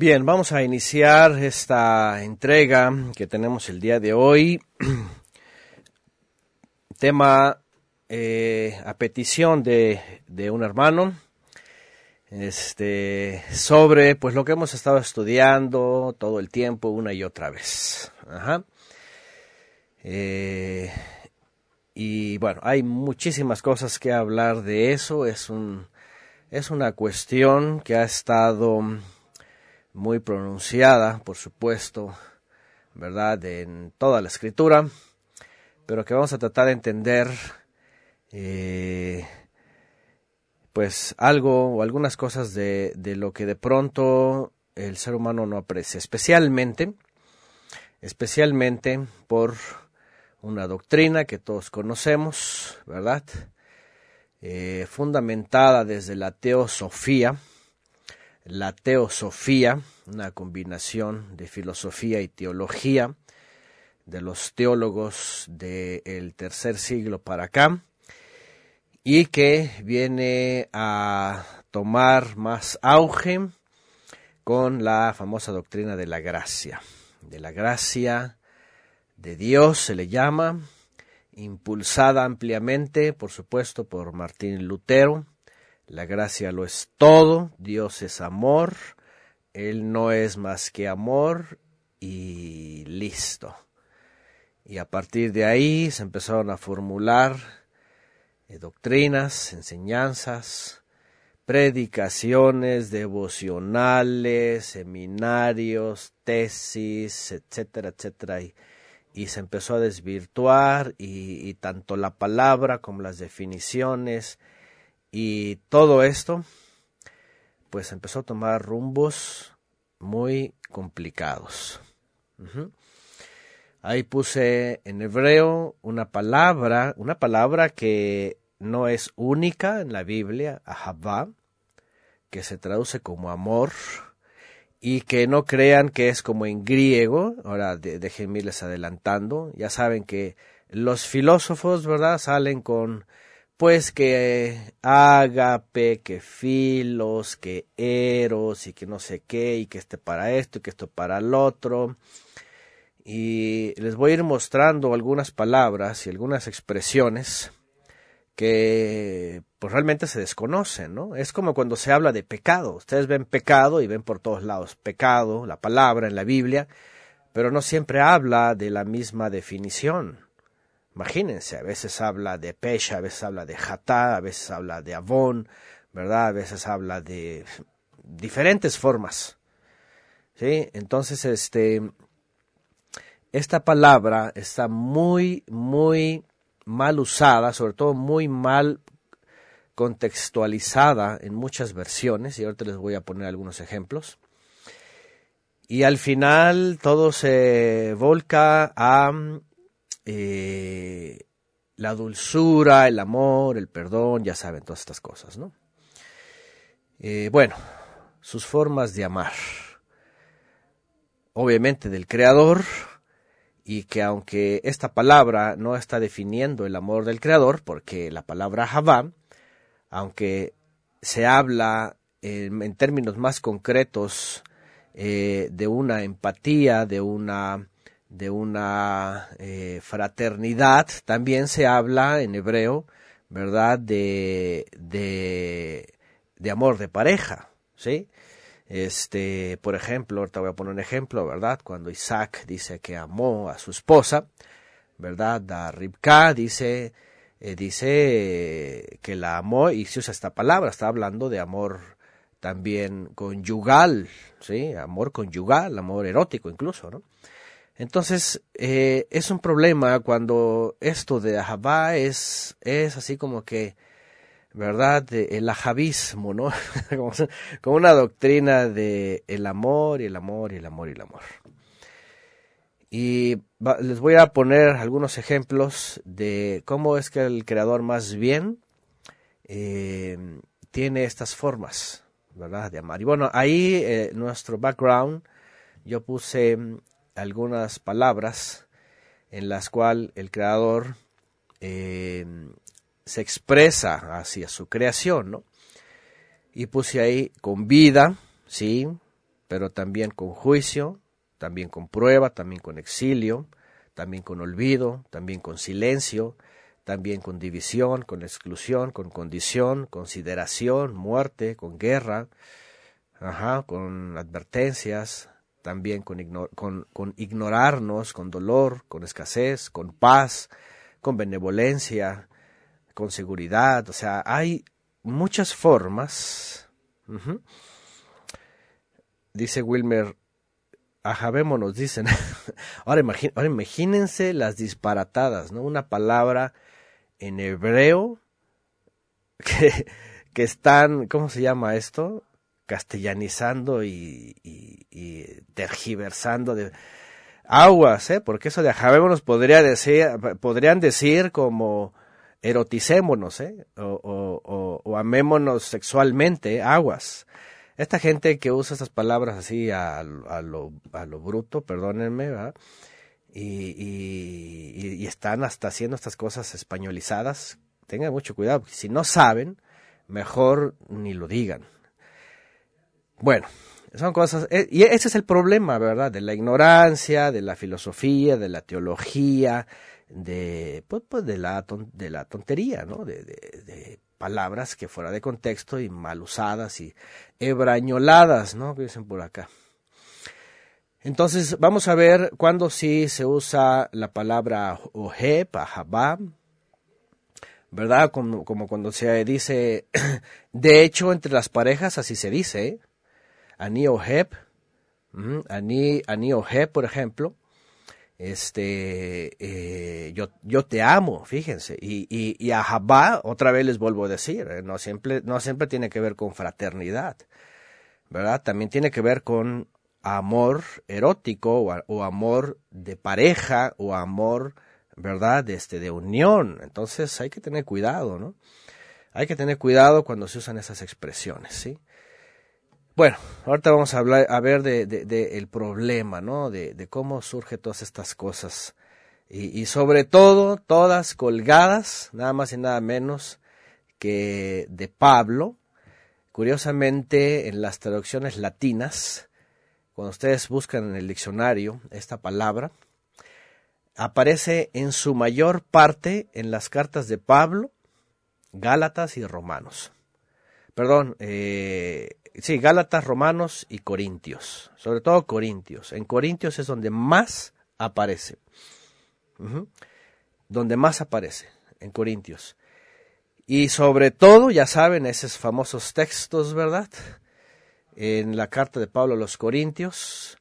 Bien, vamos a iniciar esta entrega que tenemos el día de hoy. Tema eh, a petición de, un hermano este, sobre pues lo que hemos estado estudiando todo el tiempo una y otra vez. Ajá. Eh, y bueno, hay muchísimas cosas que hablar de eso. Es, un, es una cuestión que ha estado muy pronunciada, por supuesto, ¿verdad?, en toda la escritura, pero que vamos a tratar de entender, eh, pues, algo o algunas cosas de, de lo que de pronto el ser humano no aprecia, especialmente, especialmente por una doctrina que todos conocemos, ¿verdad? Eh, fundamentada desde la teosofía, la teosofía, una combinación de filosofía y teología de los teólogos del tercer siglo para acá, y que viene a tomar más auge con la famosa doctrina de la gracia, de la gracia de Dios se le llama, impulsada ampliamente, por supuesto, por Martín Lutero, la gracia lo es todo, Dios es amor, Él no es más que amor y listo. Y a partir de ahí se empezaron a formular eh, doctrinas, enseñanzas, predicaciones, devocionales, seminarios, tesis, etcétera, etcétera. Y, y se empezó a desvirtuar y, y tanto la palabra como las definiciones, y todo esto, pues empezó a tomar rumbos muy complicados. Ahí puse en hebreo una palabra, una palabra que no es única en la Biblia, ahabá, que se traduce como amor, y que no crean que es como en griego, ahora déjenme irles adelantando, ya saben que los filósofos, ¿verdad?, salen con pues que ágape, que filos, que eros y que no sé qué y que este para esto y que esto para el otro. Y les voy a ir mostrando algunas palabras y algunas expresiones que pues realmente se desconocen, ¿no? Es como cuando se habla de pecado. Ustedes ven pecado y ven por todos lados pecado, la palabra en la Biblia, pero no siempre habla de la misma definición. Imagínense, a veces habla de Pesha, a veces habla de Jatá, a veces habla de Avon, ¿verdad? A veces habla de diferentes formas. ¿Sí? Entonces, este, esta palabra está muy, muy mal usada, sobre todo muy mal contextualizada en muchas versiones, y ahorita les voy a poner algunos ejemplos. Y al final todo se volca a eh, la dulzura, el amor, el perdón, ya saben, todas estas cosas, ¿no? Eh, bueno, sus formas de amar. Obviamente del Creador, y que aunque esta palabra no está definiendo el amor del Creador, porque la palabra Javá, aunque se habla en, términos más concretos eh, de una empatía, de una de una eh, fraternidad, también se habla en hebreo, ¿verdad? De, de, amor de pareja, ¿sí? Este, por ejemplo, ahorita voy a poner un ejemplo, ¿verdad? Cuando Isaac dice que amó a su esposa, ¿verdad? A Ribka dice, eh, dice que la amó y se usa esta palabra, está hablando de amor también conyugal, ¿sí? Amor conyugal, amor erótico incluso, ¿no? Entonces, eh, es un problema cuando esto de Ahabá es, es así como que, ¿verdad? el ajavismo, ¿no? como, una doctrina de el amor y el amor y el amor y el amor. Y les voy a poner algunos ejemplos de cómo es que el creador más bien eh, tiene estas formas, ¿verdad? De amar. Y bueno, ahí eh, nuestro background, yo puse algunas palabras en las cuales el creador eh, se expresa hacia su creación, ¿no? Y puse ahí con vida, ¿sí? pero también con juicio, también con prueba, también con exilio, también con olvido, también con silencio, también con división, con exclusión, con condición, consideración, muerte, con guerra, ajá, con advertencias, también con, con, ignorarnos, con dolor, con escasez, con paz, con benevolencia, con seguridad. O sea, hay muchas formas. Dice Wilmer, ajabémonos, dicen. ahora, ahora imagínense las disparatadas, ¿no? Una palabra en hebreo que, que están, ¿cómo se llama esto? Castellanizando y, tergiversando de aguas, ¿eh? Porque eso de ajabémonos podría decir, podrían decir como eroticémonos, ¿eh? O, amémonos sexualmente, aguas. Esta gente que usa estas palabras así a, lo, a lo bruto, perdónenme, ¿verdad? Y, y, están hasta haciendo estas cosas españolizadas, tengan mucho cuidado, porque si no saben, mejor ni lo digan. Bueno, son cosas, eh, y ese es el problema, ¿verdad? De la ignorancia, de la filosofía, de la teología, de, pues, pues de, la, de la tontería, ¿no? De, de, palabras que fuera de contexto y mal usadas y hebrañoladas, ¿no? Que dicen por acá. Entonces, vamos a ver cuándo sí se usa la palabra ojeb, ahabá, ¿verdad? Como, como cuando se dice, de hecho, entre las parejas así se dice, ¿eh? Ani Oheb, Ani, Ani Oheb, por ejemplo, este, eh, yo, yo te amo, fíjense, y, y, y a Jabá, otra vez les vuelvo a decir, eh, no, siempre, no siempre tiene que ver con fraternidad, ¿verdad? También tiene que ver con amor erótico o, amor de pareja o amor, ¿verdad? Este, de unión. Entonces hay que tener cuidado, ¿no? Hay que tener cuidado cuando se usan esas expresiones, ¿sí? Bueno, ahorita vamos a hablar, ver de, el problema, ¿no? De, cómo surge todas estas cosas. Y, sobre todo, todas colgadas, nada más y nada menos que de Pablo. Curiosamente, en las traducciones latinas, cuando ustedes buscan en el diccionario esta palabra, aparece en su mayor parte en las cartas de Pablo, Gálatas y Romanos. Perdón, eh, sí, Gálatas, Romanos y Corintios, sobre todo Corintios. En Corintios es donde más aparece, donde más aparece, en Corintios. Y sobre todo, ya saben, esos famosos textos, ¿verdad? En la carta de Pablo a los Corintios,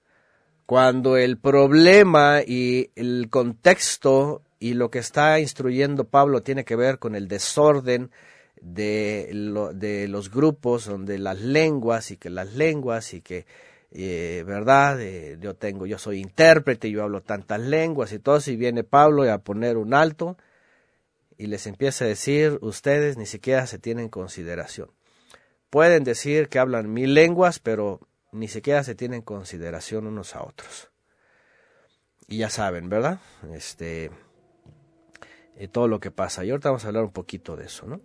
cuando el problema y el contexto y lo que está instruyendo Pablo tiene que ver con el desorden de, lo, de los grupos donde las lenguas y que las lenguas y que eh, verdad yo tengo yo soy intérprete yo hablo tantas lenguas y todo si viene Pablo a poner un alto y les empieza a decir ustedes ni siquiera se tienen consideración pueden decir que hablan mil lenguas pero ni siquiera se tienen consideración unos a otros. Y ya saben verdad este eh, todo lo que pasa. Y ahorita vamos a hablar un poquito de eso no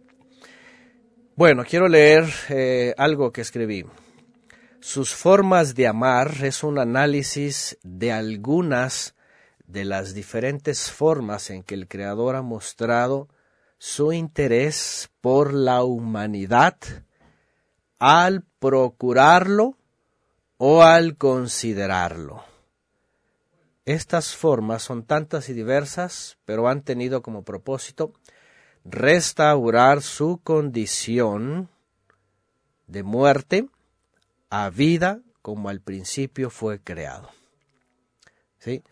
bueno, quiero leer eh, algo que escribí. Sus formas de amar es un análisis de algunas de las diferentes formas en que el Creador ha mostrado su interés por la humanidad al procurarlo o al considerarlo. Estas formas son tantas y diversas, pero han tenido como propósito restaurar su condición de muerte a vida como al principio fue creado. ¿Sí?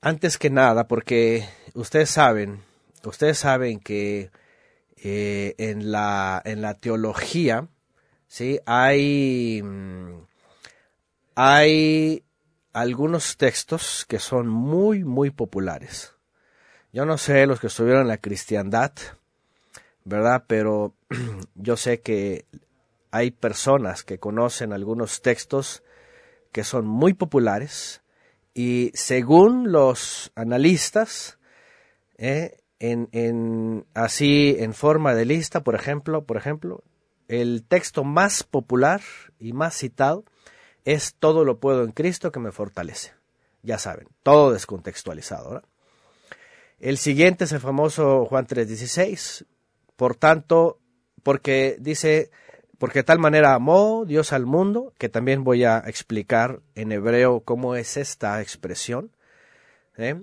Antes que nada, porque ustedes saben, ustedes saben que eh, en, la, en la teología, ¿sí? Hay, mm, hay algunos textos que son muy, muy populares. Yo no sé los que estuvieron en la cristiandad, ¿verdad? Pero yo sé que hay personas que conocen algunos textos que son muy populares y según los analistas, eh, en, en, así en forma de lista, por ejemplo, por ejemplo, el texto más popular y más citado es todo lo puedo en Cristo que me fortalece. Ya saben, todo descontextualizado. El siguiente es el famoso Juan 3:16. Por tanto, porque dice, porque de tal manera amó Dios al mundo, que también voy a explicar en hebreo cómo es esta expresión. ¿eh?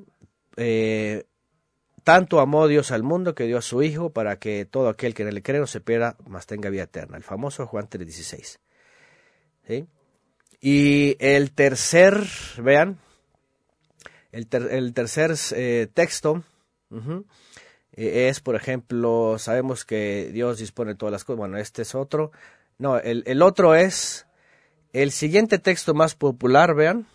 Eh, tanto amó Dios al mundo que dio a su Hijo para que todo aquel que en él cree no se pierda, mas tenga vida eterna. El famoso Juan 3:16. ¿Sí? Y el tercer, vean, el, tercer eh, texto e, es, por ejemplo, sabemos que Dios dispone todas las cosas. Bueno, este es otro. No, el, otro es el siguiente texto más popular, vean.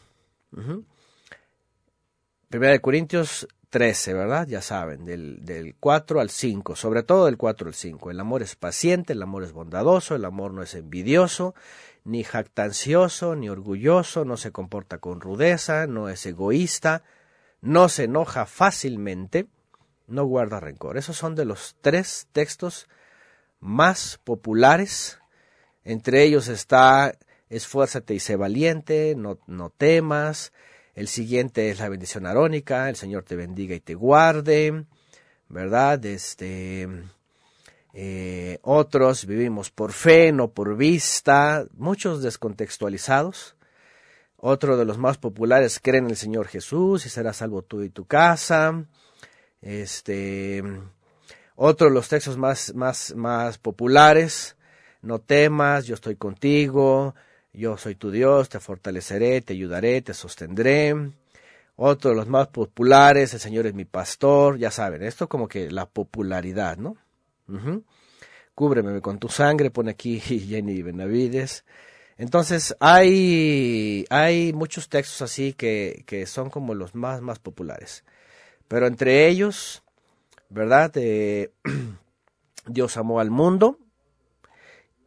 Primera de Corintios 13, ¿verdad? Ya saben, del, del 4 al 5, sobre todo del 4 al 5. El amor es paciente, el amor es bondadoso, el amor no es envidioso, ni jactancioso, ni orgulloso, no se comporta con rudeza, no es egoísta, no se enoja fácilmente, no guarda rencor. Esos son de los tres textos más populares. Entre ellos está esfuérzate y sé valiente, no, no temas. El siguiente es la bendición arónica, el Señor te bendiga y te guarde, ¿verdad? Este, eh, otros vivimos por fe, no por vista, muchos descontextualizados. Otro de los más populares, creen en el Señor Jesús y serás salvo tú y tu casa. Este, otro de los textos más, más, más populares, no temas, yo estoy contigo, yo soy tu Dios, te fortaleceré, te ayudaré, te sostendré. Otro de los más populares, el Señor es mi pastor, ya saben, esto como que la popularidad, ¿no? Cúbreme con tu sangre, pone aquí Jenny Benavides. Entonces, hay, hay muchos textos así que, que son como los más, más populares. Pero entre ellos, ¿verdad? Eh, Dios amó al mundo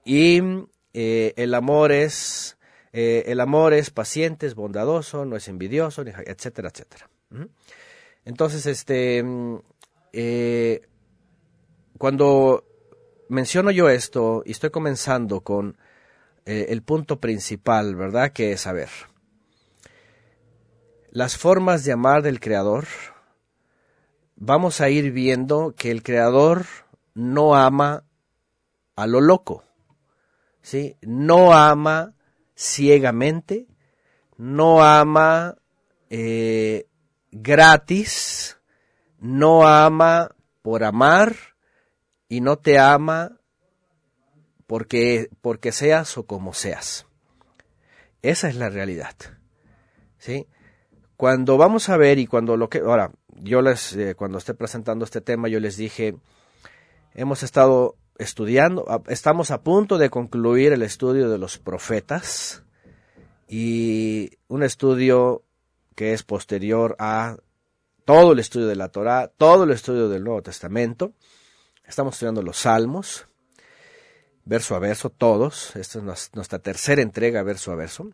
y eh, el amor es eh, el amor es paciente, es bondadoso, no es envidioso, etcétera, etcétera. Entonces, este, mm, cuando menciono yo esto y estoy comenzando con eh, el punto principal, ¿verdad? Que es saber. Las formas de amar del Creador, vamos a ir viendo que el Creador no ama a lo loco, ¿sí? No ama ciegamente, no ama eh, gratis, no ama por amar, y no te ama porque, porque seas o como seas. Esa es la realidad. ¿Sí? Cuando vamos a ver y cuando lo que ahora yo les eh, cuando esté presentando este tema yo les dije hemos estado estudiando estamos a punto de concluir el estudio de los profetas y un estudio que es posterior a todo el estudio de la Torá, todo el estudio del Nuevo Testamento Estamos estudiando los salmos, verso a verso, todos. Esta es nuestra tercera entrega, verso a verso.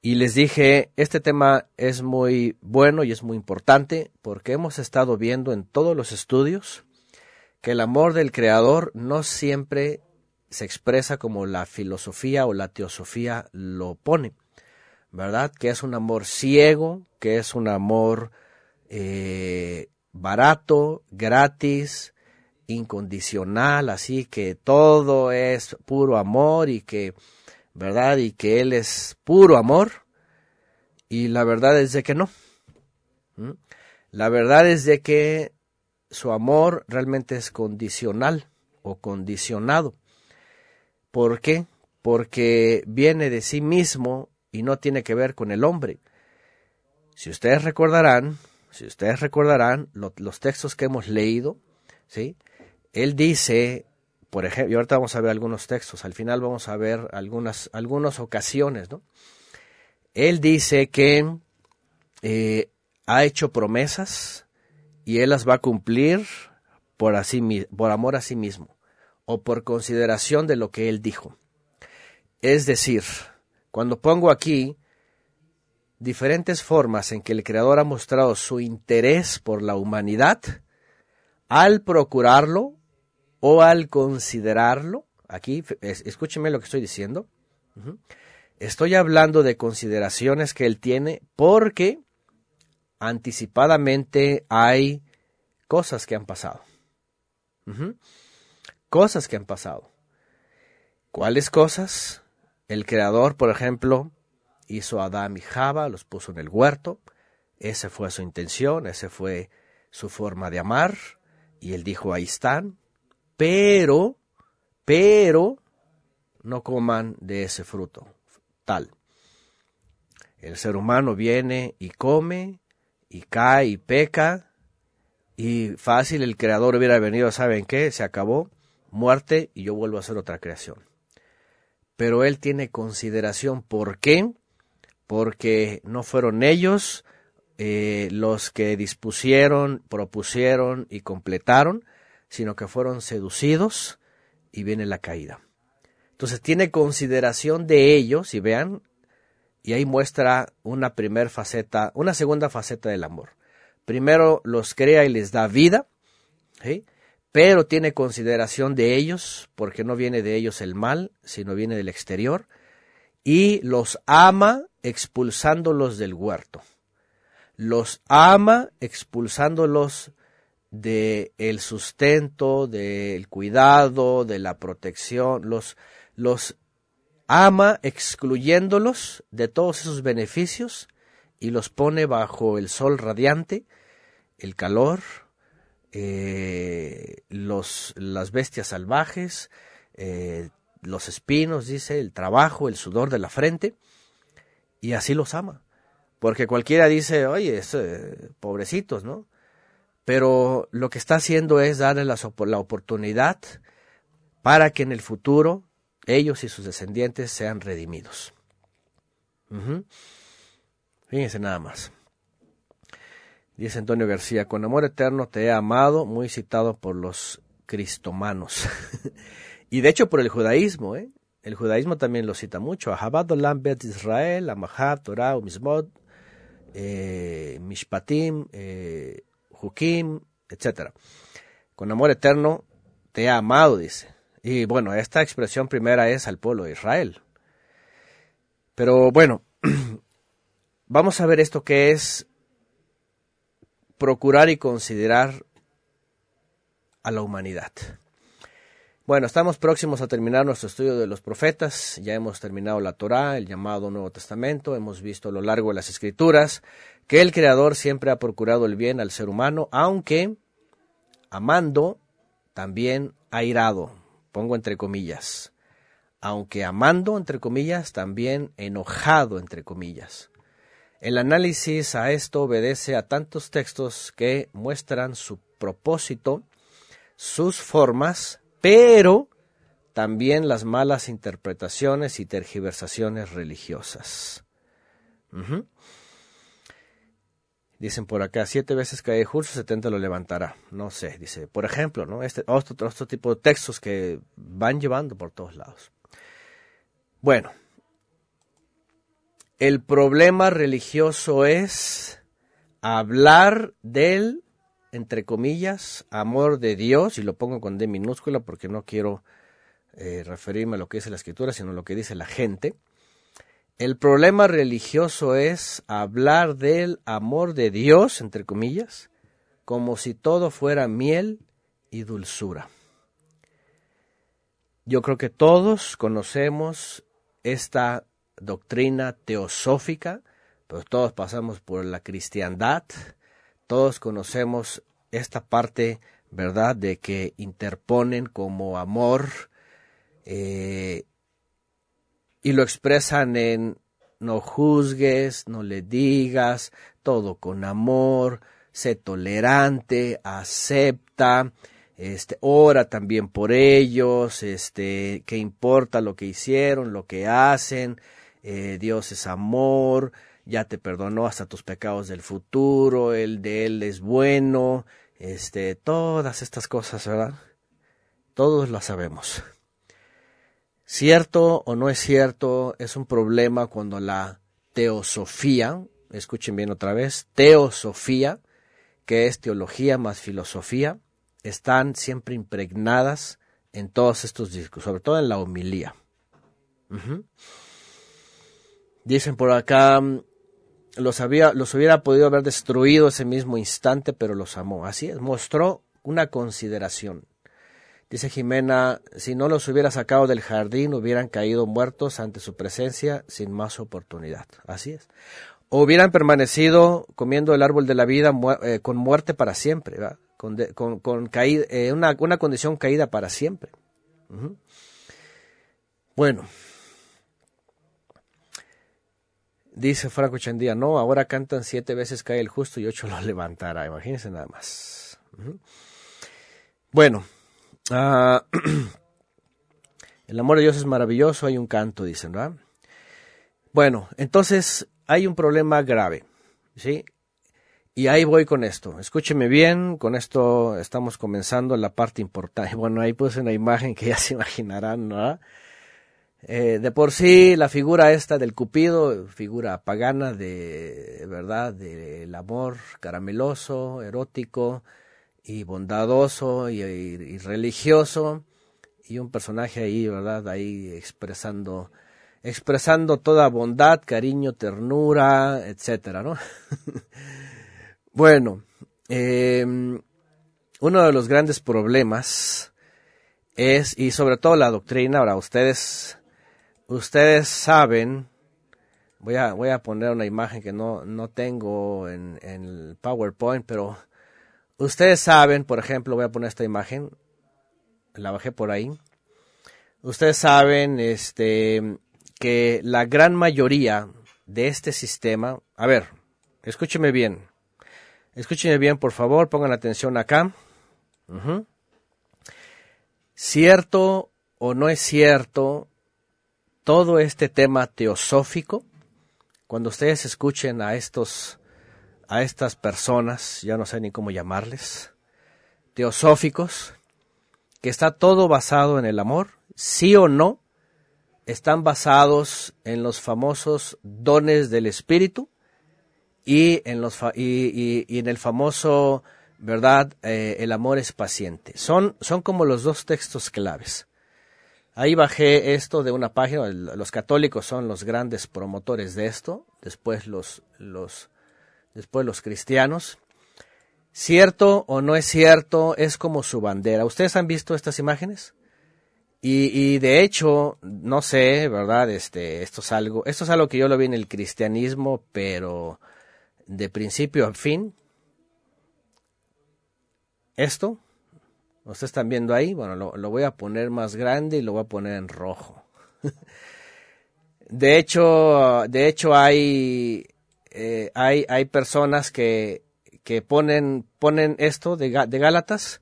Y les dije, este tema es muy bueno y es muy importante porque hemos estado viendo en todos los estudios que el amor del Creador no siempre se expresa como la filosofía o la teosofía lo pone, ¿verdad? Que es un amor ciego, que es un amor eh, barato, gratis, incondicional, así que todo es puro amor y que, ¿verdad? Y que Él es puro amor. Y la verdad es de que no. La verdad es de que su amor realmente es condicional o condicionado. ¿Por qué? Porque viene de sí mismo y no tiene que ver con el hombre. Si ustedes recordarán, si ustedes recordarán los textos que hemos leído, ¿sí? Él dice, por ejemplo, y ahorita vamos a ver algunos textos, al final vamos a ver algunas, algunas ocasiones, ¿no? Él dice que eh, ha hecho promesas y él las va a cumplir por, así, por amor a sí mismo o por consideración de lo que él dijo. Es decir, cuando pongo aquí diferentes formas en que el Creador ha mostrado su interés por la humanidad al procurarlo o al considerarlo. Aquí, escúchenme lo que estoy diciendo. Estoy hablando de consideraciones que él tiene porque anticipadamente hay cosas que han pasado. Cosas que han pasado. ¿Cuáles cosas? El creador, por ejemplo, hizo Adán y Java, los puso en el huerto. Esa fue su intención, esa fue su forma de amar. Y él dijo, ahí están. Pero, pero, no coman de ese fruto. Tal. El ser humano viene y come, y cae y peca, y fácil el creador hubiera venido, ¿saben qué? Se acabó, muerte, y yo vuelvo a hacer otra creación. Pero él tiene consideración, ¿por qué? Porque no fueron ellos eh, los que dispusieron, propusieron y completaron, sino que fueron seducidos y viene la caída. Entonces tiene consideración de ellos, y vean, y ahí muestra una primera faceta, una segunda faceta del amor. Primero los crea y les da vida, pero tiene consideración de ellos, porque no viene de ellos el mal, sino viene del exterior, y los ama expulsándolos del huerto. Los ama expulsándolos del el sustento, del cuidado, de la protección, los, los ama excluyéndolos de todos esos beneficios y los pone bajo el sol radiante, el calor, eh, los, las bestias salvajes, eh, los espinos, dice, el trabajo, el sudor de la frente, y así los ama. Porque cualquiera dice, oye, eh, pobrecitos, ¿no? Pero lo que está haciendo es darle la, la oportunidad para que en el futuro ellos y sus descendientes sean redimidos. Fíjense nada más. Dice Antonio García, con amor eterno te he amado, muy citado por los cristomanos. y de hecho por el judaísmo, ¿eh? El judaísmo también lo cita mucho. Ahabat Olam Bet Israel, Amahat, Torah, Mismod, eh, Mishpatim, eh, Hukim, etc. Con amor eterno te he amado, dice. Y bueno, esta expresión primera es al pueblo de Israel. Pero bueno, vamos a ver esto que es procurar y considerar a la humanidad. Bueno, estamos próximos a terminar nuestro estudio de los profetas, ya hemos terminado la Torá, el llamado Nuevo Testamento, hemos visto a lo largo de las escrituras que el Creador siempre ha procurado el bien al ser humano, aunque amando también ha irado, pongo entre comillas, aunque amando, entre comillas, también enojado, entre comillas. El análisis a esto obedece a tantos textos que muestran su propósito, sus formas, pero también las malas interpretaciones y tergiversaciones religiosas. Dicen por acá, siete veces cae justo, setenta lo levantará. No sé, dice, por ejemplo, ¿no? Este otro, otro tipo de textos que van llevando por todos lados. Bueno, el problema religioso es hablar del, entre comillas, amor de Dios, y lo pongo con D minúscula porque no quiero eh, referirme a lo que dice la escritura, sino a lo que dice la gente el problema religioso es hablar del amor de Dios, entre comillas, como si todo fuera miel y dulzura. Yo creo que todos conocemos esta doctrina teosófica, pero todos pasamos por la cristiandad, todos conocemos esta parte, ¿verdad?, de que interponen como amor eh, y lo expresan en no juzgues, no le digas, todo con amor, sé tolerante, acepta, este, ora también por ellos, este, que importa lo que hicieron, lo que hacen, eh, Dios es amor, ya te perdonó hasta tus pecados del futuro, el de él es bueno, este, todas estas cosas, ¿verdad? Todos las sabemos. Cierto o no es cierto, es un problema cuando la teosofía, escuchen bien otra vez, teosofía, que es teología más filosofía, están siempre impregnadas en todos estos discos, sobre todo en la homilía. Dicen por acá, los, había, los hubiera podido haber destruido ese mismo instante, pero los amó. Así es, mostró una consideración. Dice Jimena, si no los hubiera sacado del jardín, hubieran caído muertos ante su presencia sin más oportunidad. Así es. O hubieran permanecido comiendo el árbol de la vida eh, con muerte para siempre, con, con, eh, una, una, condición caída para siempre. Bueno, Dice Franco Chandía, no, ahora cantan siete veces cae el justo y ocho lo levantará. Imagínense nada más. Bueno, ah, el amor de Dios es maravilloso, hay un canto, dicen, ¿verdad? Bueno, entonces hay un problema grave, ¿sí? Y ahí voy con esto. Escúcheme bien, con esto estamos comenzando la parte importante. Bueno, ahí puse una imagen que ya se imaginarán, ¿no? Eh, de por sí, la figura esta del Cupido, figura pagana de verdad, del amor carameloso, erótico y bondadoso y, religioso, y un personaje ahí, verdad, ahí expresando, expresando toda bondad, cariño, ternura, etcétera, ¿no? bueno, em, uno de los grandes problemas es, y sobre todo la doctrina, ahora ustedes ustedes saben, voy a, voy a poner una imagen que no, no tengo en, el PowerPoint, pero ustedes saben, por ejemplo, voy a poner esta imagen, la bajé por ahí. Ustedes saben este, que la gran mayoría de este sistema, a ver, escúcheme bien, escúcheme bien, por favor, pongan atención acá. ¿Cierto o no es cierto todo este tema teosófico, cuando ustedes escuchen a estos a estas personas, ya no sé ni cómo llamarles, teosóficos, que está todo basado en el amor, sí o no, están basados en los famosos dones del espíritu y en los y, en el famoso verdad eh, el amor es paciente. Son son como los dos textos claves Ahí bajé esto de una página, los católicos son los grandes promotores de esto, después los, los, después los cristianos. ¿Cierto o no es cierto? Es como su bandera. ¿Ustedes han visto estas imágenes? Y, y, de hecho, no sé, ¿verdad? Este, esto es algo, esto es algo que yo lo vi en el cristianismo, pero de principio a fin. Esto Ustedes están viendo ahí, bueno, lo, voy a poner más grande y lo voy a poner en rojo. de hecho, de hecho hay, eh, hay, hay personas que, que ponen, ponen esto de, de Gálatas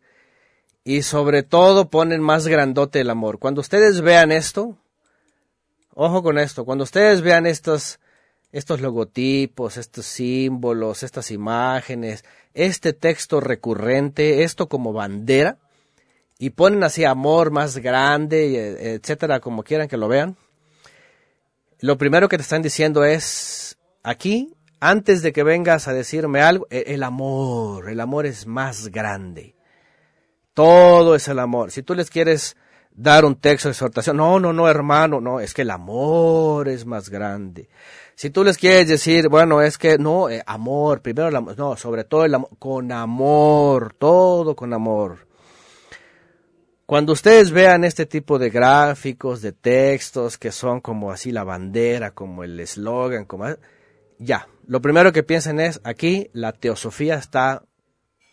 y sobre todo ponen más grandote el amor. Cuando ustedes vean esto, ojo con esto, cuando ustedes vean estos, estos logotipos, estos símbolos, estas imágenes, este texto recurrente, esto como bandera, y ponen así amor más grande, etcétera, como quieran que lo vean, lo primero que te están diciendo es, aquí, antes de que vengas a decirme algo, e, el amor, el amor es más grande. Todo es el amor. Si tú les quieres dar un texto de exhortación, no, no, no, hermano, no, es que el amor es más grande. Si tú les quieres decir, bueno, es que no, eh, amor, primero el amor, no, sobre todo el amor, con amor, todo con amor. Cuando ustedes vean este tipo de gráficos, de textos que son como así la bandera, como el eslogan, como ya, lo primero que piensen es aquí la teosofía está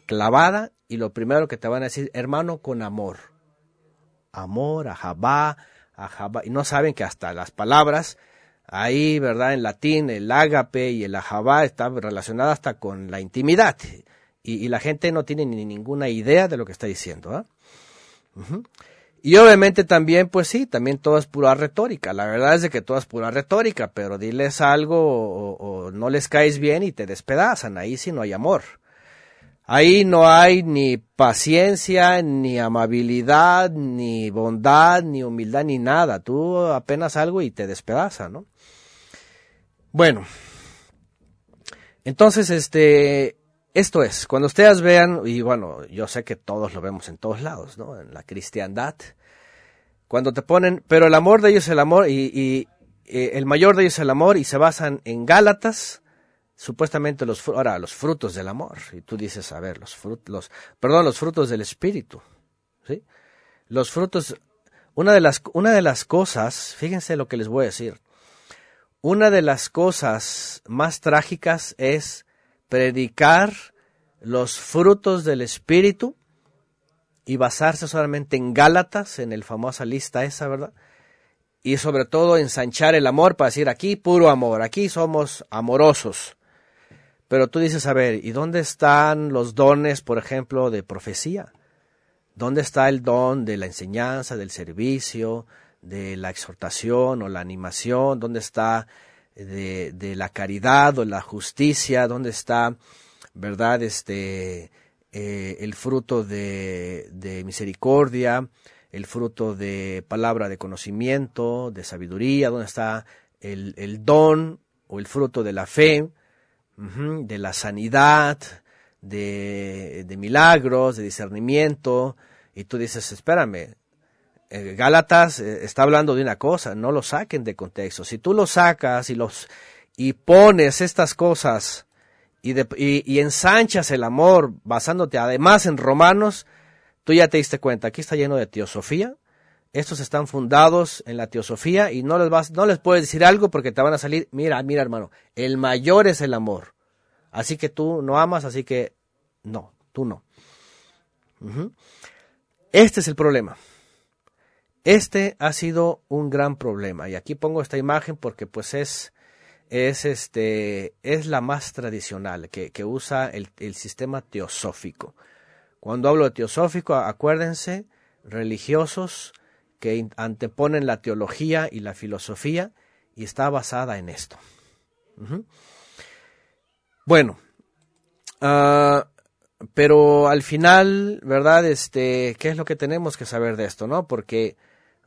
clavada y lo primero que te van a decir, hermano, con amor. Amor, ajabá, ajabá. Y no saben que hasta las palabras, ahí, ¿verdad? En latín, el ágape y el ajabá está relacionada hasta con la intimidad. Y, la gente no tiene ni ninguna idea de lo que está diciendo. Y obviamente también, pues sí, también todo es pura retórica. La verdad es de que todo es pura retórica, pero diles algo o, no les caes bien y te despedazan. Ahí sí no hay amor. Ahí no hay ni paciencia, ni amabilidad, ni bondad, ni humildad, ni nada. Tú apenas algo y te despedazan, ¿no? Bueno, entonces, este, esto es, cuando ustedes vean, y bueno, yo sé que todos lo vemos en todos lados, ¿no? En la cristiandad, Cuando te ponen, pero el amor de ellos es el amor y, eh, el mayor de ellos es el amor y se basan en Gálatas, supuestamente los, ahora, los frutos del amor. Y tú dices, a ver, los frutos, los, perdón, los frutos del espíritu. ¿sí? Los frutos, una de las, una de las cosas, fíjense lo que les voy a decir. Una de las cosas más trágicas es predicar los frutos del Espíritu y basarse solamente en Gálatas, en el famosa lista esa, ¿verdad? Y sobre todo ensanchar el amor para decir aquí puro amor, aquí somos amorosos. Pero tú dices, a ver, ¿y dónde están los dones, por ejemplo, de profecía? ¿Dónde está el don de la enseñanza, del servicio, de la exhortación o la animación? ¿Dónde está de, de la caridad o la justicia? ¿Dónde está ¿verdad? Este, eh, el fruto de, de, misericordia, el fruto de palabra de conocimiento, de sabiduría, donde está el, el don o el fruto de la fe, de la sanidad, de, de, milagros, de discernimiento, y tú dices, espérame, eh, Gálatas eh, está hablando de una cosa, no lo saquen de contexto. Si tú lo sacas y los y pones estas cosas y, ensanchas el amor basándote además en Romanos, tú ya te diste cuenta, aquí está lleno de teosofía, estos están fundados en la teosofía y no les vas, no les puedes decir algo porque te van a salir, mira, mira hermano, el mayor es el amor. Así que tú no amas, así que no, tú no. Este es el problema. Este ha sido un gran problema. Y aquí pongo esta imagen porque pues es es, este, es la más tradicional, que, que usa el, el, sistema teosófico. Cuando hablo de teosófico, acuérdense, religiosos que anteponen la teología y la filosofía y está basada en esto. Bueno, uh, pero al final, ¿verdad? Este, ¿qué es lo que tenemos que saber de esto, no? Porque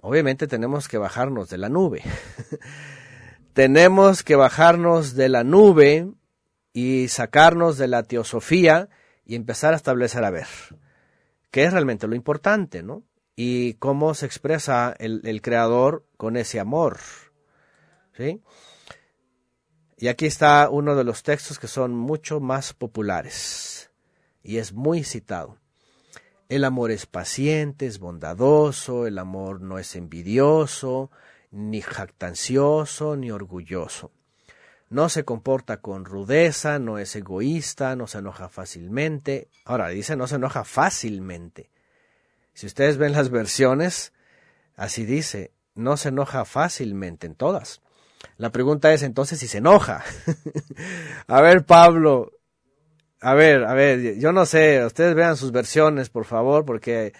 obviamente tenemos que bajarnos de la nube. tenemos que bajarnos de la nube y sacarnos de la teosofía y empezar a establecer a ver qué es realmente lo importante, ¿no? Y cómo se expresa el, el creador con ese amor, ¿sí? Y aquí está uno de los textos que son mucho más populares y es muy citado. El amor es paciente, es bondadoso, el amor no es envidioso, ni jactancioso, ni orgulloso. No se comporta con rudeza, no es egoísta, no se enoja fácilmente. Ahora dice no se enoja fácilmente. Si ustedes ven las versiones, así dice, no se enoja fácilmente en todas. La pregunta es entonces si se enoja. a ver, Pablo, a ver, a ver, yo no sé, ustedes vean sus versiones, por favor, porque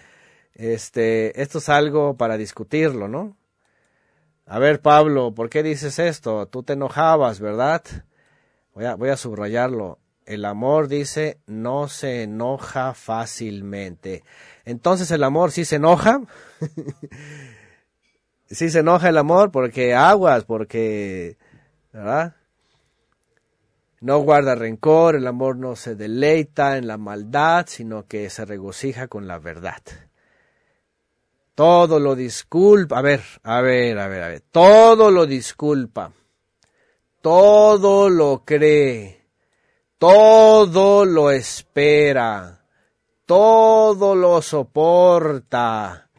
este, esto es algo para discutirlo, ¿no? A ver, Pablo, ¿por qué dices esto? Tú te enojabas, ¿verdad? Voy a, subrayarlo. El amor dice no se enoja fácilmente. Entonces el amor sí se enoja. sí se enoja el amor porque aguas, porque, ¿verdad? No guarda rencor, el amor no se deleita en la maldad, sino que se regocija con la verdad todo lo disculpa. A ver, a ver, a ver, a ver. Todo lo disculpa. Todo lo cree. Todo lo espera. Todo lo soporta.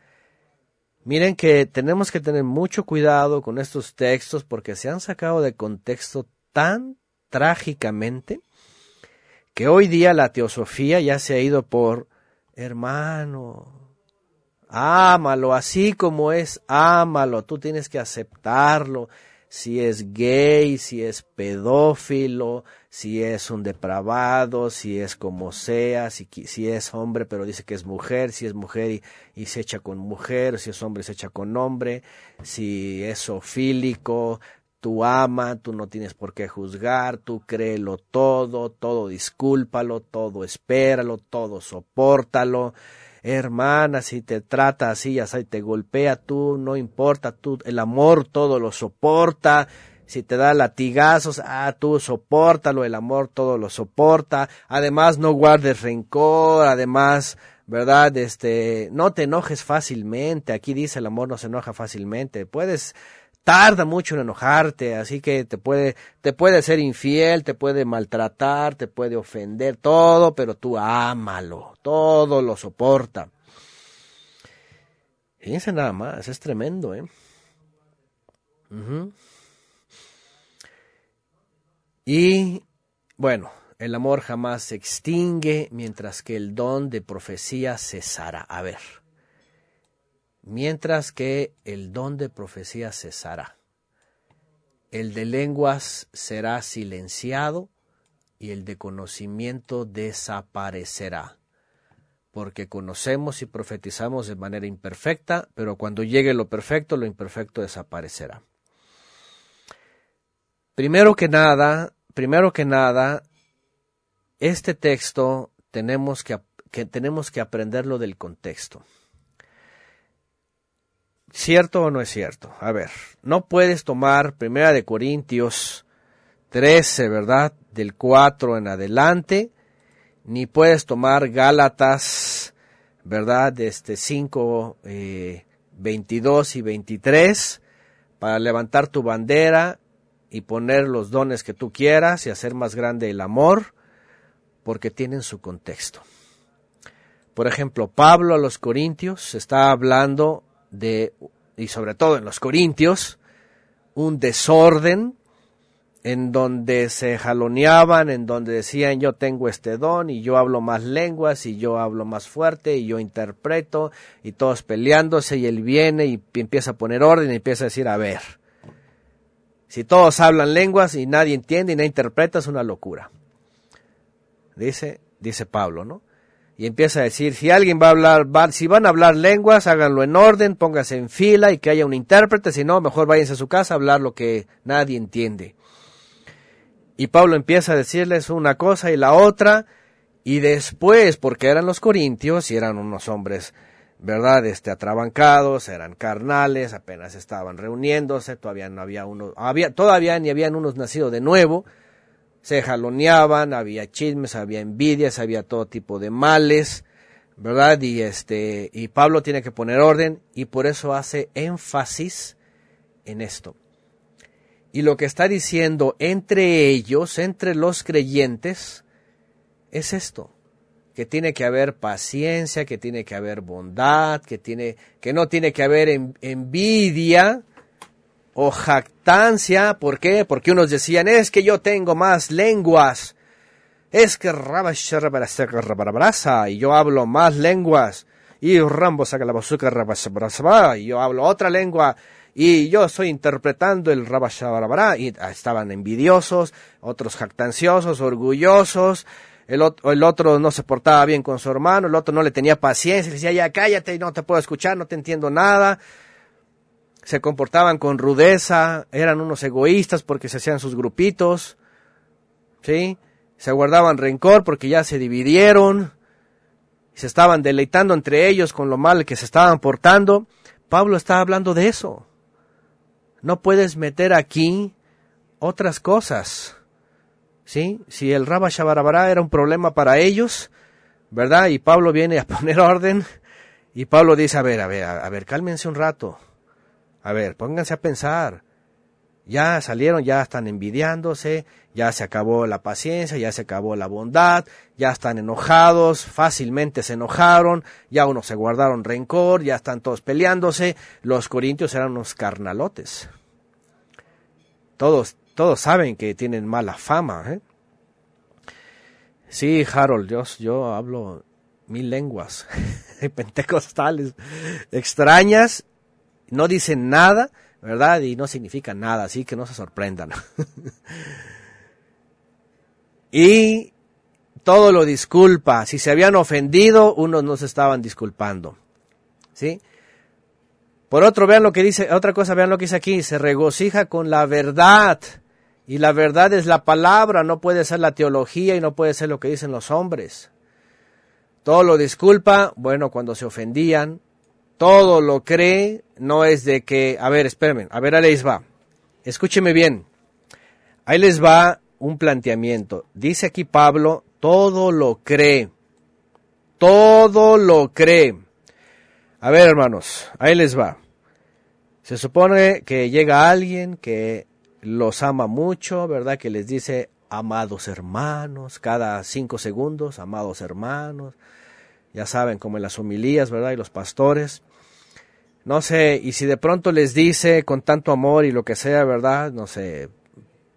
Miren que tenemos que tener mucho cuidado con estos textos porque se han sacado de contexto tan trágicamente que hoy día la teosofía ya se ha ido por hermano, Ámalo así como es, ámalo, tú tienes que aceptarlo. Si es gay, si es pedófilo, si es un depravado, si es como sea, si, si es hombre pero dice que es mujer, si es mujer y, y se echa con mujer, si es hombre se echa con hombre, si es ofílico, tú ama, tú no tienes por qué juzgar, tú créelo todo, todo discúlpalo, todo espéralo, todo soportalo hermana, si te trata así, ya te golpea tú, no importa, tú, el amor todo lo soporta, si te da latigazos, ah, tú soportalo, el amor todo lo soporta, además no guardes rencor, además ¿verdad? Este, no te enojes fácilmente. Aquí dice el amor no se enoja fácilmente. Puedes tarda mucho en enojarte, así que te puede, te puede ser infiel, te puede maltratar, te puede ofender, todo, pero tú ámalo, todo lo soporta. Fíjense nada más, es tremendo, ¿eh? Y bueno, el amor jamás se extingue mientras que el don de profecía cesará. A ver, mientras que el don de profecía cesará. El de lenguas será silenciado y el de conocimiento desaparecerá, porque conocemos y profetizamos de manera imperfecta, pero cuando llegue lo perfecto, lo imperfecto desaparecerá. Primero que nada, primero que nada, este texto tenemos que, tenemos que aprenderlo del contexto. ¿Cierto o no es cierto? A ver, no puedes tomar Primera de Corintios 13, ¿verdad? Del 4 en adelante, ni puedes tomar Gálatas, ¿verdad? De este 5, 22 eh, y 23 para levantar tu bandera y poner los dones que tú quieras y hacer más grande el amor, porque tienen su contexto. Por ejemplo, Pablo a los Corintios está hablando de, y sobre todo en los Corintios, un desorden en donde se jaloneaban, en donde decían yo tengo este don y yo hablo más lenguas y yo hablo más fuerte y yo interpreto y todos peleándose y él viene y empieza a poner orden y empieza a decir a ver, si todos hablan lenguas y nadie entiende y nadie interpreta es una locura. Dice, dice Pablo, ¿no? Y empieza a decir, si alguien va a hablar, si van a hablar lenguas, háganlo en orden, pónganse en fila y que haya un intérprete, si no, mejor váyanse a su casa a hablar lo que nadie entiende. Y Pablo empieza a decirles una cosa y la otra, y después, porque eran los corintios y eran unos hombres, ¿verdad? Este, atrabancados, eran carnales, apenas estaban reuniéndose, todavía no había uno, había, todavía ni habían unos nacido de nuevo, se jaloneaban, había chismes, había envidias, había todo tipo de males, ¿verdad? Y este, y Pablo tiene que poner orden y por eso hace énfasis en esto. Y lo que está diciendo entre ellos, entre los creyentes, es esto, que tiene que haber paciencia, que tiene que haber bondad, que tiene, que no tiene que haber envidia, o jactancia, ¿por qué? Porque unos decían, es que yo tengo más lenguas, es que y yo hablo más lenguas, y Rambo saca la y yo hablo otra lengua, y yo estoy interpretando el rabashabarabara, y estaban envidiosos, otros jactanciosos, orgullosos, el, el, otro no se portaba bien con su hermano, el otro no le tenía paciencia, decía, ya cállate, no te puedo escuchar, no te entiendo nada, se comportaban con rudeza, eran unos egoístas porque se hacían sus grupitos, ¿sí? Se guardaban rencor porque ya se dividieron, se estaban deleitando entre ellos con lo mal que se estaban portando. Pablo está hablando de eso. No puedes meter aquí otras cosas. ¿Sí? Si el Rabba Shabarabara era un problema para ellos, ¿verdad? Y Pablo viene a poner orden, y Pablo dice, a ver, a ver, a ver, cálmense un rato. A ver, pónganse a pensar. Ya salieron, ya están envidiándose, ya se acabó la paciencia, ya se acabó la bondad, ya están enojados, fácilmente se enojaron, ya unos se guardaron rencor, ya están todos peleándose. Los corintios eran unos carnalotes. Todos, todos saben que tienen mala fama. ¿eh? Sí, Harold, yo, yo hablo mil lenguas pentecostales extrañas no dicen nada, ¿verdad? Y no significa nada, así que no se sorprendan. y todo lo disculpa. Si se habían ofendido, unos no se estaban disculpando. ¿Sí? Por otro, vean lo que dice, otra cosa, vean lo que dice aquí, se regocija con la verdad. Y la verdad es la palabra, no puede ser la teología y no puede ser lo que dicen los hombres. Todo lo disculpa, bueno, cuando se ofendían, todo lo cree, no es de que, a ver, espérenme, a ver, ahí les va. Escúcheme bien. Ahí les va un planteamiento. Dice aquí Pablo, todo lo cree. todo lo cree. A ver, hermanos, ahí les va. Se supone que llega alguien que los ama mucho, ¿verdad? Que les dice, amados hermanos, cada cinco segundos, amados hermanos. Ya saben, como en las homilías, ¿verdad? Y los pastores. No sé, y si de pronto les dice con tanto amor y lo que sea, ¿verdad? No sé,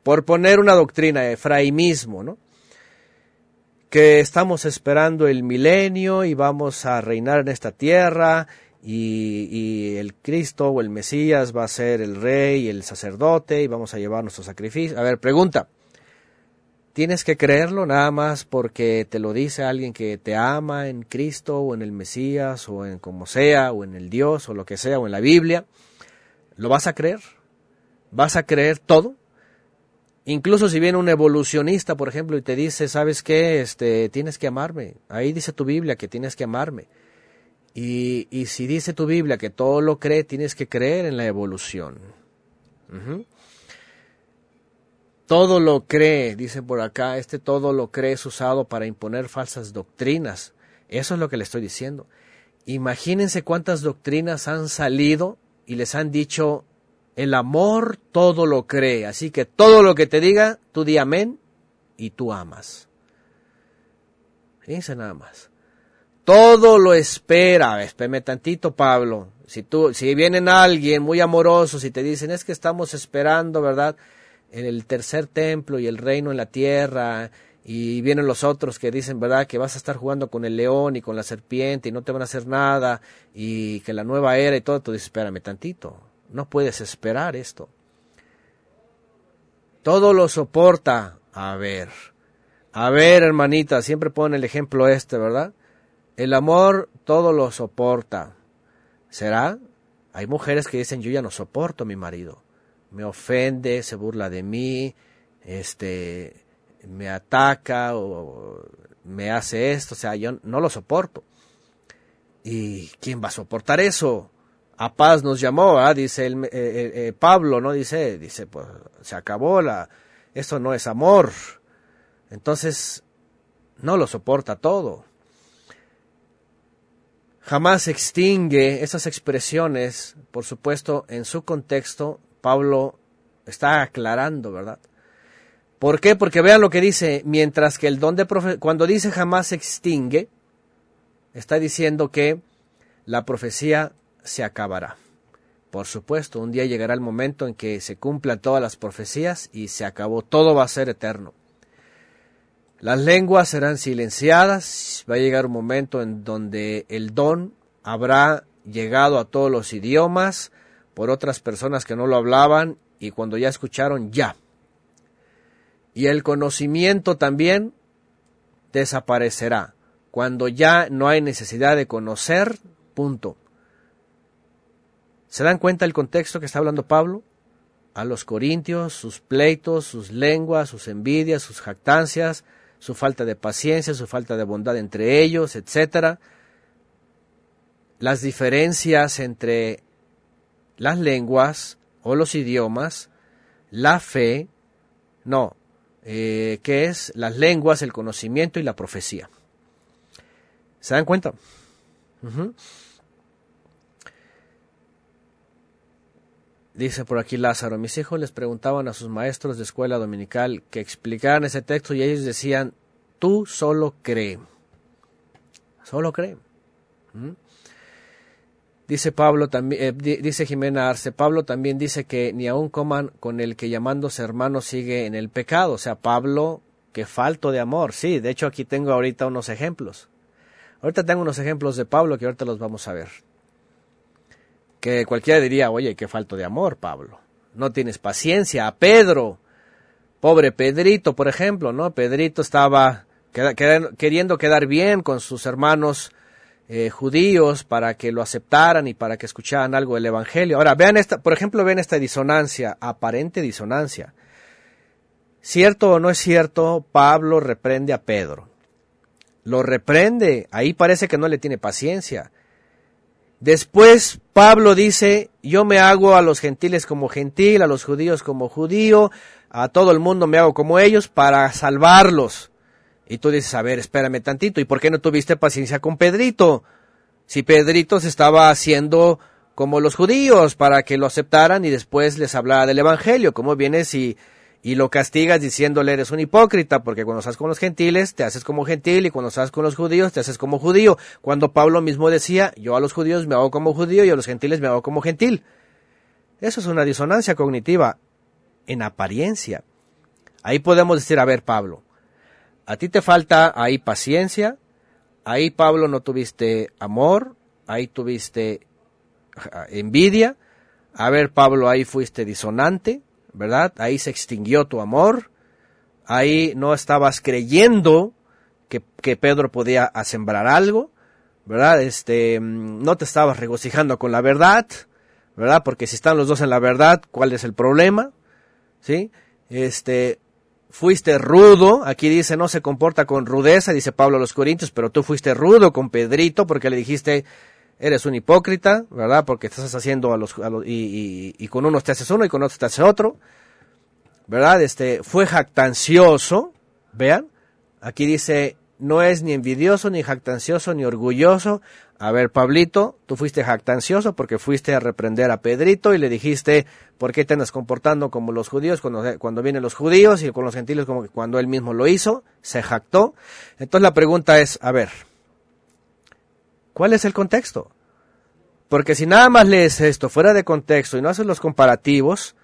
por poner una doctrina, efraimismo, ¿no? Que estamos esperando el milenio y vamos a reinar en esta tierra y, el Cristo o el Mesías va a ser el rey y el sacerdote y vamos a llevar nuestro sacrificio. A ver, pregunta. ¿Tienes que creerlo nada más porque te lo dice alguien que te ama en Cristo o en el Mesías o en como sea o en el Dios o lo que sea o en la Biblia? ¿Lo vas a creer? ¿Vas a creer todo? Incluso si viene un evolucionista, por ejemplo, y te dice, ¿sabes qué? Este, tienes que amarme. Ahí dice tu Biblia que tienes que amarme. Y, y si dice tu Biblia que todo lo cree, tienes que creer en la evolución. Todo lo cree, dice por acá, este todo lo cree es usado para imponer falsas doctrinas. Eso es lo que le estoy diciendo. Imagínense cuántas doctrinas han salido y les han dicho, el amor todo lo cree, así que todo lo que te diga, tú di amén y tú amas. Fíjense nada más. Todo lo espera. Espérame tantito, Pablo. Si tú, si vienen alguien muy amoroso, y te dicen es que estamos esperando, ¿verdad? El tercer templo y el reino en la tierra, y vienen los otros que dicen, ¿verdad? Que vas a estar jugando con el león y con la serpiente y no te van a hacer nada, y que la nueva era y todo, tú dices, espérame tantito. No puedes esperar esto. Todo lo soporta. A ver. A ver, hermanita, siempre pone el ejemplo este, ¿verdad? El amor todo lo soporta. ¿Será? Hay mujeres que dicen, yo ya no soporto a mi marido. Me ofende, se burla de mí, este, me ataca o me hace esto, o sea, yo no lo soporto. ¿Y quién va a soportar eso? A paz nos llamó, ¿ah? dice el, eh, eh, eh, Pablo, ¿no? Dice, dice, pues se acabó la, esto no es amor. Entonces, no lo soporta todo jamás extingue esas expresiones, por supuesto, en su contexto, Pablo está aclarando, ¿verdad? ¿Por qué? Porque vean lo que dice, mientras que el don de cuando dice jamás extingue, está diciendo que la profecía se acabará. Por supuesto, un día llegará el momento en que se cumplan todas las profecías y se acabó, todo va a ser eterno. Las lenguas serán silenciadas, va a llegar un momento en donde el don habrá llegado a todos los idiomas por otras personas que no lo hablaban y cuando ya escucharon ya. Y el conocimiento también desaparecerá. Cuando ya no hay necesidad de conocer, punto. ¿Se dan cuenta el contexto que está hablando Pablo? A los corintios, sus pleitos, sus lenguas, sus envidias, sus jactancias, su falta de paciencia, su falta de bondad entre ellos, etc. Las diferencias entre las lenguas o los idiomas, la fe, no, eh, que es las lenguas, el conocimiento y la profecía. ¿Se dan cuenta? Dice por aquí Lázaro, mis hijos les preguntaban a sus maestros de escuela dominical que explicaran ese texto y ellos decían, tú solo cree. Solo cree. Dice Pablo también, eh, dice Jimena Arce, Pablo también dice que ni aun coman con el que llamándose hermano sigue en el pecado. O sea, Pablo, que falto de amor. Sí, de hecho aquí tengo ahorita unos ejemplos. Ahorita tengo unos ejemplos de Pablo que ahorita los vamos a ver que cualquiera diría, oye, qué falto de amor, Pablo. No tienes paciencia. A Pedro, pobre Pedrito, por ejemplo, ¿no? Pedrito estaba queriendo quedar bien con sus hermanos eh, judíos para que lo aceptaran y para que escucharan algo del Evangelio. Ahora, vean esta, por ejemplo, vean esta disonancia, aparente disonancia. Cierto o no es cierto, Pablo reprende a Pedro. Lo reprende, ahí parece que no le tiene paciencia. Después Pablo dice, yo me hago a los gentiles como gentil, a los judíos como judío, a todo el mundo me hago como ellos para salvarlos. Y tú dices, a ver, espérame tantito, ¿y por qué no tuviste paciencia con Pedrito? Si Pedrito se estaba haciendo como los judíos para que lo aceptaran y después les hablara del Evangelio, ¿cómo vienes y, y lo castigas diciéndole eres un hipócrita? Porque cuando estás con los gentiles te haces como gentil y cuando estás con los judíos te haces como judío. Cuando Pablo mismo decía, yo a los judíos me hago como judío y a los gentiles me hago como gentil. Eso es una disonancia cognitiva en apariencia. Ahí podemos decir, a ver, Pablo, a ti te falta ahí paciencia, ahí Pablo no tuviste amor, ahí tuviste envidia, a ver Pablo, ahí fuiste disonante, ¿verdad? Ahí se extinguió tu amor, ahí no estabas creyendo que, que Pedro podía sembrar algo, ¿verdad? Este, no te estabas regocijando con la verdad, ¿verdad? Porque si están los dos en la verdad, ¿cuál es el problema? ¿Sí? Este, fuiste rudo, aquí dice no se comporta con rudeza, dice Pablo a los Corintios, pero tú fuiste rudo con Pedrito porque le dijiste eres un hipócrita, ¿verdad? Porque estás haciendo a los, y, y, con unos te haces uno y con otros te haces otro, ¿verdad? Este fue jactancioso, vean, aquí dice no es ni envidioso, ni jactancioso, ni orgulloso. A ver, Pablito, tú fuiste jactancioso porque fuiste a reprender a Pedrito y le dijiste, ¿por qué te andas comportando como los judíos cuando, cuando vienen los judíos y con los gentiles como cuando él mismo lo hizo? Se jactó. Entonces la pregunta es, a ver, ¿cuál es el contexto? Porque si nada más lees esto fuera de contexto y no haces los comparativos,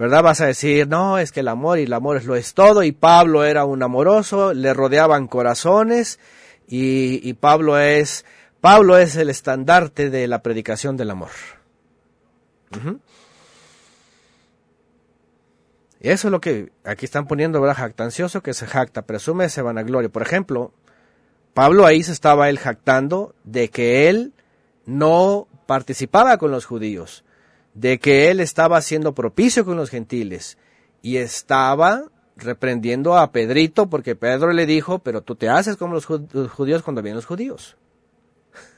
¿verdad? Vas a decir, no, es que el amor y el amor es lo es todo, y Pablo era un amoroso, le rodeaban corazones, y, Pablo es, Pablo es el estandarte de la predicación del amor. Y eso es lo que aquí están poniendo, ¿verdad? Jactancioso que se jacta, presume ese vanagloria. Por ejemplo, Pablo ahí se estaba él jactando de que él no participaba con los judíos de que él estaba siendo propicio con los gentiles y estaba reprendiendo a Pedrito porque Pedro le dijo, pero tú te haces como los judíos cuando vienen los judíos.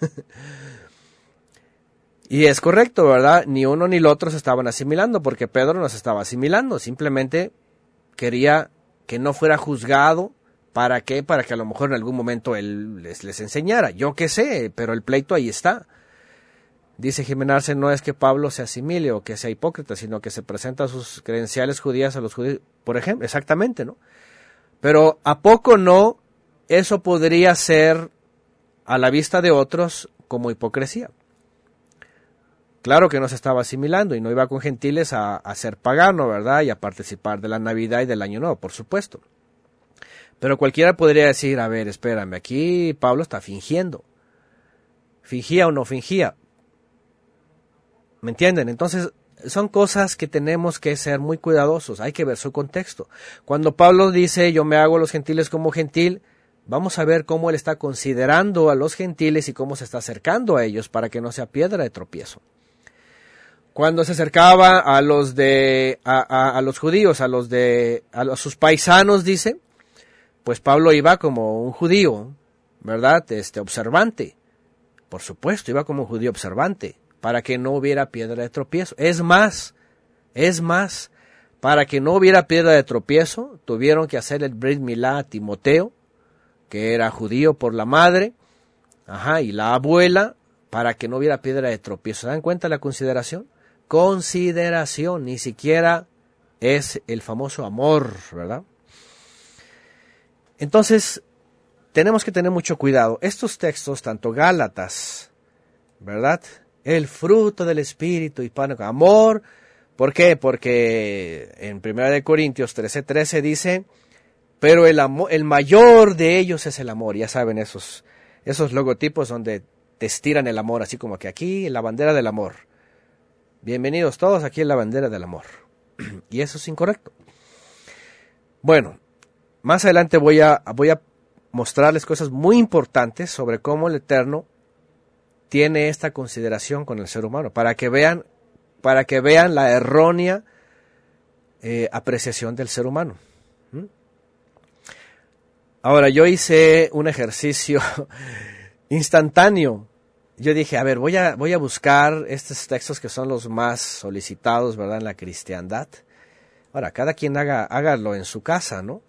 y es correcto, ¿verdad? Ni uno ni el otro se estaban asimilando porque Pedro no se estaba asimilando, simplemente quería que no fuera juzgado. ¿Para qué? Para que a lo mejor en algún momento él les, les enseñara. Yo qué sé, pero el pleito ahí está. Dice Jiménez no es que Pablo se asimile o que sea hipócrita, sino que se presenta sus credenciales judías a los judíos, por ejemplo, exactamente, ¿no? Pero ¿a poco no eso podría ser a la vista de otros como hipocresía? Claro que no se estaba asimilando y no iba con gentiles a, a ser pagano, ¿verdad? Y a participar de la Navidad y del Año Nuevo, por supuesto. Pero cualquiera podría decir, a ver, espérame, aquí Pablo está fingiendo. ¿Fingía o no fingía? ¿Me entienden? Entonces, son cosas que tenemos que ser muy cuidadosos, hay que ver su contexto. Cuando Pablo dice yo me hago a los gentiles como gentil, vamos a ver cómo él está considerando a los gentiles y cómo se está acercando a ellos para que no sea piedra de tropiezo. Cuando se acercaba a los de a, a los judíos, a los de a sus paisanos, dice, pues Pablo iba como un judío, ¿verdad? Este observante. Por supuesto, iba como un judío observante para que no hubiera piedra de tropiezo. Es más, es más, para que no hubiera piedra de tropiezo, tuvieron que hacer el Brit a Timoteo, que era judío por la madre, ajá, y la abuela, para que no hubiera piedra de tropiezo. ¿Se dan cuenta la consideración? Consideración, ni siquiera es el famoso amor, ¿verdad? Entonces, tenemos que tener mucho cuidado. Estos textos, tanto Gálatas, ¿verdad? El fruto del Espíritu hispánico, amor. ¿Por qué? Porque en 1 Corintios 13:13 13 dice, pero el, amor, el mayor de ellos es el amor. Ya saben esos, esos logotipos donde te estiran el amor, así como que aquí la bandera del amor. Bienvenidos todos aquí en la bandera del amor. y eso es incorrecto. Bueno, más adelante voy a, voy a mostrarles cosas muy importantes sobre cómo el Eterno tiene esta consideración con el ser humano, para que vean, para que vean la errónea eh, apreciación del ser humano. Ahora, yo hice un ejercicio instantáneo. Yo dije, a ver, voy a, voy a buscar estos textos que son los más solicitados, ¿verdad?, en la cristiandad. Ahora, cada quien haga, hágalo en su casa, ¿no?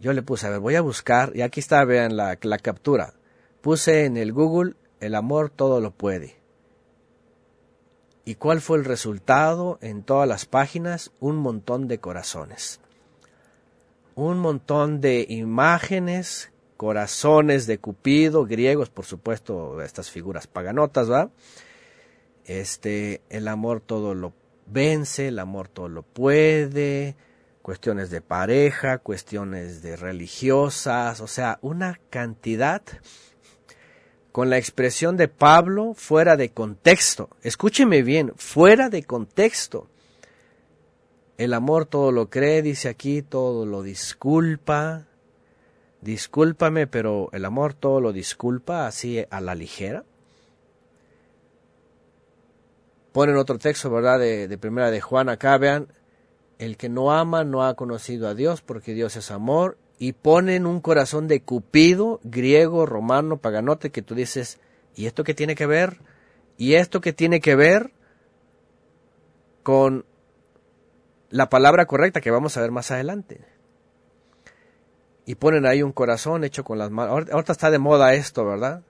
yo le puse, a ver, voy a buscar, y aquí está, vean la, la captura. Puse en el Google, el amor todo lo puede. ¿Y cuál fue el resultado en todas las páginas? Un montón de corazones. Un montón de imágenes, corazones de Cupido, griegos, por supuesto, estas figuras paganotas, ¿va? Este, el amor todo lo vence, el amor todo lo puede, cuestiones de pareja, cuestiones de religiosas, o sea, una cantidad con la expresión de Pablo fuera de contexto. Escúcheme bien, fuera de contexto. El amor todo lo cree, dice aquí, todo lo disculpa. Discúlpame, pero el amor todo lo disculpa así a la ligera. Ponen otro texto, ¿verdad? De, de primera de Juan acá, vean, el que no ama no ha conocido a Dios porque Dios es amor y ponen un corazón de Cupido, griego, romano, paganote, que tú dices, ¿y esto qué tiene que ver? ¿Y esto qué tiene que ver con la palabra correcta que vamos a ver más adelante? Y ponen ahí un corazón hecho con las manos. Ahorita está de moda esto, ¿verdad?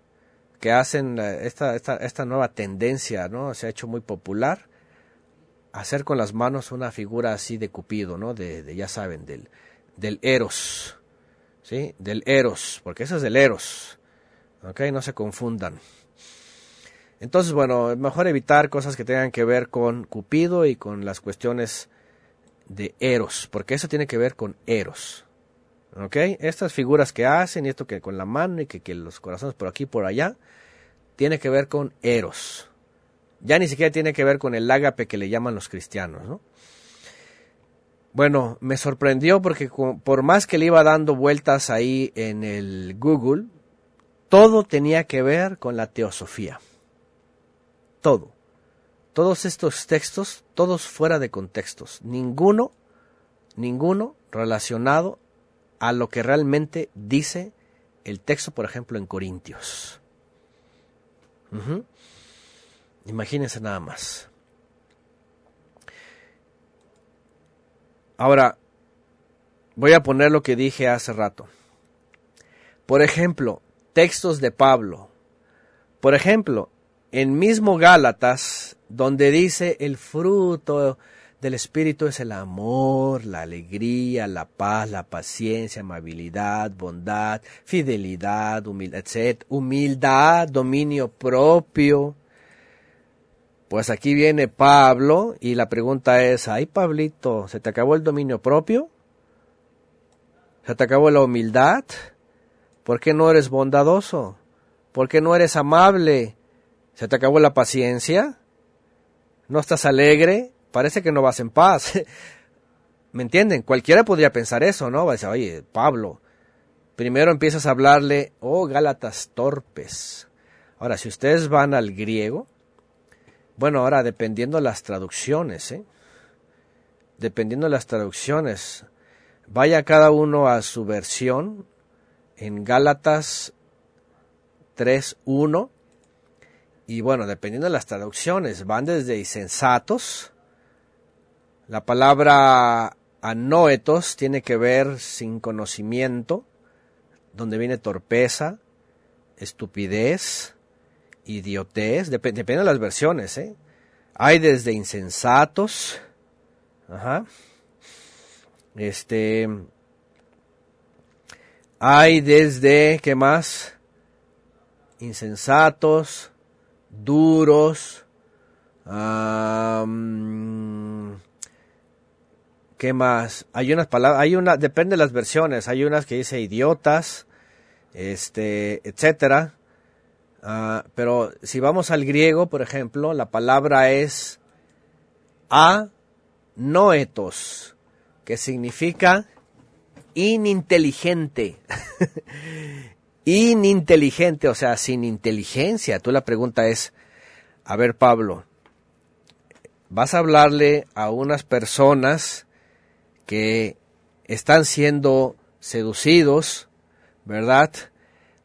Que hacen eh, esta, esta, esta nueva tendencia, ¿no? Se ha hecho muy popular hacer con las manos una figura así de Cupido, ¿no? De, ya saben, del, del Eros, ¿sí? Del Eros, porque eso es del Eros. No se confundan. Entonces, bueno, mejor evitar cosas que tengan que ver con Cupido y con las cuestiones de Eros, porque eso tiene que ver con Eros, ¿ok? Estas figuras que hacen y esto que con la mano y que, que los corazones por aquí por allá, tiene que ver con Eros, ya ni siquiera tiene que ver con el ágape que le llaman los cristianos, ¿no? Bueno, me sorprendió porque por más que le iba dando vueltas ahí en el Google, todo tenía que ver con la teosofía. Todo. Todos estos textos, todos fuera de contextos. Ninguno, ninguno relacionado a lo que realmente dice el texto, por ejemplo, en Corintios. Imagínense nada más. Ahora, voy a poner lo que dije hace rato. Por ejemplo, textos de Pablo. Por ejemplo, en mismo Gálatas, donde dice el fruto del Espíritu es el amor, la alegría, la paz, la paciencia, amabilidad, bondad, fidelidad, humildad, humildad, dominio propio. Pues aquí viene Pablo y la pregunta es, ay Pablito, ¿se te acabó el dominio propio? ¿Se te acabó la humildad? ¿Por qué no eres bondadoso? ¿Por qué no eres amable? ¿Se te acabó la paciencia? ¿No estás alegre? Parece que no vas en paz. ¿Me entienden? Cualquiera podría pensar eso, ¿no? Va a decir, oye, Pablo, primero empiezas a hablarle, oh, Gálatas torpes. Ahora, si ustedes van al griego, bueno, ahora dependiendo las traducciones, ¿eh? Dependiendo las traducciones, vaya cada uno a su versión en Gálatas 3.1 y bueno, dependiendo de las traducciones, van desde insensatos, la palabra anoetos tiene que ver sin conocimiento, donde viene torpeza, estupidez, idiotez, depende de las versiones, ¿eh? Hay desde insensatos, ajá, este, hay desde, ¿qué más? Insensatos, duros, ¿qué más? Hay unas palabras, hay una, depende de las versiones, hay unas que dice idiotas, este, etcétera, Ah, pero si vamos al griego, por ejemplo, la palabra es anoetos, que significa ininteligente. ininteligente, o sea, sin inteligencia. Tú la pregunta es, a ver Pablo, vas a hablarle a unas personas que están siendo seducidos, ¿verdad?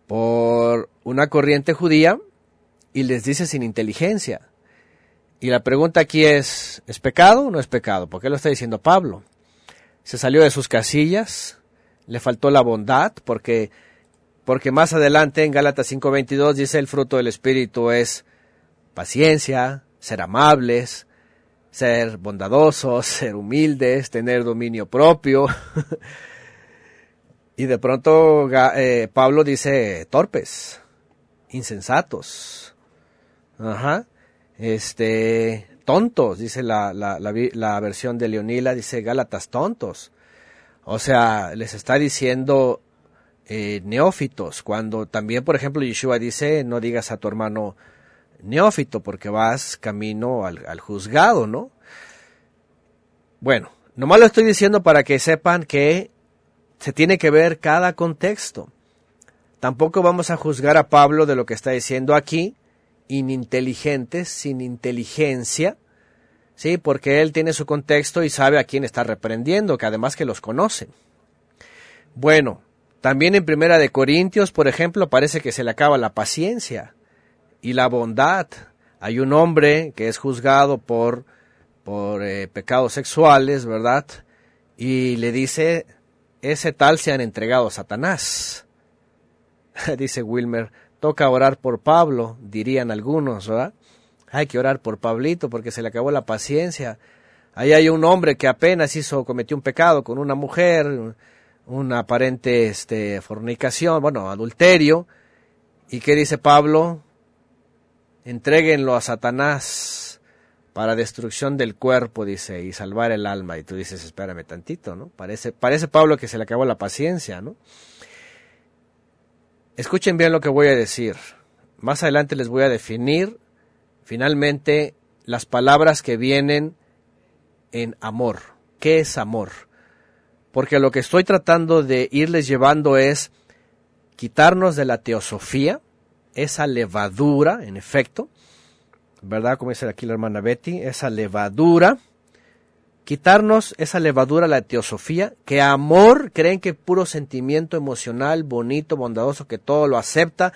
Por una corriente judía y les dice sin inteligencia. Y la pregunta aquí es, ¿es pecado o no es pecado? ¿Por qué lo está diciendo Pablo? Se salió de sus casillas, le faltó la bondad, porque, porque más adelante en Gálatas 5:22 dice el fruto del Espíritu es paciencia, ser amables, ser bondadosos, ser humildes, tener dominio propio. y de pronto eh, Pablo dice torpes, insensatos, ajá, este, tontos, dice la, la, la, versión de Leonila, dice Gálatas tontos. O sea, les está diciendo eh, neófitos, cuando también, por ejemplo, Yeshua dice, no digas a tu hermano neófito, porque vas camino al, juzgado, ¿no? Bueno, nomás lo estoy diciendo para que sepan que se tiene que ver cada contexto. Tampoco vamos a juzgar a Pablo de lo que está diciendo aquí, ininteligentes, sin inteligencia, sí, porque él tiene su contexto y sabe a quién está reprendiendo, que además que los conoce. Bueno, también en Primera de Corintios, por ejemplo, parece que se le acaba la paciencia y la bondad. Hay un hombre que es juzgado por, por eh, pecados sexuales, ¿verdad? Y le dice, ese tal se han entregado a Satanás. dice Wilmer, toca orar por Pablo, dirían algunos, ¿verdad? Hay que orar por Pablito porque se le acabó la paciencia. Ahí hay un hombre que apenas hizo, cometió un pecado con una mujer, una aparente este, fornicación, bueno, adulterio. ¿Y qué dice Pablo? Entréguenlo a Satanás para destrucción del cuerpo, dice, y salvar el alma. Y tú dices, espérame tantito, ¿no? Parece, parece Pablo que se le acabó la paciencia, ¿no? Escuchen bien lo que voy a decir. Más adelante les voy a definir finalmente las palabras que vienen en amor. ¿Qué es amor? Porque lo que estoy tratando de irles llevando es quitarnos de la teosofía, esa levadura, en efecto, ¿verdad? Como dice aquí la hermana Betty, esa levadura, quitarnos esa levadura, la teosofía, que amor creen que puro sentimiento emocional, bonito, bondadoso, que todo lo acepta,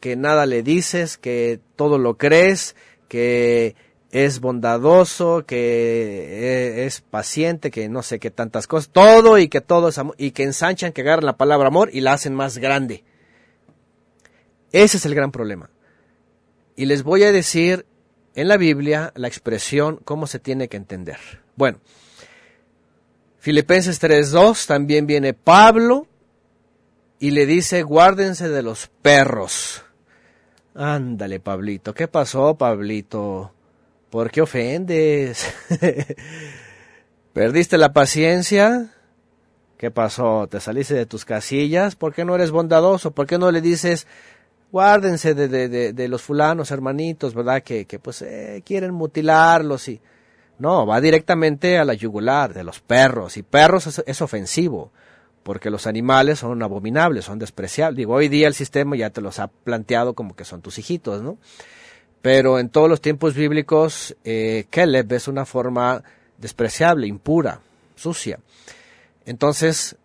que nada le dices, que todo lo crees, que es bondadoso, que e, es paciente, que no sé qué tantas cosas, todo y que todo es amor, y que ensanchan, que agarran la palabra amor y la hacen más grande. Ese es el gran problema. Y les voy a decir en la Biblia la expresión cómo se tiene que entender. Bueno, Filipenses 3.2 también viene Pablo y le dice, guárdense de los perros. Ándale, Pablito. ¿Qué pasó, Pablito? ¿Por qué ofendes? ¿Perdiste la paciencia? ¿Qué pasó? ¿Te saliste de tus casillas? ¿Por qué no eres bondadoso? ¿Por qué no le dices, guárdense de, de, de, los fulanos hermanitos, ¿verdad? Que, que pues eh, quieren mutilarlos y... No, va directamente a la yugular de los perros. Y perros es, ofensivo, porque los animales son abominables, son despreciables. Digo, hoy día el sistema ya te los ha planteado como que son tus hijitos, ¿no? Pero en todos los tiempos bíblicos, eh, Keleb es una forma despreciable, impura, sucia. Entonces,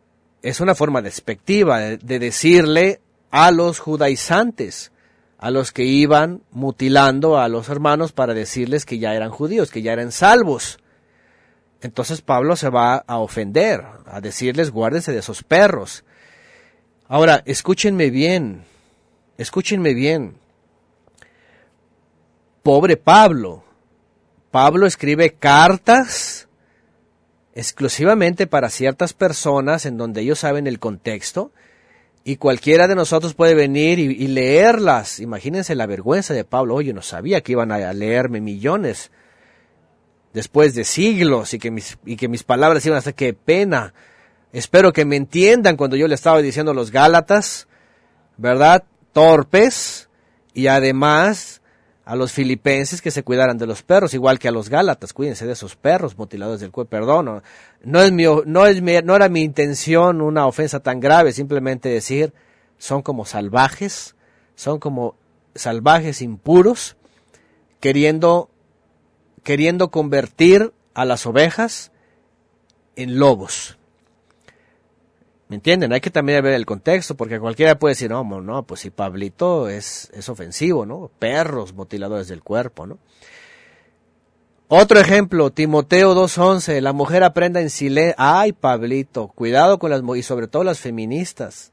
es una forma despectiva de decirle a los judaizantes, a los que iban mutilando a los hermanos para decirles que ya eran judíos, que ya eran salvos. Entonces Pablo se va a ofender, a decirles guárdense de esos perros. Ahora, escúchenme bien, escúchenme bien. Pobre Pablo. Pablo escribe cartas exclusivamente para ciertas personas en donde ellos saben el contexto y cualquiera de nosotros puede venir y, leerlas. Imagínense la vergüenza de Pablo. Oye, no sabía que iban a leerme millones después de siglos y que mis, y que mis palabras iban a ser qué pena. Espero que me entiendan cuando yo le estaba diciendo a los Gálatas, ¿verdad? Torpes y además a los filipenses que se cuidaran de los perros, igual que a los gálatas, cuídense de esos perros mutilados del cuerpo, perdón, no, es mi, no, es mi, no era mi intención una ofensa tan grave, simplemente decir, son como salvajes, son como salvajes impuros, queriendo, queriendo convertir a las ovejas en lobos. ¿Me entienden? Hay que también ver el contexto, porque cualquiera puede decir, no, no, pues si Pablito es, es ofensivo, ¿no? Perros mutiladores del cuerpo, ¿no? Otro ejemplo, Timoteo 2.11, la mujer aprenda en silencio. Ay, Pablito, cuidado con las, y sobre todo las feministas.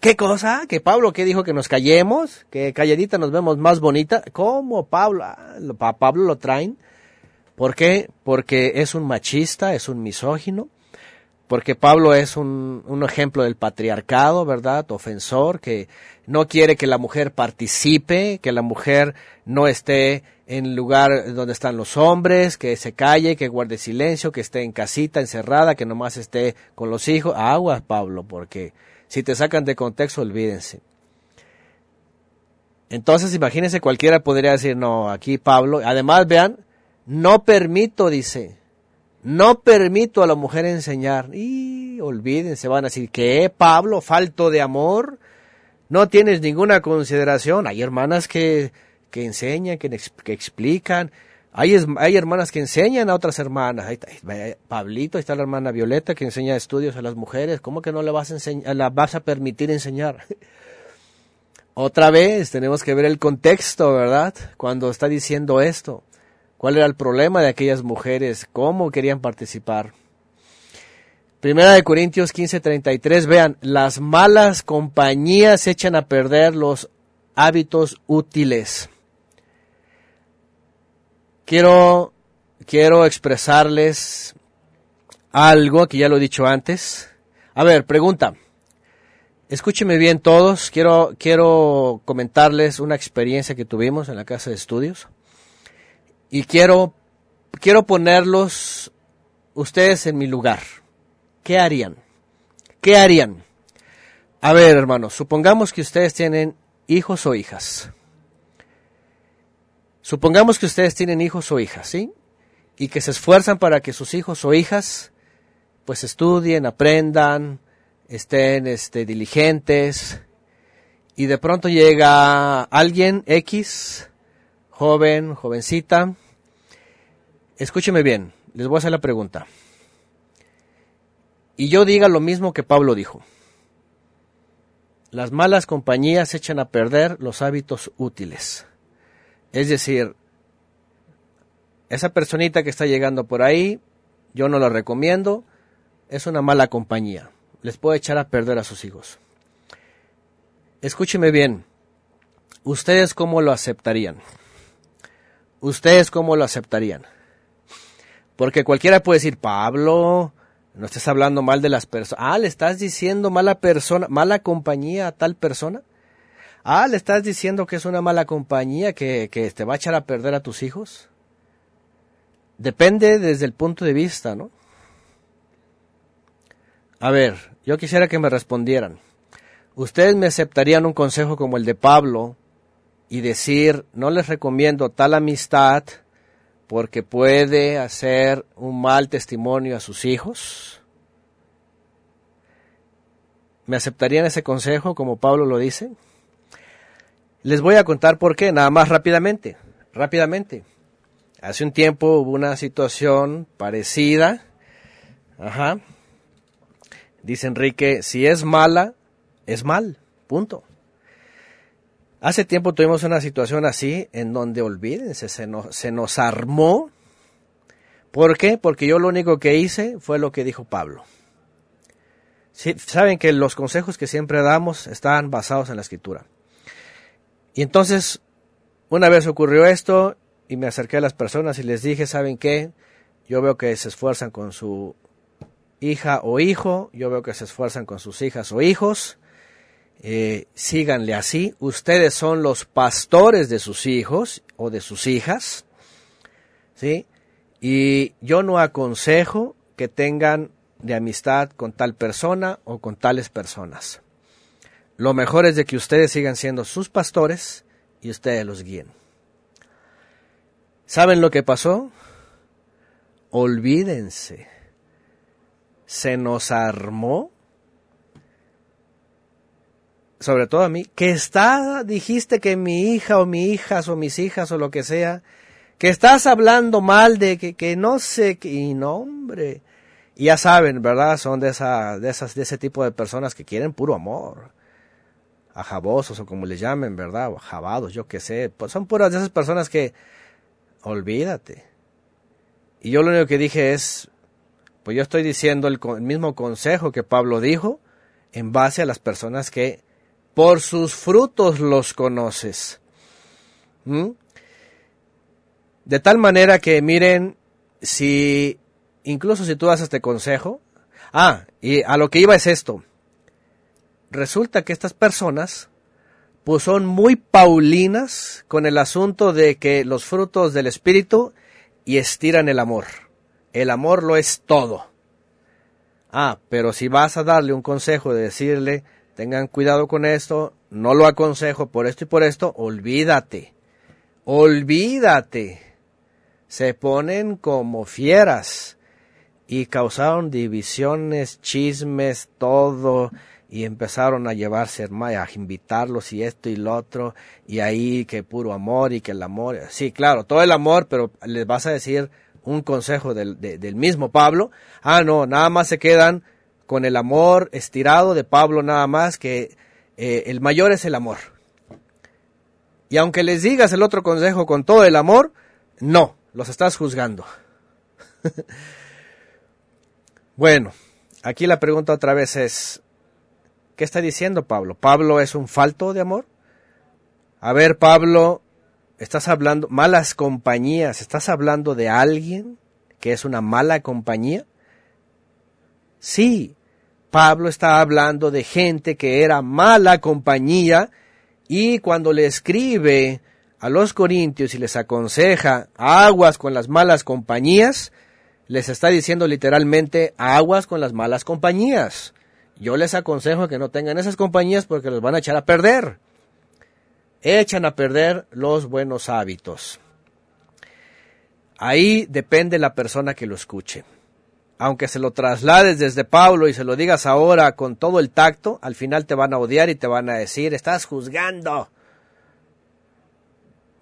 ¿Qué cosa? ¿Que Pablo qué dijo? ¿Que nos callemos? ¿Que calladita nos vemos más bonita? ¿Cómo Pablo? ¿A Pablo lo traen? ¿Por qué? Porque es un machista, es un misógino, porque Pablo es un, un, ejemplo del patriarcado, ¿verdad? Ofensor, que no quiere que la mujer participe, que la mujer no esté en el lugar donde están los hombres, que se calle, que guarde silencio, que esté en casita, encerrada, que nomás esté con los hijos. Agua, Pablo, porque si te sacan de contexto, olvídense. Entonces, imagínense, cualquiera podría decir, no, aquí Pablo, además, vean, no permito, dice, no permito a la mujer enseñar. Y olvídense, van a decir, ¿qué, Pablo? ¿Falto de amor? No tienes ninguna consideración. Hay hermanas que, que enseñan, que, que explican. Hay, hay, hermanas que enseñan a otras hermanas. Pablito, ahí está la hermana Violeta que enseña estudios a las mujeres. ¿Cómo que no le vas a, enseñar, la vas a permitir enseñar? Otra vez tenemos que ver el contexto, ¿verdad? Cuando está diciendo esto. ¿Cuál era el problema de aquellas mujeres? ¿Cómo querían participar? Primera de Corintios 15:33, vean, las malas compañías echan a perder los hábitos útiles. Quiero, quiero expresarles algo que ya lo he dicho antes. A ver, pregunta. Escúcheme bien todos. Quiero, quiero comentarles una experiencia que tuvimos en la casa de estudios y quiero, quiero ponerlos ustedes en mi lugar. ¿Qué harían? ¿Qué harían? A ver, hermanos, supongamos que ustedes tienen hijos o hijas. Supongamos que ustedes tienen hijos o hijas, ¿sí? Y que se esfuerzan para que sus hijos o hijas pues estudien, aprendan, estén este, diligentes. Y de pronto llega alguien X joven, jovencita. Escúcheme bien, les voy a hacer la pregunta. Y yo diga lo mismo que Pablo dijo. Las malas compañías echan a perder los hábitos útiles. Es decir, esa personita que está llegando por ahí, yo no la recomiendo, es una mala compañía. Les puede echar a perder a sus hijos. Escúcheme bien, ¿ustedes cómo lo aceptarían? ¿Ustedes cómo lo aceptarían? Porque cualquiera puede decir, Pablo, no estás hablando mal de las personas. Ah, le estás diciendo mala persona, mala compañía a tal persona. Ah, le estás diciendo que es una mala compañía que, que te va a echar a perder a tus hijos. Depende desde el punto de vista, ¿no? A ver, yo quisiera que me respondieran. ¿Ustedes me aceptarían un consejo como el de Pablo y decir, no les recomiendo tal amistad porque puede hacer un mal testimonio a sus hijos? ¿Me aceptarían ese consejo como Pablo lo dice? Les voy a contar por qué, nada más rápidamente, rápidamente. Hace un tiempo hubo una situación parecida. Ajá. Dice Enrique, si es mala, es mal. Punto. Hace tiempo tuvimos una situación así en donde, olvídense, se nos, se nos armó. ¿Por qué? Porque yo lo único que hice fue lo que dijo Pablo. saben que los consejos que siempre damos están basados en la escritura. Y entonces, una vez ocurrió esto y me acerqué a las personas y les dije, ¿saben qué? Yo veo que se esfuerzan con su hija o hijo, yo veo que se esfuerzan con sus hijas o hijos, eh, síganle así. Ustedes son los pastores de sus hijos o de sus hijas, ¿sí? Y yo no aconsejo que tengan de amistad con tal persona o con tales personas. Lo mejor es de que ustedes sigan siendo sus pastores y ustedes los guíen. ¿Saben lo que pasó? Olvídense. Se nos armó sobre todo a mí, que está, dijiste que mi hija o mi hijas o mis hijas o lo que sea, que estás hablando mal de que, que no sé, qué, y no hombre, ya saben, ¿verdad? Son de, esa, de, esas, de ese tipo de personas que quieren puro amor, ajabosos o como les llamen, ¿verdad? O jabados, yo qué sé, pues son puras de esas personas que, olvídate, Y yo lo único que dije es, pues yo estoy diciendo el, mismo consejo que Pablo dijo en base a las personas que por sus frutos los conoces. ¿Mm? De tal manera que miren, si incluso si tú das este consejo, ah, y a lo que iba es esto. Resulta que estas personas pues son muy paulinas con el asunto de que los frutos del espíritu y estiran el amor. El amor lo es todo. Ah, pero si vas a darle un consejo de decirle, tengan cuidado con esto, no lo aconsejo por esto y por esto, olvídate. Olvídate. Se ponen como fieras y causaron divisiones, chismes, todo y empezaron a llevarse a invitarlos y esto y lo otro, y ahí que puro amor y que el amor, sí, claro, todo el amor, pero les vas a decir un consejo del, del mismo Pablo, ah, no, nada más se quedan con el amor estirado de Pablo nada más, que eh, el mayor es el amor. Y aunque les digas el otro consejo con todo el amor, no, los estás juzgando. bueno, aquí la pregunta otra vez es, ¿Qué está diciendo Pablo? ¿Pablo es un falto de amor? A ver, Pablo, estás hablando malas compañías, estás hablando de alguien que es una mala compañía? Sí, Pablo está hablando de gente que era mala compañía y cuando le escribe a los corintios y les aconseja aguas con las malas compañías, les está diciendo literalmente aguas con las malas compañías. Yo les aconsejo que no tengan esas compañías porque los van a echar a perder. Echan a perder los buenos hábitos. Ahí depende la persona que lo escuche. Aunque se lo traslades desde Pablo y se lo digas ahora con todo el tacto, al final te van a odiar y te van a decir, estás juzgando.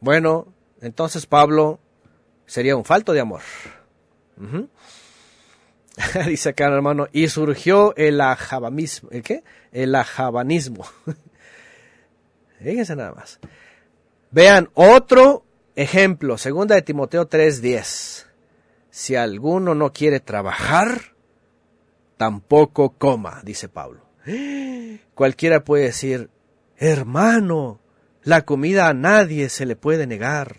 Bueno, entonces Pablo sería un falto de amor. Dice acá hermano, y surgió el ajabamismo. ¿El qué? El ajabanismo. Fíjense nada más. Vean otro ejemplo, segunda de Timoteo 3:10. Si alguno no quiere trabajar, tampoco coma, dice Pablo. Cualquiera puede decir, hermano, la comida a nadie se le puede negar.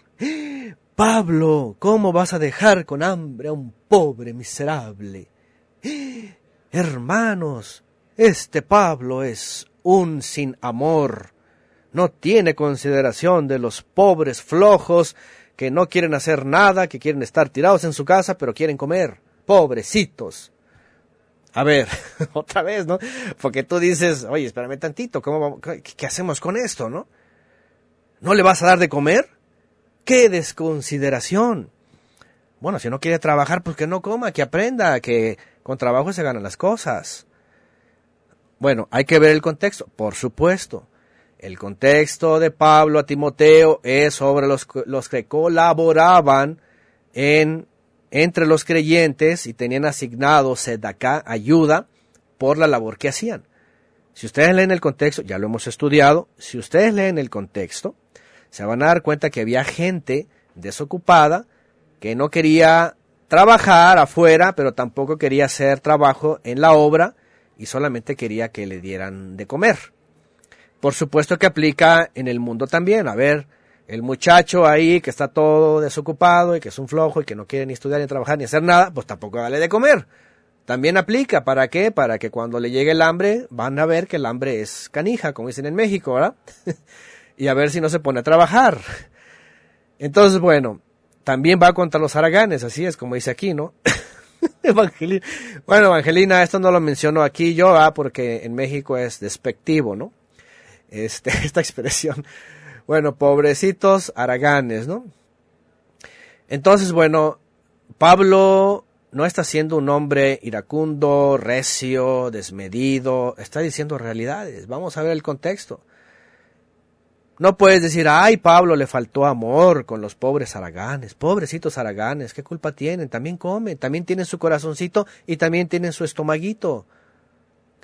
Pablo, ¿cómo vas a dejar con hambre a un pobre miserable? Hermanos, este Pablo es un sin amor. No tiene consideración de los pobres flojos que no quieren hacer nada, que quieren estar tirados en su casa, pero quieren comer. Pobrecitos. A ver, otra vez, ¿no? Porque tú dices, oye, espérame tantito, ¿cómo qué, ¿qué hacemos con esto, no? ¿No le vas a dar de comer? ¡Qué desconsideración! Bueno, si no quiere trabajar, pues que no coma, que aprenda, que con trabajo se ganan las cosas. Bueno, hay que ver el contexto, por supuesto. El contexto de Pablo a Timoteo es sobre los, los que colaboraban en, entre los creyentes y tenían asignado acá ayuda por la labor que hacían. Si ustedes leen el contexto, ya lo hemos estudiado, si ustedes leen el contexto, se van a dar cuenta que había gente desocupada que no quería trabajar afuera, pero tampoco quería hacer trabajo en la obra y solamente quería que le dieran de comer. Por supuesto que aplica en el mundo también. A ver, el muchacho ahí que está todo desocupado y que es un flojo y que no quiere ni estudiar ni trabajar ni hacer nada, pues tampoco dale de comer. También aplica, ¿para qué? Para que cuando le llegue el hambre van a ver que el hambre es canija, como dicen en México, ¿verdad? y a ver si no se pone a trabajar. Entonces, bueno, también va contra los haraganes, así es como dice aquí, ¿no? Evangelina. Bueno, Evangelina, esto no lo menciono aquí yo, ah, porque en México es despectivo, ¿no? Este, esta expresión. Bueno, pobrecitos haraganes, ¿no? Entonces, bueno, Pablo no está siendo un hombre iracundo, recio, desmedido, está diciendo realidades. Vamos a ver el contexto. No puedes decir, ay, Pablo le faltó amor con los pobres araganes, pobrecitos araganes, ¿qué culpa tienen? También comen, también tienen su corazoncito y también tienen su estomaguito.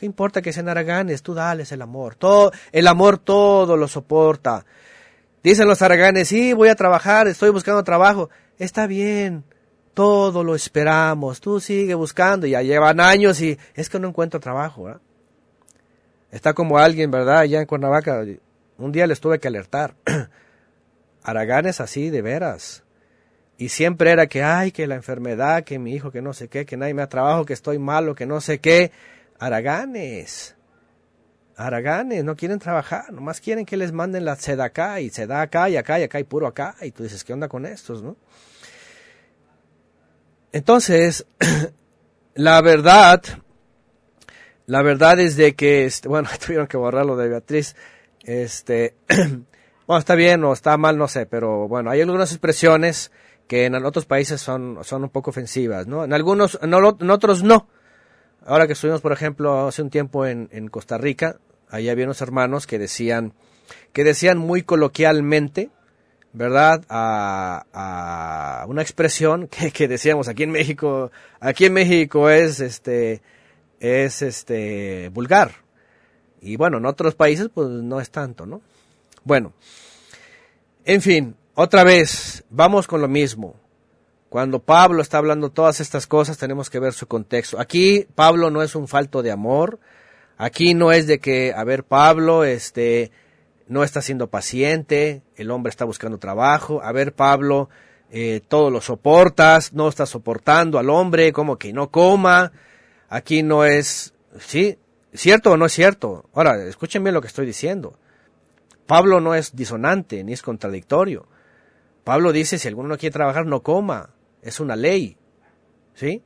¿Qué importa que sean araganes? Tú dales el amor. Todo, el amor todo lo soporta. Dicen los araganes, sí, voy a trabajar, estoy buscando trabajo. Está bien, todo lo esperamos, tú sigue buscando, ya llevan años y es que no encuentro trabajo. ¿verdad? Está como alguien, ¿verdad? Allá en Cuernavaca, un día les tuve que alertar. Aragán es así, de veras. Y siempre era que, ay, que la enfermedad, que mi hijo, que no sé qué, que nadie me da trabajo, que estoy malo, que no sé qué. Araganes. Araganes, no quieren trabajar, nomás quieren que les manden la seda acá y se da acá y acá y acá y puro acá. Y tú dices, ¿qué onda con estos, no? Entonces, la verdad, la verdad es de que, este, bueno, tuvieron que borrarlo de Beatriz, este, bueno, está bien o está mal, no sé, pero bueno, hay algunas expresiones que en otros países son, son un poco ofensivas, ¿no? En algunos, en otros no. Ahora que estuvimos, por ejemplo, hace un tiempo en, Costa Rica, ahí había unos hermanos que decían, que decían muy coloquialmente, ¿verdad? A, a una expresión que, que, decíamos aquí en México, aquí en México es este, es este, vulgar. Y bueno, en otros países pues no es tanto, ¿no? Bueno, en fin, otra vez, vamos con lo mismo. Cuando Pablo está hablando todas estas cosas, tenemos que ver su contexto. Aquí Pablo no es un falto de amor. Aquí no es de que, a ver, Pablo, este, no está siendo paciente, el hombre está buscando trabajo. A ver, Pablo, eh, todo lo soportas, no está soportando al hombre, como que no coma. Aquí no es, sí, cierto o no es cierto. Ahora, escuchen bien lo que estoy diciendo. Pablo no es disonante ni es contradictorio. Pablo dice, si alguno no quiere trabajar, no coma es una ley. ¿Sí?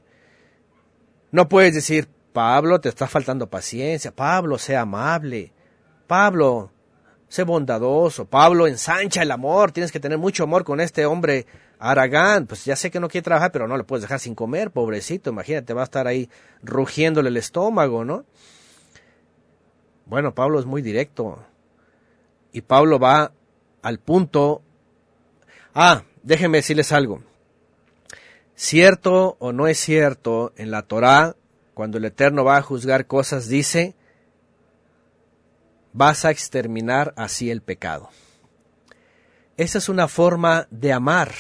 No puedes decir, Pablo, te está faltando paciencia, Pablo, sea amable, Pablo, sé bondadoso, Pablo, ensancha el amor, tienes que tener mucho amor con este hombre Aragán, pues ya sé que no quiere trabajar, pero no le puedes dejar sin comer, pobrecito, imagínate, va a estar ahí rugiéndole el estómago, ¿no? Bueno, Pablo es muy directo. Y Pablo va al punto. Ah, déjenme decirles algo. Cierto o no es cierto, en la Torá, cuando el Eterno va a juzgar cosas, dice, vas a exterminar así el pecado. Esa es una forma de amar.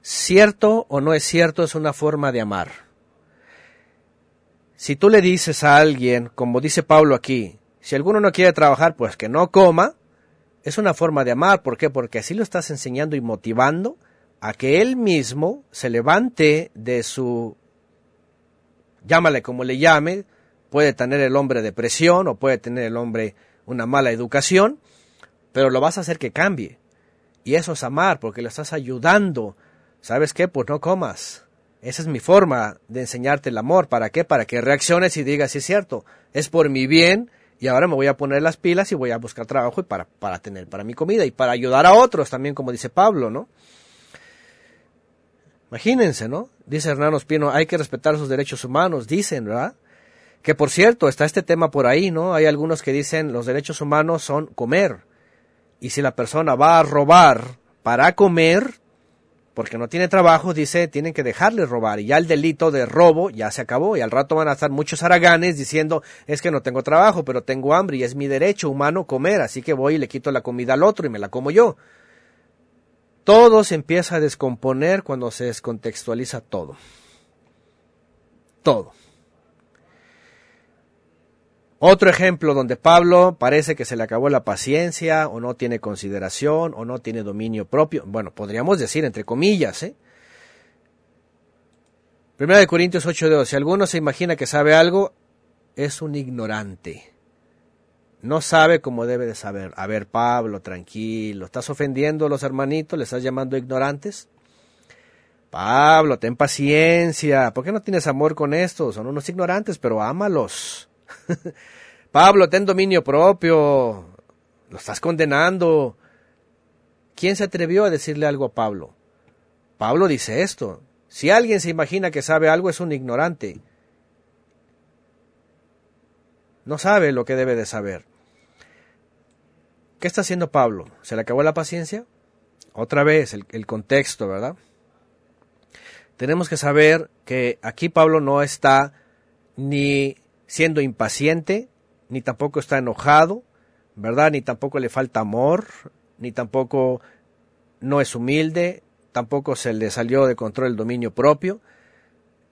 Cierto o no es cierto, es una forma de amar. Si tú le dices a alguien, como dice Pablo aquí, si alguno no quiere trabajar, pues que no coma, es una forma de amar. ¿Por qué? Porque así lo estás enseñando y motivando a que él mismo se levante de su, llámale como le llame, puede tener el hombre depresión o puede tener el hombre una mala educación, pero lo vas a hacer que cambie. Y eso es amar, porque le estás ayudando. ¿Sabes qué? Pues no comas. Esa es mi forma de enseñarte el amor. ¿Para qué? Para que reacciones y digas, sí es cierto, es por mi bien y ahora me voy a poner las pilas y voy a buscar trabajo y para, para tener para mi comida y para ayudar a otros también, como dice Pablo, ¿no? Imagínense, ¿no? Dice Hernán Ospino, hay que respetar sus derechos humanos, dicen, ¿verdad? Que por cierto, está este tema por ahí, ¿no? Hay algunos que dicen los derechos humanos son comer. Y si la persona va a robar para comer, porque no tiene trabajo, dice, tienen que dejarle robar. Y ya el delito de robo ya se acabó. Y al rato van a estar muchos haraganes diciendo, es que no tengo trabajo, pero tengo hambre y es mi derecho humano comer, así que voy y le quito la comida al otro y me la como yo. Todo se empieza a descomponer cuando se descontextualiza todo. Todo. Otro ejemplo donde Pablo parece que se le acabó la paciencia o no tiene consideración o no tiene dominio propio. Bueno, podríamos decir entre comillas, ¿eh? Primera de Corintios 8 de Si alguno se imagina que sabe algo, es un ignorante no sabe cómo debe de saber. A ver, Pablo, tranquilo, ¿estás ofendiendo a los hermanitos? ¿Le estás llamando ignorantes? Pablo, ten paciencia. ¿Por qué no tienes amor con estos? Son unos ignorantes, pero ámalos. Pablo, ten dominio propio. Lo estás condenando. ¿Quién se atrevió a decirle algo a Pablo? Pablo dice esto. Si alguien se imagina que sabe algo es un ignorante. No sabe lo que debe de saber. ¿Qué está haciendo Pablo? ¿Se le acabó la paciencia? Otra vez, el, contexto, ¿verdad? Tenemos que saber que aquí Pablo no está ni siendo impaciente, ni tampoco está enojado, ¿verdad? Ni tampoco le falta amor, ni tampoco no es humilde, tampoco se le salió de control el dominio propio.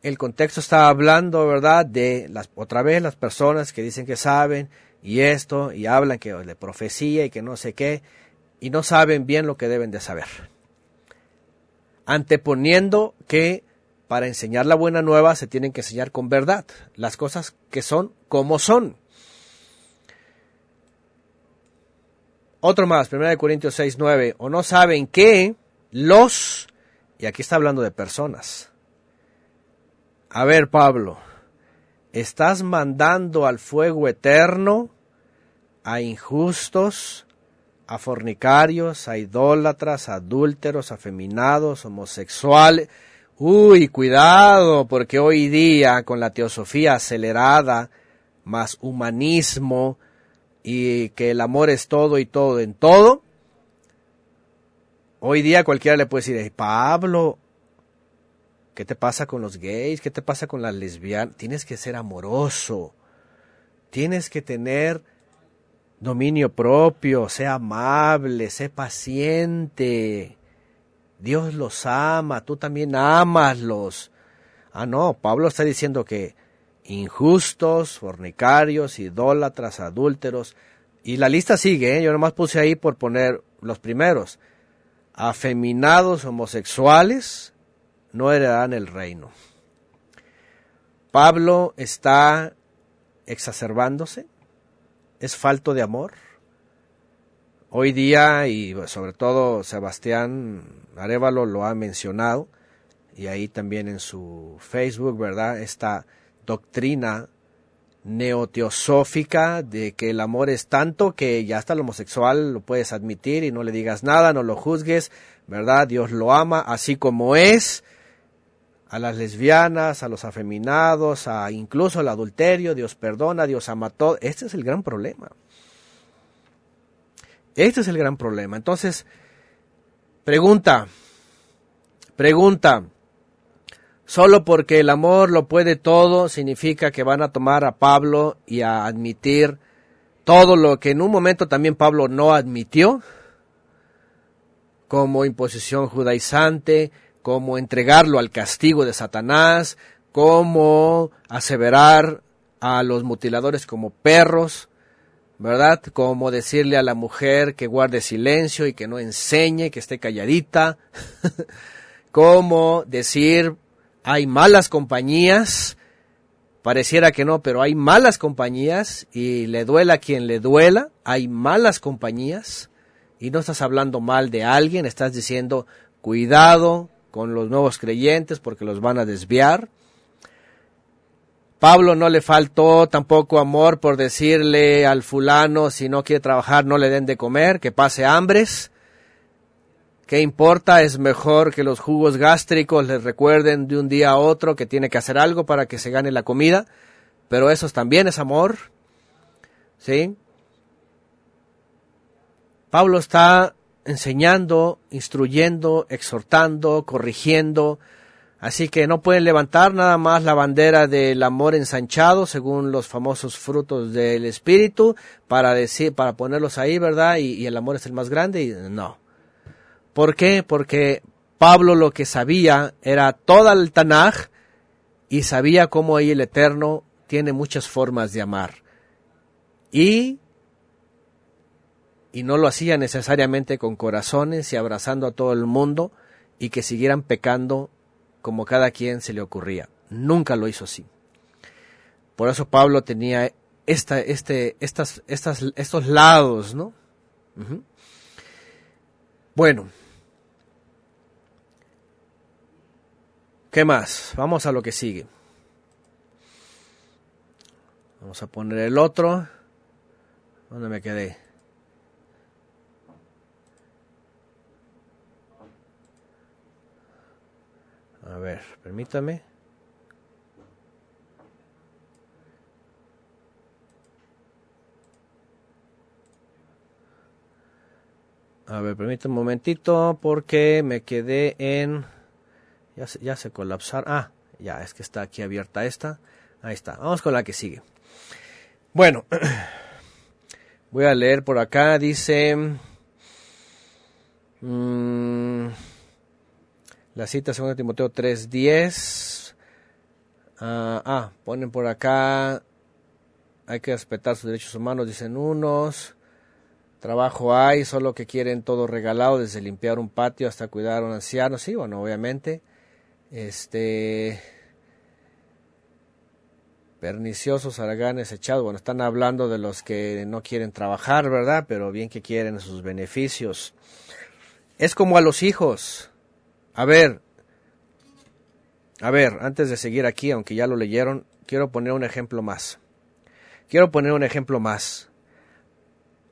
El contexto está hablando, ¿verdad?, de las, otra vez las personas que dicen que saben y esto, y hablan que de profecía y que no sé qué, y no saben bien lo que deben de saber. Anteponiendo que para enseñar la buena nueva se tienen que enseñar con verdad, las cosas que son como son. Otro más, 1 Corintios 6, 9, o no saben que los, y aquí está hablando de personas. A ver, Pablo, estás mandando al fuego eterno a injustos, a fornicarios, a idólatras, a adúlteros, afeminados, homosexuales. Uy, cuidado, porque hoy día con la teosofía acelerada, más humanismo y que el amor es todo y todo en todo, hoy día cualquiera le puede decir, Pablo, ¿qué te pasa con los gays? ¿Qué te pasa con las lesbianas? Tienes que ser amoroso, tienes que tener dominio propio, sé amable, sé paciente. Dios los ama, tú también amaslos. Ah, no, Pablo está diciendo que injustos, fornicarios, idólatras, adúlteros, y la lista sigue, ¿eh? yo nomás puse ahí por poner los primeros. Afeminados homosexuales no heredarán el reino. Pablo está exacerbándose, es falto de amor. Hoy día, y sobre todo Sebastián Arevalo lo ha mencionado, y ahí también en su Facebook, ¿verdad? Esta doctrina neoteosófica de que el amor es tanto que ya hasta el homosexual lo puedes admitir y no le digas nada, no lo juzgues, ¿verdad? Dios lo ama así como es, a las lesbianas, a los afeminados, a incluso al adulterio, Dios perdona, Dios ama todo. Este es el gran problema. Este es el gran problema. Entonces, pregunta, pregunta, solo porque el amor lo puede todo, significa que van a tomar a Pablo y a admitir todo lo que en un momento también Pablo no admitió, como imposición judaizante, como entregarlo al castigo de Satanás, como aseverar a los mutiladores como perros, ¿verdad? Como decirle a la mujer que guarde silencio y que no enseñe, que esté calladita, como decir hay malas compañías, pareciera que no, pero hay malas compañías y le duela a quien le duela, hay malas compañías y no estás hablando mal de alguien, estás diciendo cuidado con los nuevos creyentes porque los van a desviar. Pablo no le faltó tampoco amor por decirle al fulano si no quiere trabajar no le den de comer, que pase hambres. ¿Qué importa? Es mejor que los jugos gástricos les recuerden de un día a otro que tiene que hacer algo para que se gane la comida, pero eso también es amor. ¿Sí? Pablo está enseñando, instruyendo, exhortando, corrigiendo. Así que no pueden levantar nada más la bandera del amor ensanchado, según los famosos frutos del espíritu, para decir, para ponerlos ahí, ¿verdad? Y, el amor es el más grande. Y no. ¿Por qué? Porque Pablo lo que sabía era toda el Tanaj y sabía cómo ahí el Eterno tiene muchas formas de amar. Y y no lo hacía necesariamente con corazones y abrazando a todo el mundo y que siguieran pecando como cada quien se le ocurría. Nunca lo hizo así. Por eso Pablo tenía esta, este, estas, estas, estos lados, ¿no? Bueno. ¿Qué más? Vamos a lo que sigue. Vamos a poner el otro. ¿Dónde me quedé? A ver, permítame. A ver, permítame un momentito porque me quedé en... Ya se, ya se colapsaron. Ah, ya, es que está aquí abierta esta. Ahí está. Vamos con la que sigue. Bueno, voy a leer por acá. Dice... Mmm, La cita 2 Timoteo 3.10. Ah, ah, ponen por acá, hay que respetar sus derechos humanos, dicen unos. Trabajo hay, solo que quieren todo regalado, desde limpiar un patio hasta cuidar a un anciano. Sí, bueno, obviamente. Este. Perniciosos, haraganes, echados. Bueno, están hablando de los que no quieren trabajar, ¿verdad? Pero bien que quieren sus beneficios. Es como a los hijos. A ver, a ver, antes de seguir aquí, aunque ya lo leyeron, quiero poner un ejemplo más. Quiero poner un ejemplo más.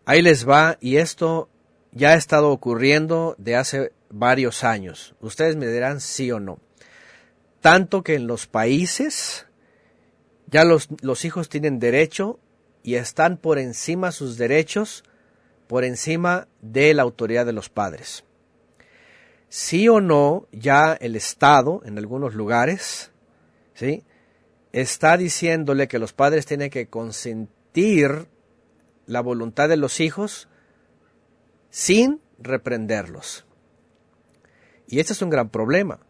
Ahí les va, y esto ya ha estado ocurriendo de hace varios años. Ustedes me dirán sí o no. Tanto que en los países ya los, los hijos tienen derecho y están por encima sus derechos, por encima de la autoridad de los padres sí o no ya el Estado en algunos lugares, ¿sí? Está diciéndole que los padres tienen que consentir la voluntad de los hijos sin reprenderlos. Y este es un gran problema,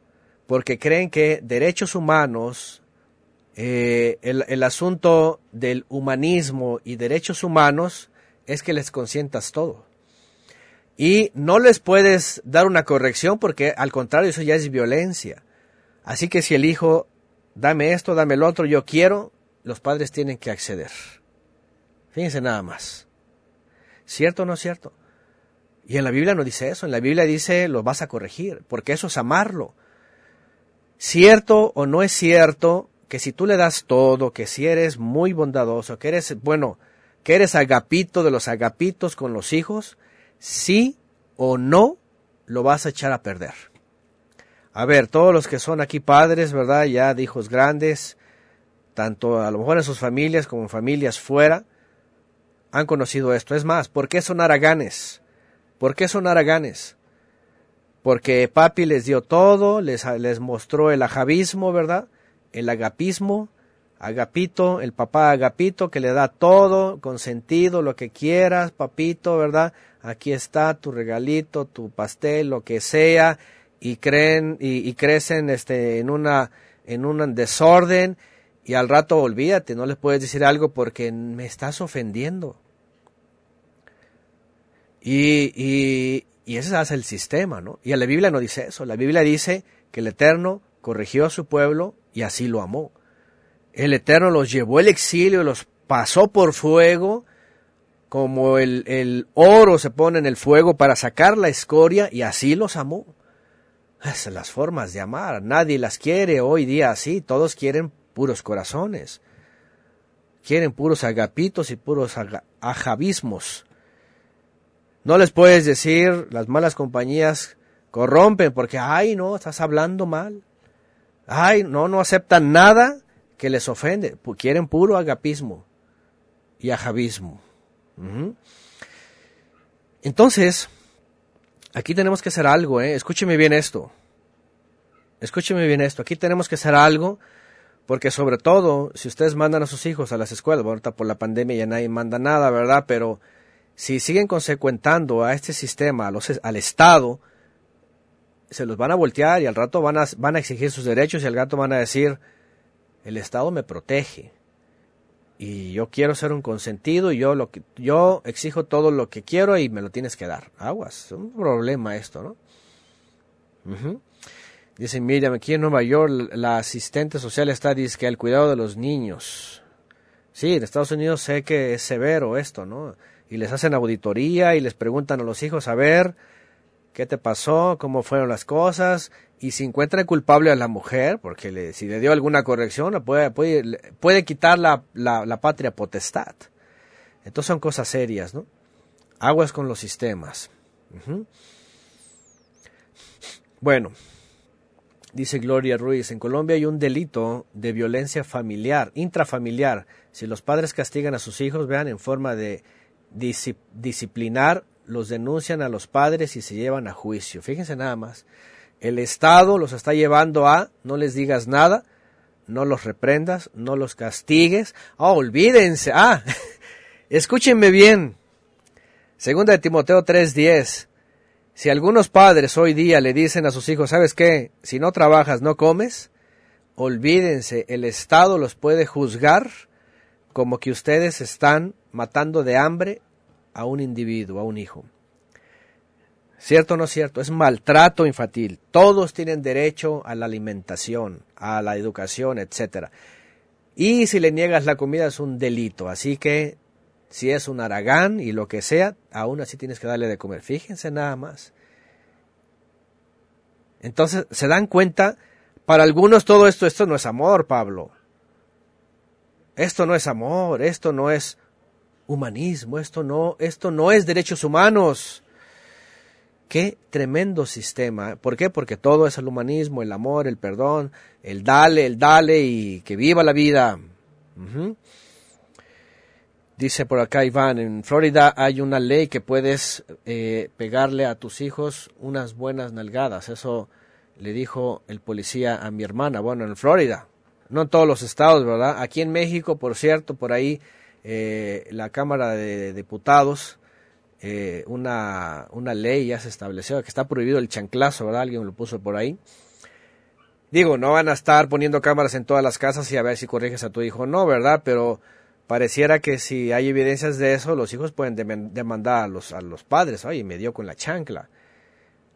porque creen que derechos humanos, eh, el, el asunto del humanismo y derechos humanos es que les consientas todo y no les puedes dar una corrección porque al contrario eso ya es violencia. Así que si el hijo, dame esto, dame lo otro, yo quiero, los padres tienen que acceder. Fíjense nada más. ¿Cierto o no es cierto? Y en la Biblia no dice eso, en la Biblia dice lo vas a corregir, porque eso es amarlo. ¿Cierto o no es cierto que si tú le das todo, que si eres muy bondadoso, que eres, bueno, que eres agapito de los agapitos con los hijos, sí o no lo vas a echar a perder. A ver, todos los que son aquí padres, ¿verdad? Ya de hijos grandes, tanto a lo mejor en sus familias como en familias fuera, han conocido esto. Es más, ¿por qué son araganes? ¿Por qué son araganes? Porque papi les dio todo, les, les mostró el ajavismo, ¿verdad? El agapismo, agapito, el papá agapito que le da todo, consentido, lo que quieras, papito, ¿verdad? Aquí está tu regalito, tu pastel, lo que sea, y creen y, crecen este en una en un desorden y al rato olvídate, no les puedes decir algo porque me estás ofendiendo. Y, y, y ese es el sistema, ¿no? Y la Biblia no dice eso, la Biblia dice que el Eterno corrigió a su pueblo y así lo amó. El Eterno los llevó al exilio, los pasó por fuego, como el, oro se pone en el fuego para sacar la escoria y así los amó. Esas las formas de amar. Nadie las quiere hoy día así. Todos quieren puros corazones. Quieren puros agapitos y puros ajavismos. No les puedes decir, las malas compañías corrompen porque, ay, no, estás hablando mal. Ay, no, no aceptan nada que les ofende. Quieren puro agapismo y ajavismo. Entonces, aquí tenemos que hacer algo, ¿eh? Escúcheme bien esto. Escúcheme bien esto. Aquí tenemos que hacer algo porque sobre todo, si ustedes mandan a sus hijos a las escuelas, ahorita por la pandemia ya nadie manda nada, ¿verdad? Pero si siguen consecuentando a este sistema, al Estado, se los van a voltear y al rato van a, van a exigir sus derechos y al rato van a decir, el Estado me protege y yo quiero ser un consentido y yo lo que yo exijo todo lo que quiero y me lo tienes que dar. Aguas, es un problema esto, ¿no? Dice Miriam, aquí en Nueva York la asistente social está dice que el cuidado de los niños. Sí, en Estados Unidos sé que es severo esto, ¿no? Y les hacen auditoría y les preguntan a los hijos a ver qué te pasó, cómo fueron las cosas, y si encuentra culpable a la mujer, porque le, si le dio alguna corrección, puede, puede, puede quitar la, la, patria potestad. Entonces son cosas serias, ¿no? Aguas con los sistemas. Bueno, dice Gloria Ruiz, en Colombia hay un delito de violencia familiar, intrafamiliar. Si los padres castigan a sus hijos, vean, en forma de disciplinar, los denuncian a los padres y se llevan a juicio. Fíjense nada más. El Estado los está llevando a no les digas nada, no los reprendas, no los castigues. Oh, olvídense. Ah, escúchenme bien. Segunda de Timoteo 3:10. Si algunos padres hoy día le dicen a sus hijos, ¿sabes qué? Si no trabajas, no comes, olvídense, el Estado los puede juzgar como que ustedes están matando de hambre a un individuo, a un hijo. ¿Cierto o no cierto? Es maltrato infantil. Todos tienen derecho a la alimentación, a la educación, etc. Y si le niegas la comida es un delito. Así que si es un aragán y lo que sea, aún así tienes que darle de comer. Fíjense nada más. Entonces, se dan cuenta, para algunos todo esto, esto no es amor, Pablo. Esto no es amor, esto no es humanismo, esto no, esto no es derechos humanos. Qué tremendo sistema. ¿Por qué? Porque todo es el humanismo, el amor, el perdón, el dale, el dale y que viva la vida. Dice por acá Iván, en Florida hay una ley que puedes eh, pegarle a tus hijos unas buenas nalgadas. Eso le dijo el policía a mi hermana. Bueno, en Florida, no en todos los estados, ¿verdad? Aquí en México, por cierto, por ahí eh, la Cámara de Diputados eh, una, una ley ya se estableció que está prohibido el chanclazo, ¿verdad? Alguien lo puso por ahí. Digo, no van a estar poniendo cámaras en todas las casas y a ver si corriges a tu hijo, no, ¿verdad? Pero pareciera que si hay evidencias de eso, los hijos pueden demandar a los, a los padres. Oye, me dio con la chancla.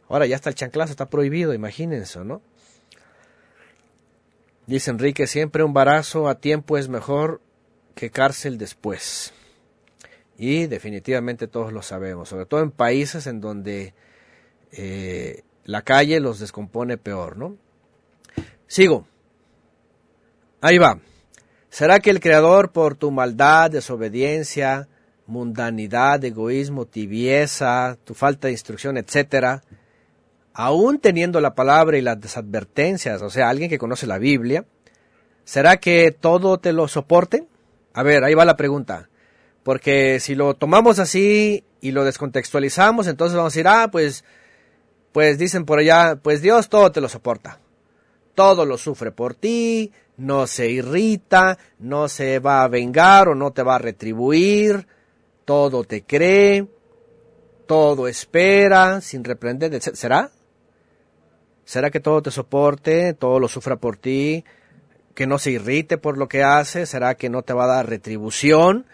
Ahora ya está el chanclazo, está prohibido, imagínense, ¿no? Dice Enrique, siempre un barazo a tiempo es mejor que cárcel después. Y definitivamente todos lo sabemos, sobre todo en países en donde eh, la calle los descompone peor, ¿no? Sigo. Ahí va. ¿Será que el Creador por tu maldad, desobediencia, mundanidad, egoísmo, tibieza, tu falta de instrucción, etcétera, aún teniendo la palabra y las advertencias, o sea, alguien que conoce la Biblia, ¿será que todo te lo soporte? A ver, ahí va la pregunta. Porque si lo tomamos así y lo descontextualizamos, entonces vamos a decir, ah, pues, pues dicen por allá, pues Dios todo te lo soporta. Todo lo sufre por ti, no se irrita, no se va a vengar o no te va a retribuir, todo te cree, todo espera, sin reprender, ¿será? ¿Será que todo te soporte, todo lo sufra por ti, que no se irrite por lo que hace? ¿Será que no te va a dar retribución?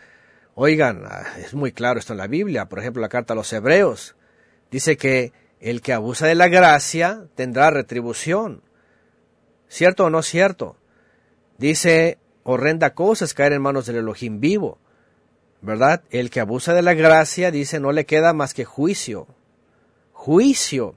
Oigan, ah, es muy claro esto en la Biblia, por ejemplo la carta a los hebreos, dice que el que abusa de la gracia tendrá retribución. ¿Cierto o no cierto? Dice, horrenda cosa es caer en manos del Elohim vivo. ¿Verdad? El que abusa de la gracia, dice, no le queda más que juicio. Juicio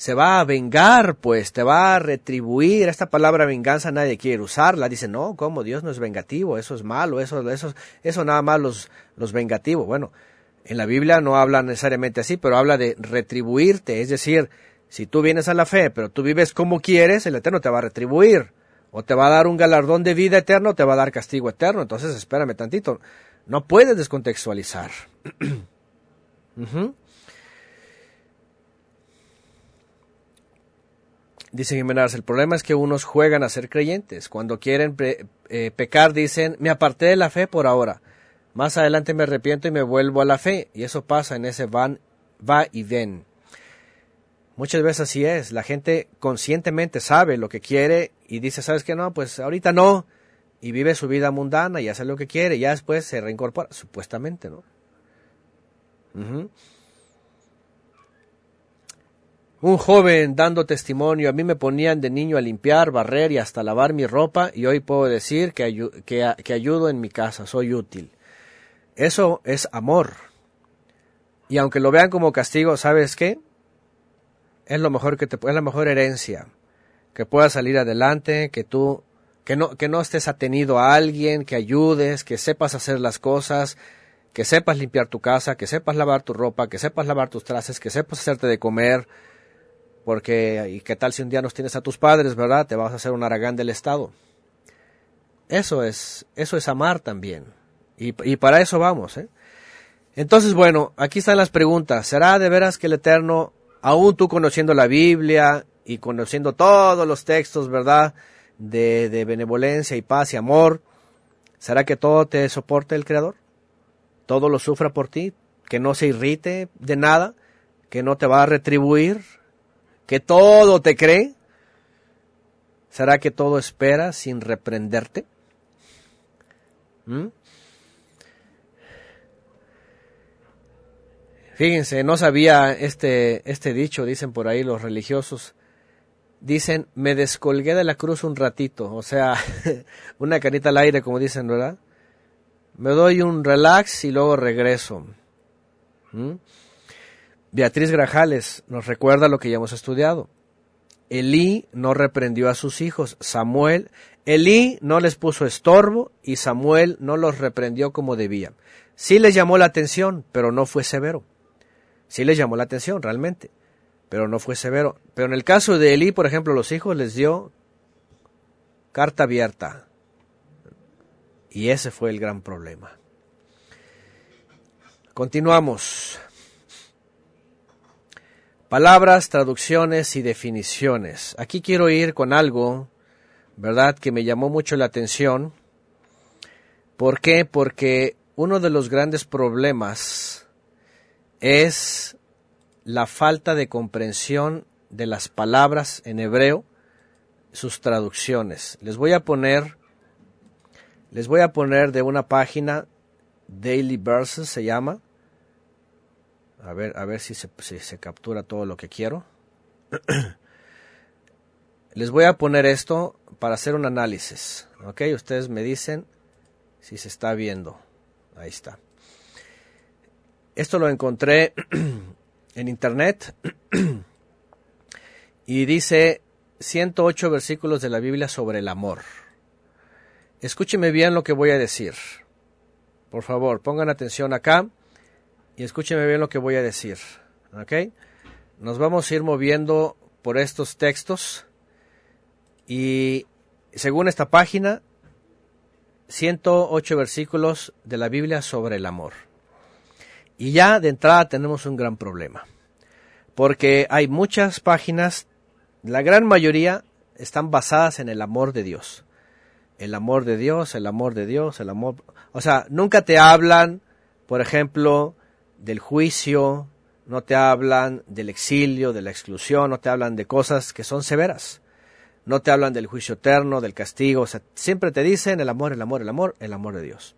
se va a vengar, pues, te va a retribuir. Esta palabra venganza nadie quiere usarla. Dice, no, ¿cómo? Dios no es vengativo, eso es malo, eso, eso, eso nada más los, los vengativos. Bueno, en la Biblia no habla necesariamente así, pero habla de retribuirte. Es decir, si tú vienes a la fe, pero tú vives como quieres, el Eterno te va a retribuir. O te va a dar un galardón de vida eterno, o te va a dar castigo eterno. Entonces, espérame tantito. No puedes descontextualizar. Dice Jiménez, el problema es que unos juegan a ser creyentes. Cuando quieren eh, pecar dicen, me aparté de la fe por ahora. Más adelante me arrepiento y me vuelvo a la fe. Y eso pasa en ese van, va y ven. Muchas veces así es. La gente conscientemente sabe lo que quiere y dice, ¿sabes qué? No, pues ahorita no. Y vive su vida mundana y hace lo que quiere. Y ya después se reincorpora, supuestamente, ¿no? Un joven dando testimonio, a mí me ponían de niño a limpiar, barrer y hasta lavar mi ropa y hoy puedo decir que, que, ayudo en mi casa, soy útil. Eso es amor. Y aunque lo vean como castigo, ¿sabes qué? Es lo mejor que te es la mejor herencia, que puedas salir adelante, que tú que no que no estés atenido a alguien, que ayudes, que sepas hacer las cosas, que sepas limpiar tu casa, que sepas lavar tu ropa, que sepas lavar tus trastes, que sepas hacerte de comer, porque, ¿y qué tal si un día nos tienes a tus padres, verdad? Te vas a hacer un aragán del Estado. Eso es, eso es amar también. Y, para eso vamos, ¿eh? Entonces, bueno, aquí están las preguntas. ¿Será de veras que el Eterno, aún tú conociendo la Biblia y conociendo todos los textos, verdad, de benevolencia y paz y amor, ¿será que todo te soporte el Creador? ¿Todo lo sufra por ti? ¿Que no se irrite de nada? que no te va a retribuir, que todo te cree. ¿Será que todo espera sin reprenderte? ¿Mm? Fíjense, no sabía este, este dicho, dicen por ahí los religiosos. Dicen, me descolgué de la cruz un ratito, o sea, una canita al aire, como dicen, ¿verdad? Me doy un relax y luego regreso. ¿Mm? Beatriz Grajales nos recuerda lo que ya hemos estudiado. Elí no reprendió a sus hijos, Samuel, Elí no les puso estorbo y Samuel no los reprendió como debía. Sí les llamó la atención, pero no fue severo. Sí les llamó la atención realmente, pero no fue severo. Pero en el caso de Elí, por ejemplo, los hijos les dio carta abierta. Y ese fue el gran problema. Continuamos. Palabras, traducciones y definiciones. Aquí quiero ir con algo, ¿verdad?, que me llamó mucho la atención. ¿Por qué? Porque uno de los grandes problemas es la falta de comprensión de las palabras en hebreo, sus traducciones. Les voy a poner, les voy a poner de una página, Daily Verses se llama. A ver, a ver si se, se captura todo lo que quiero. les voy a poner esto para hacer un análisis. ¿Ok? Ustedes me dicen si se está viendo. Ahí está. Esto lo encontré en internet y dice 108 versículos de la Biblia sobre el amor. Escúcheme bien lo que voy a decir. Por favor, pongan atención acá y escúcheme bien lo que voy a decir. ¿Ok? Nos vamos a ir moviendo por estos textos y según esta página, 108 versículos de la Biblia sobre el amor. Y ya de entrada tenemos un gran problema, porque hay muchas páginas, la gran mayoría están basadas en el amor de Dios. El amor de Dios, el amor de Dios, el amor... O sea, nunca te hablan, por ejemplo, del juicio, no te hablan del exilio, de la exclusión, no te hablan de cosas que son severas. No te hablan del juicio eterno, del castigo, o sea, siempre te dicen el amor, el amor, el amor, el amor de Dios.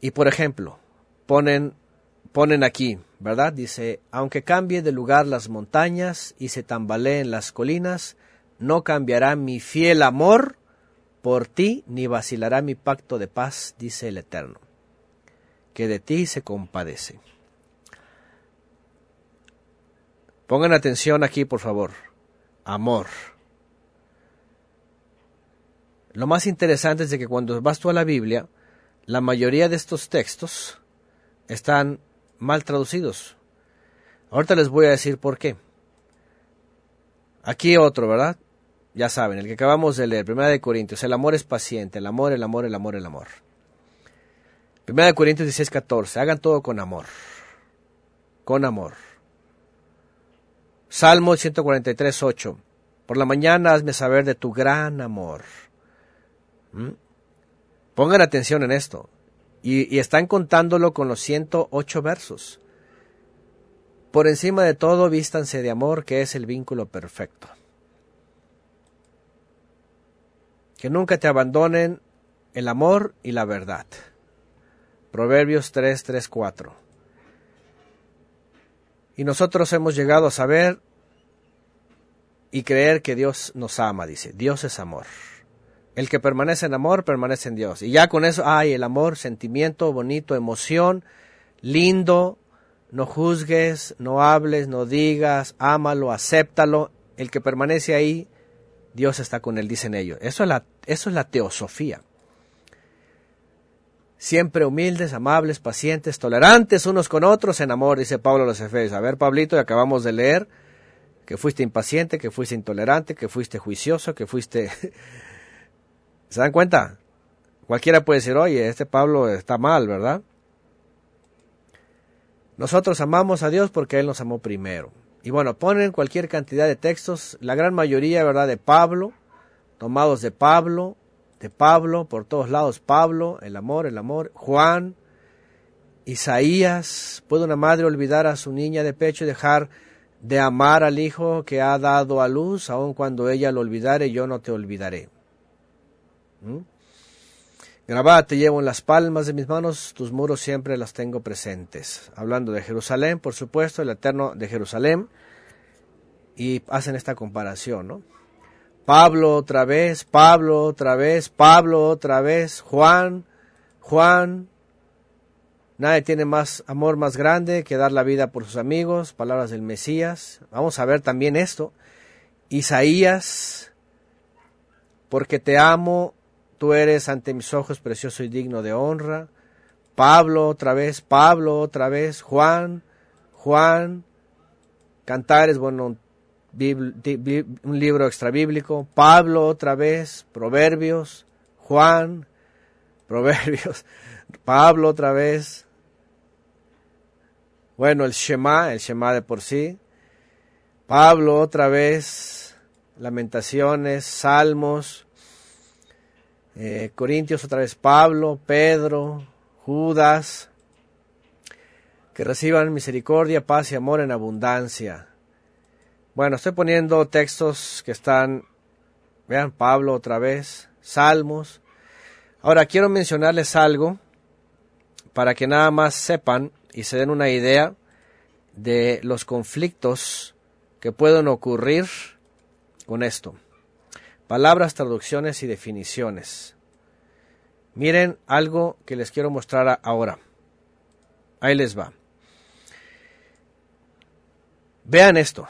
Y por ejemplo, ponen, ponen aquí, ¿verdad? Dice, aunque cambie de lugar las montañas y se tambaleen las colinas, no cambiará mi fiel amor por ti, ni vacilará mi pacto de paz, dice el Eterno, que de ti se compadece. Pongan atención aquí, por favor. Amor. Lo más interesante es de que cuando vas tú a la Biblia, la mayoría de estos textos están mal traducidos. Ahorita les voy a decir por qué. Aquí otro, ¿verdad? Ya saben, el que acabamos de leer, Primera de Corintios, el amor es paciente, el amor, el amor, el amor, el amor. Primera de Corintios 16, 14, hagan todo con amor, con amor. Salmo 143, 8, por la mañana hazme saber de tu gran amor. ¿Mm? Pongan atención en esto. Y, están contándolo con los 108 versos. Por encima de todo, vístanse de amor, que es el vínculo perfecto. Que nunca te abandonen el amor y la verdad. Proverbios 3, 3, 4. Y nosotros hemos llegado a saber y creer que Dios nos ama, dice. Dios es amor. El que permanece en amor, permanece en Dios. Y ya con eso hay el amor, sentimiento bonito, emoción, lindo, no juzgues, no hables, no digas, ámalo, acéptalo. El que permanece ahí, Dios está con él, dicen ellos. Eso es la, eso es la teosofía. Siempre humildes, amables, pacientes, tolerantes unos con otros en amor, dice Pablo a los Efesios. A ver, Pablito, acabamos de leer que fuiste impaciente, que fuiste intolerante, que fuiste juicioso, que fuiste ¿Se dan cuenta? Cualquiera puede decir, oye, este Pablo está mal, ¿verdad? Nosotros amamos a Dios porque Él nos amó primero. Y bueno, ponen cualquier cantidad de textos, la gran mayoría, ¿verdad?, de Pablo, tomados de Pablo, Pablo, por todos lados Pablo, el amor, el amor, Juan, Isaías, ¿puede una madre olvidar a su niña de pecho y dejar de amar al hijo que ha dado a luz, aun cuando ella lo olvidare, yo no te olvidaré? ¿Mm? Te llevo en las palmas de mis manos, tus muros siempre las tengo presentes. Hablando de Jerusalén, por supuesto, el Eterno de Jerusalén, y hacen esta comparación, ¿no? Pablo otra vez, Pablo otra vez, Pablo otra vez, Juan, Juan, Nadie tiene más amor más grande que dar la vida por sus amigos, palabras del Mesías. Vamos a ver también esto. Isaías, porque te amo, tú eres ante mis ojos precioso y digno de honra. Pablo otra vez, Pablo otra vez, Juan, Juan, Cantares, bueno, un libro extrabíblico, Pablo otra vez, Proverbios, Juan, Proverbios, Pablo otra vez. Bueno, el Shema, el Shema de por sí. Pablo otra vez. Lamentaciones, Salmos. Eh, Corintios otra vez Pablo, Pedro, Judas. Que reciban misericordia, paz y amor en abundancia. Bueno, estoy poniendo textos que están, vean, Pablo otra vez, Salmos. Ahora quiero mencionarles algo para que nada más sepan y se den una idea de los conflictos que pueden ocurrir con esto. Palabras, traducciones y definiciones. Miren algo que les quiero mostrar ahora. Ahí les va. Vean esto.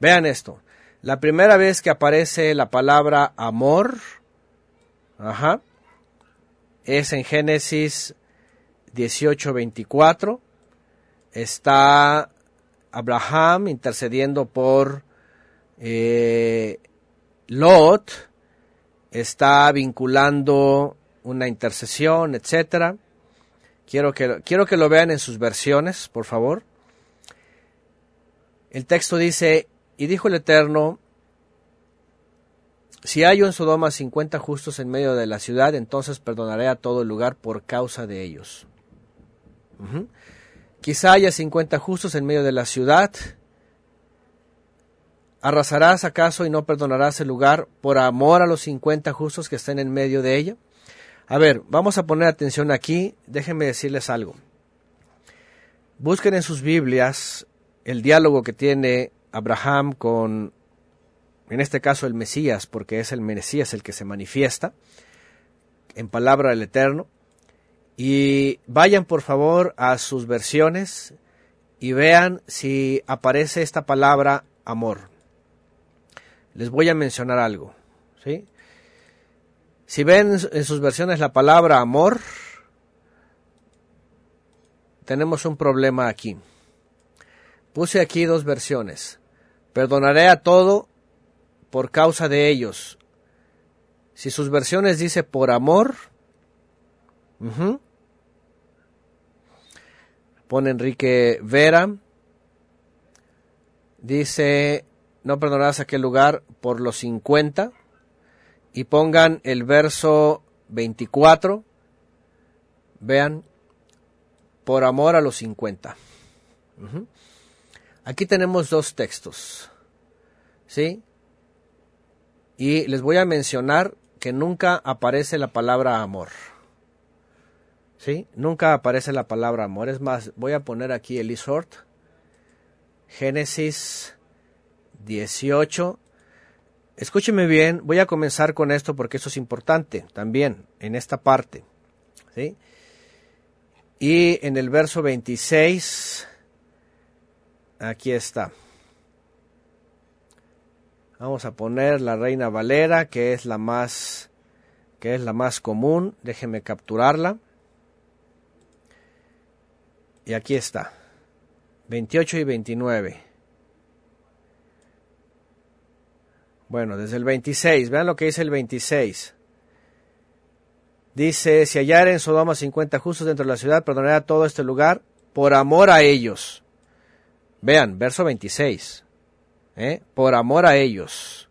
Vean esto. La primera vez que aparece la palabra amor, ajá, es en Génesis 18:24. Está Abraham intercediendo por eh, Lot. Está vinculando una intercesión, etcétera. Quiero que, quiero que lo vean en sus versiones, por favor. El texto dice, y dijo el Eterno, si hay en Sodoma cincuenta justos en medio de la ciudad, entonces perdonaré a todo el lugar por causa de ellos. Quizá haya cincuenta justos en medio de la ciudad. ¿Arrasarás acaso y no perdonarás el lugar por amor a los cincuenta justos que estén en medio de ella? A ver, vamos a poner atención aquí. Déjenme decirles algo. Busquen en sus Biblias el diálogo que tiene Abraham con en este caso el Mesías, porque es el Mesías el que se manifiesta en palabra del Eterno. Y vayan por favor a sus versiones y vean si aparece esta palabra amor. Les voy a mencionar algo. ¿sí? Si ven en sus versiones la palabra amor, tenemos un problema aquí. Puse aquí dos versiones. Perdonaré a todo por causa de ellos. Si sus versiones dice por amor, pone Enrique Vera, dice no perdonarás aquel lugar por los 50 y pongan el verso 24, vean, por amor a los 50. Aquí tenemos dos textos, ¿sí? Y les voy a mencionar que nunca aparece la palabra amor. ¿Sí? Nunca aparece la palabra amor. Es más, voy a poner aquí el isort. Génesis 18. Escúcheme bien, voy a comenzar con esto porque eso es importante también en esta parte. ¿Sí? Y en el verso 26, aquí está. Vamos a poner la Reina Valera, que es la más que es la más común. Déjenme capturarla. Y aquí está. 28 y 29. Bueno, desde el 26, vean lo que dice el 26. Dice, si hallar en Sodoma 50 justos dentro de la ciudad, perdonaré a todo este lugar por amor a ellos. Vean, verso 26. ¿eh? por amor a ellos.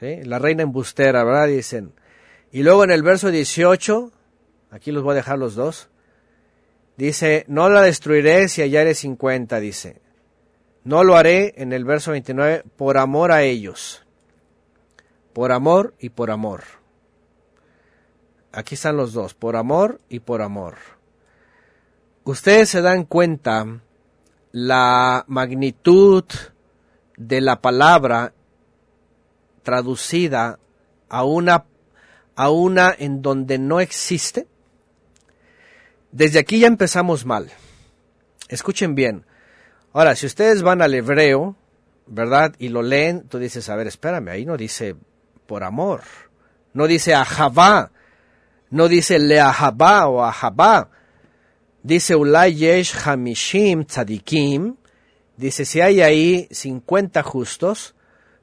La reina embustera, ¿verdad? Dicen. Y luego en el verso 18, aquí los voy a dejar los dos, Dice, no la destruiré si hallare 50, dice. No lo haré en el verso 29 por amor a ellos. Por amor y por amor. Aquí están los dos, por amor y por amor. Ustedes se dan cuenta la magnitud de la palabra traducida a una, a una en donde no existe. Desde aquí ya empezamos mal. Escuchen bien. Ahora, si ustedes van al hebreo, ¿verdad? Y lo leen, tú dices, a ver, espérame, ahí no dice por amor. No dice ahabá. No dice leahabá o ahabá. Dice Ulay yesh hamishim tzadikim. Dice, si hay ahí 50 justos,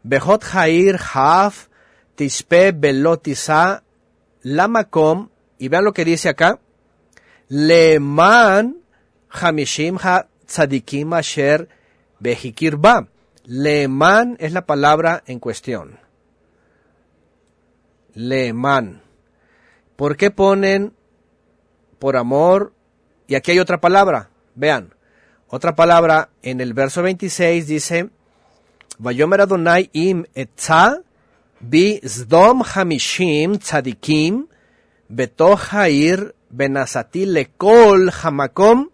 behot hair haf tispe belotisa lamakom. Y vean lo que dice acá. Leman hamishim ha tzadikim asher behikirba. Leman es la palabra en cuestión. Leman. ¿Por qué ponen por amor? Y aquí hay otra palabra. Vean. Otra palabra en el verso 26 dice, Vayomer Adonai im etza bi zdom hamishim tzadikim betoch ha'ir benasati lekol hamakom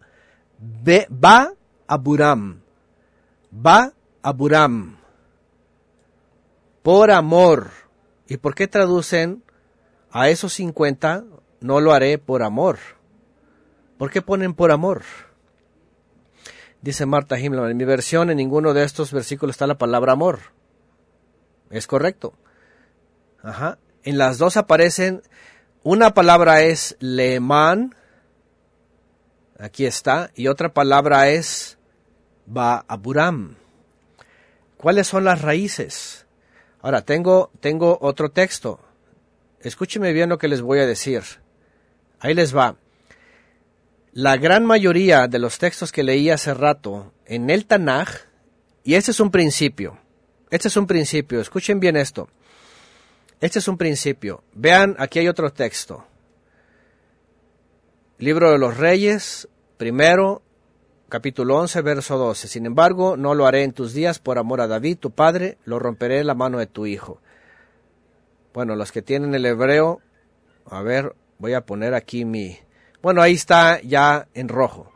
ba aburam. Ba aburam. Por amor. ¿Y por qué traducen a esos 50? No lo haré por amor. ¿Por qué ponen por amor? Dice Marta Himmler, en mi versión en ninguno de estos versículos está la palabra amor. Es correcto. Ajá. En las dos aparecen, una palabra es leman, aquí está, y otra palabra es ba'aburam. ¿Cuáles son las raíces? Ahora, tengo, tengo otro texto. Escúcheme bien lo que les voy a decir. Ahí les va. La gran mayoría de los textos que leí hace rato en el Tanaj, y este es un principio, este es un principio, escuchen bien esto. Este es un principio. Vean, aquí hay otro texto. Libro de los Reyes, primero, capítulo 11, verso 12. Sin embargo, no lo haré en tus días por amor a David, tu padre, lo romperé en la mano de tu hijo. Bueno, los que tienen el hebreo, a ver, voy a poner aquí mi... Bueno, ahí está ya en rojo.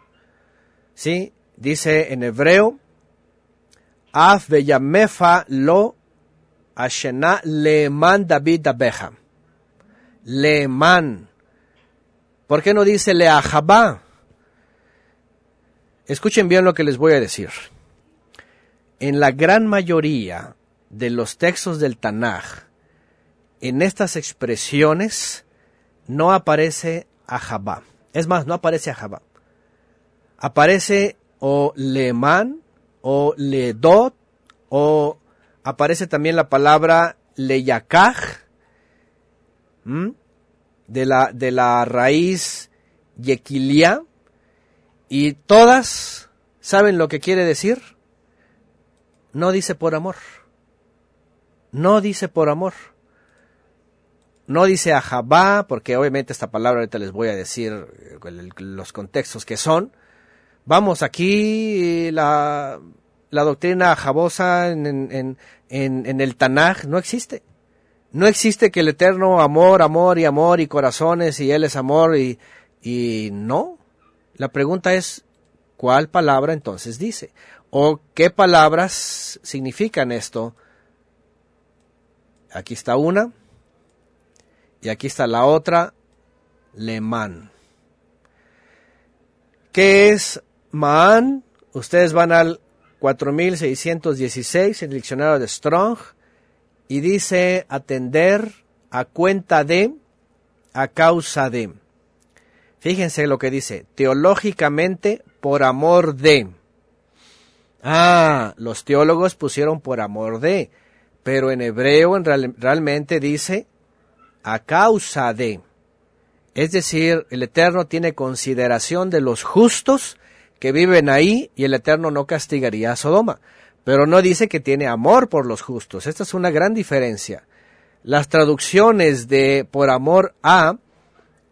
¿Sí? Dice en hebreo, Af beyamefa lo ashena leman David abeja. Leman. ¿Por qué no dice leahabá? Escuchen bien lo que les voy a decir. En la gran mayoría de los textos del Tanaj, en estas expresiones no aparece Ahabá. Es más, no aparece Ahabá. Aparece o Leman o Ledot o aparece también la palabra Leyakaj de la, de la raíz Yequilia y todas saben lo que quiere decir. No dice por amor. No dice por amor. No dice ajabá, porque obviamente esta palabra ahorita les voy a decir eh, los contextos que son. Vamos, aquí la, la doctrina en, en, en el Tanaj no existe. No existe que el eterno amor, amor y amor y corazones y Él es amor y, y no. La pregunta es, ¿cuál palabra entonces dice? ¿O qué palabras significan esto? Aquí está una, y aquí está la otra, Leman. ¿Qué es Man? Ustedes van al 4616 en el diccionario de Strong y dice atender a cuenta de, a causa de. Fíjense lo que dice, teológicamente por amor de. Ah, los teólogos pusieron por amor de, pero en hebreo en realmente dice a causa de. Es decir, el Eterno tiene consideración de los justos que viven ahí y el Eterno no castigaría a Sodoma. Pero no dice que tiene amor por los justos. Esta es una gran diferencia. Las traducciones de por amor a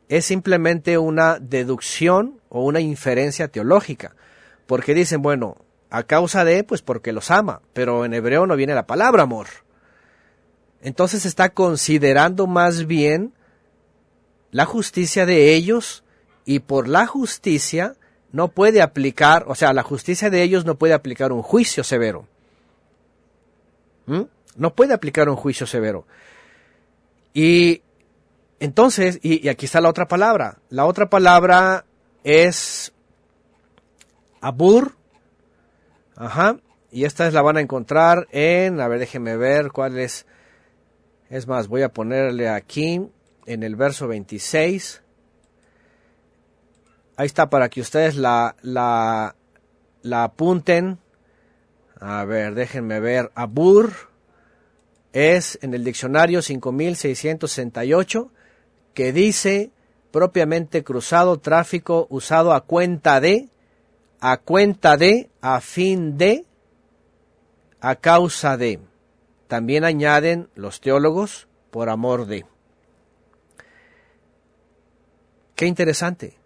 es simplemente una deducción o una inferencia teológica, porque dicen, bueno, a causa de, pues porque los ama, pero en hebreo no viene la palabra amor. Entonces está considerando más bien la justicia de ellos y por la justicia no puede aplicar, o sea, la justicia de ellos no puede aplicar un juicio severo. ¿Mm? No puede aplicar un juicio severo. Y entonces, y, aquí está la otra palabra. La otra palabra es abur. Ajá. Y esta es la van a encontrar en, a ver, déjenme ver cuál es. Es más, voy a ponerle aquí en el verso 26. Ahí está para que ustedes la, la, apunten. A ver, déjenme ver. Abur es en el diccionario 5668 que dice propiamente cruzado, tráfico usado a cuenta de, a cuenta de, a fin de, a causa de. También añaden los teólogos por amor de. Qué interesante.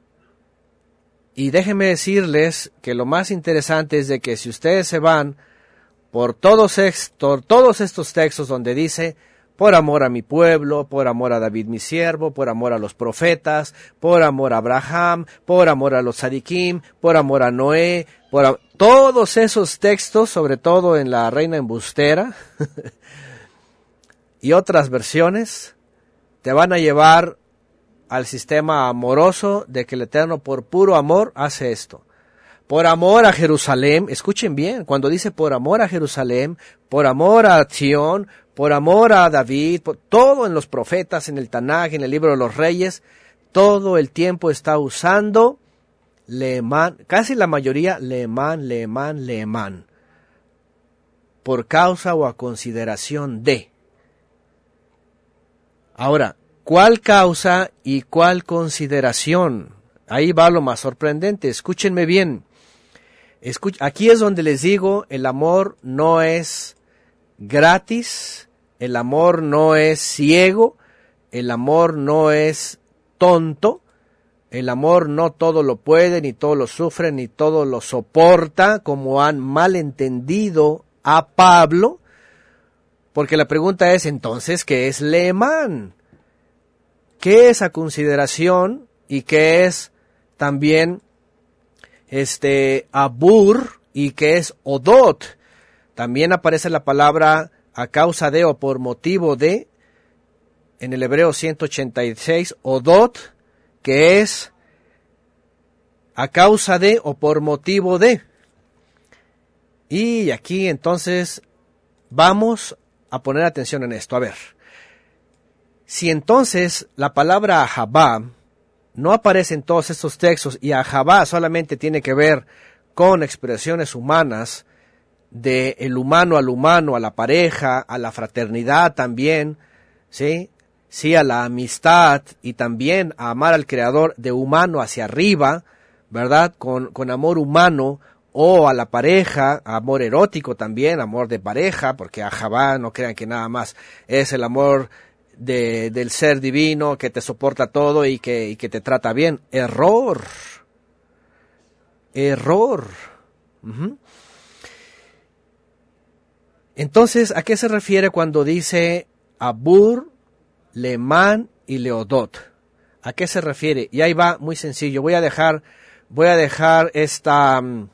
Y déjenme decirles que lo más interesante es de que si ustedes se van por todos, por todos estos textos donde dice por amor a mi pueblo, por amor a David mi siervo, por amor a los profetas, por amor a Abraham, por amor a los sadikim, por amor a Noé, por todos esos textos, sobre todo en la Reina Embustera y otras versiones, te van a llevar al sistema amoroso de que el Eterno por puro amor hace esto. Por amor a Jerusalén, escuchen bien, cuando dice por amor a Jerusalén, por amor a Sion, por amor a David, por, todo en los profetas, en el Tanaj, en el libro de los reyes, todo el tiempo está usando Casi la mayoría Leemán, Leemán, Leemán, por causa o a consideración de. Ahora, ¿cuál causa y cuál consideración? Ahí va lo más sorprendente, escúchenme bien. aquí es donde les digo, el amor no es gratis, el amor no es ciego, el amor no es tonto, el amor no todo lo puede, ni todo lo sufre, ni todo lo soporta, como han malentendido a Pablo, porque la pregunta es entonces, ¿qué es Lehman? ¿Qué es a consideración y qué es también este abur y qué es odot? También aparece la palabra a causa de o por motivo de, en el hebreo 186, odot, que es a causa de o por motivo de. Y aquí entonces vamos a poner atención en esto. A ver, si entonces la palabra ahabá no aparece en todos estos textos y ahabá solamente tiene que ver con expresiones humanas, de el humano al humano, a la pareja, a la fraternidad también, ¿sí? Sí, a la amistad y también a amar al Creador de humano hacia arriba, ¿verdad? Con, con amor humano o a la pareja, amor erótico también, amor de pareja, porque a Jabá no crean que nada más es el amor de, del ser divino que te soporta todo y que, y que te trata bien. Error. Error. Entonces, ¿a qué se refiere cuando dice Abur, Leman y Leodot? ¿A qué se refiere? Y ahí va, muy sencillo. Voy a dejar, voy a dejar esta, mm,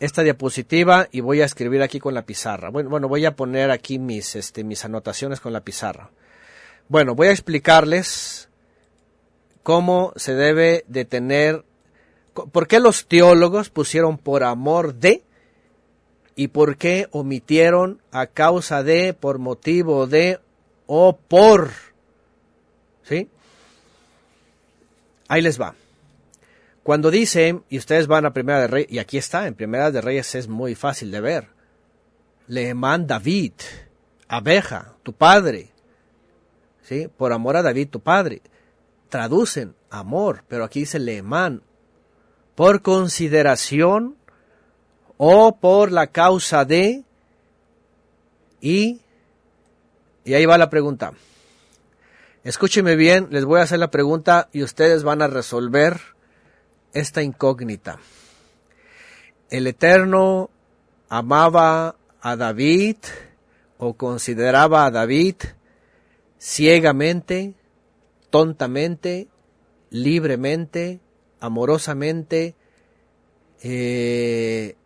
esta diapositiva y voy a escribir aquí con la pizarra. Bueno, bueno, voy a poner aquí mis, este, mis anotaciones con la pizarra. Bueno, voy a explicarles cómo se debe de tener, por qué los teólogos pusieron por amor de y por qué omitieron a causa de, por motivo de o por. ¿Sí? Ahí les va. Cuando dice, y ustedes van a Primera de Reyes, y aquí está, en Primera de Reyes es muy fácil de ver. Leemán David, abeja, tu padre. ¿Sí? Por amor a David, tu padre. Traducen amor, pero aquí dice Leemán. Por consideración o por la causa de y y ahí va la pregunta. Escúcheme bien, les voy a hacer la pregunta y ustedes van a resolver esta incógnita. El Eterno amaba a David o consideraba a David ciegamente, tontamente, libremente, amorosamente, eh,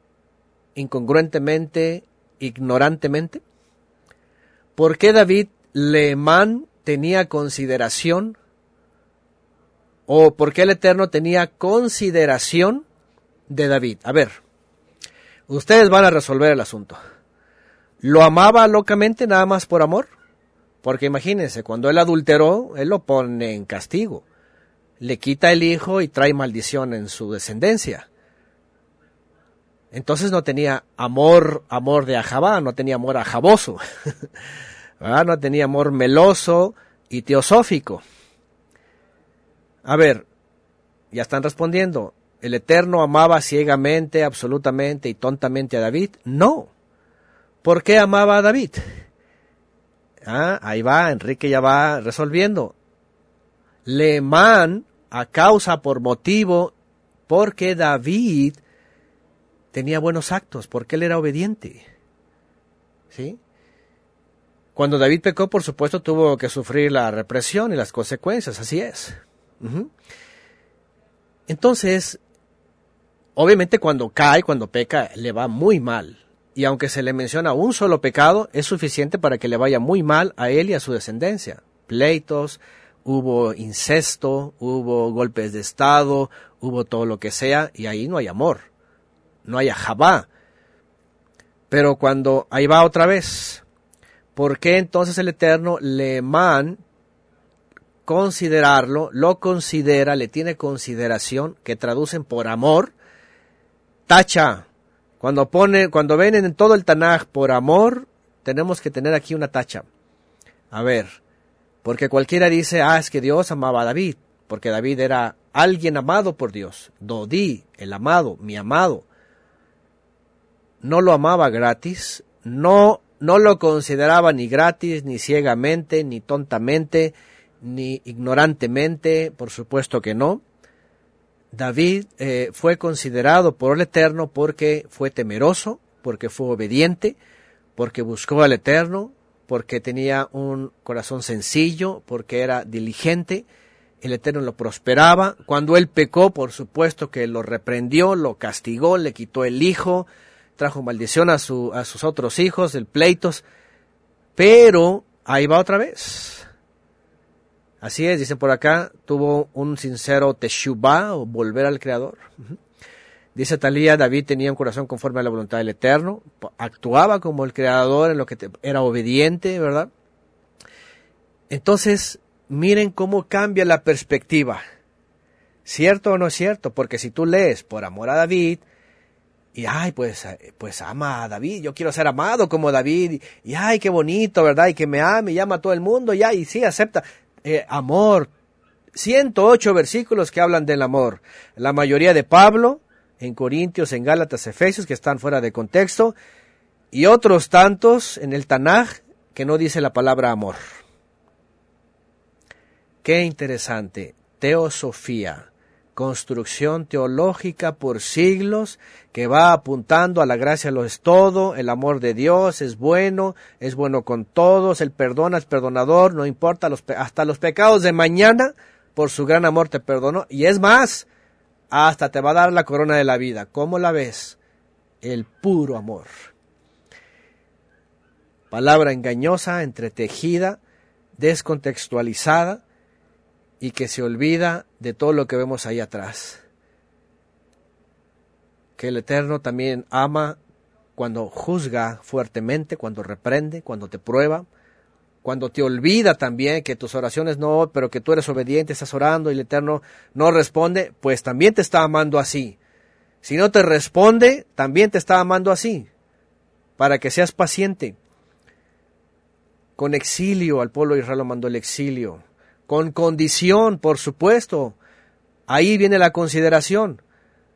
incongruentemente, ignorantemente? ¿Por qué David Lehman tenía consideración? ¿O por qué el Eterno tenía consideración de David? A ver, ustedes van a resolver el asunto. ¿Lo amaba locamente nada más por amor? Porque imagínense, cuando él adulteró, él lo pone en castigo. Le quita el hijo y trae maldición en su descendencia. Entonces no tenía amor, amor de ajabá, no tenía amor ajaboso. no tenía amor meloso y teosófico. A ver, ya están respondiendo. ¿El Eterno amaba ciegamente, absolutamente y tontamente a David? No. ¿Por qué amaba a David? Ah, ahí va, Enrique ya va resolviendo. Lemán, a causa, por motivo, porque David tenía buenos actos, porque él era obediente. ¿Sí? Cuando David pecó, por supuesto, tuvo que sufrir la represión y las consecuencias, así es. Entonces, obviamente cuando cae, cuando peca, le va muy mal. Y aunque se le menciona un solo pecado, es suficiente para que le vaya muy mal a él y a su descendencia. Pleitos, hubo incesto, hubo golpes de Estado, hubo todo lo que sea, y ahí no hay amor, no hay ajabá. Pero cuando ahí va otra vez, ¿Por qué entonces el Eterno le man considerarlo, lo considera, le tiene consideración, que traducen por amor? Tacha. Cuando pone, cuando ven en todo el Tanaj por amor, tenemos que tener aquí una tacha. A ver, porque cualquiera dice, ah, es que Dios amaba a David, porque David era alguien amado por Dios. Dodí, el amado, mi amado. No lo amaba gratis, no no lo consideraba ni gratis, ni ciegamente, ni tontamente, ni ignorantemente, por supuesto que no. David eh, fue considerado por el Eterno porque fue temeroso, porque fue obediente, porque buscó al Eterno, porque tenía un corazón sencillo, porque era diligente. El Eterno lo prosperaba. Cuando él pecó, por supuesto que lo reprendió, lo castigó, le quitó el hijo, trajo maldición a, su, a sus otros hijos, el pleitos, pero ahí va otra vez. Así es, dicen por acá, tuvo un sincero teshuvah o volver al Creador. Dice Talía, David tenía un corazón conforme a la voluntad del Eterno, actuaba como el Creador en lo que era obediente, ¿verdad? Entonces, miren cómo cambia la perspectiva. ¿Cierto o no es cierto? Porque si tú lees por amor a David, y ay, pues, eh, pues ama a David, yo quiero ser amado como David, y ay, qué bonito, ¿verdad? Y que me ame, y ama a todo el mundo, y ay, sí, acepta. Eh, amor, 108 versículos que hablan del amor. La mayoría de Pablo, en Corintios, en Gálatas, Efesios, que están fuera de contexto, y otros tantos en el Tanaj que no dice la palabra amor. Qué interesante. Teosofía construcción teológica por siglos que va apuntando a la gracia lo es todo, el amor de Dios es bueno, es bueno con todos, el perdona es perdonador, no importa los, hasta los pecados de mañana, por su gran amor te perdonó y es más, hasta te va a dar la corona de la vida. ¿Cómo la ves? El puro amor. Palabra engañosa, entretejida, descontextualizada, y que se olvida de todo lo que vemos ahí atrás. Que el Eterno también ama cuando juzga fuertemente, cuando reprende, cuando te prueba, cuando te olvida también que tus oraciones no, pero que tú eres obediente, estás orando y el Eterno no responde, pues también te está amando así. Si no te responde, también te está amando así, para que seas paciente. Con exilio, al pueblo de Israel lo mandó el exilio, con condición, por supuesto. Ahí viene la consideración,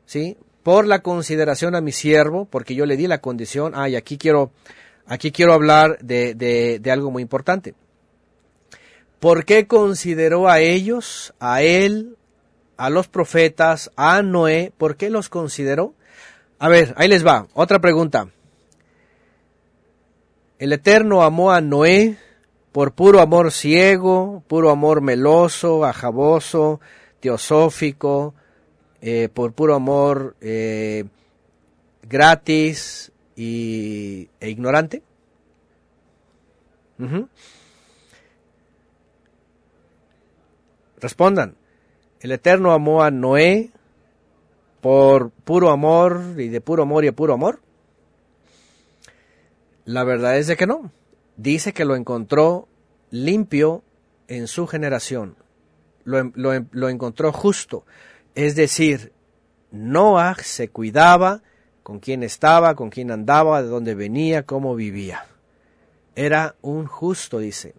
¿sí? Por la consideración a mi siervo, porque yo le di la condición. Ay, aquí quiero, aquí quiero hablar de, de, de algo muy importante. ¿Por qué consideró a ellos, a él, a los profetas, a Noé? ¿Por qué los consideró? A ver, ahí les va. Otra pregunta. El Eterno amó a Noé por puro amor ciego, puro amor meloso, ajaboso, teosófico, eh, por puro amor eh, gratis y, e ignorante. Respondan. El Eterno amó a Noé por puro amor y de puro amor y de puro amor. La verdad es de que no. Dice que lo encontró limpio en su generación. Lo, lo encontró justo. Es decir, Noah se cuidaba con quién estaba, con quién andaba, de dónde venía, cómo vivía. Era un justo, dice.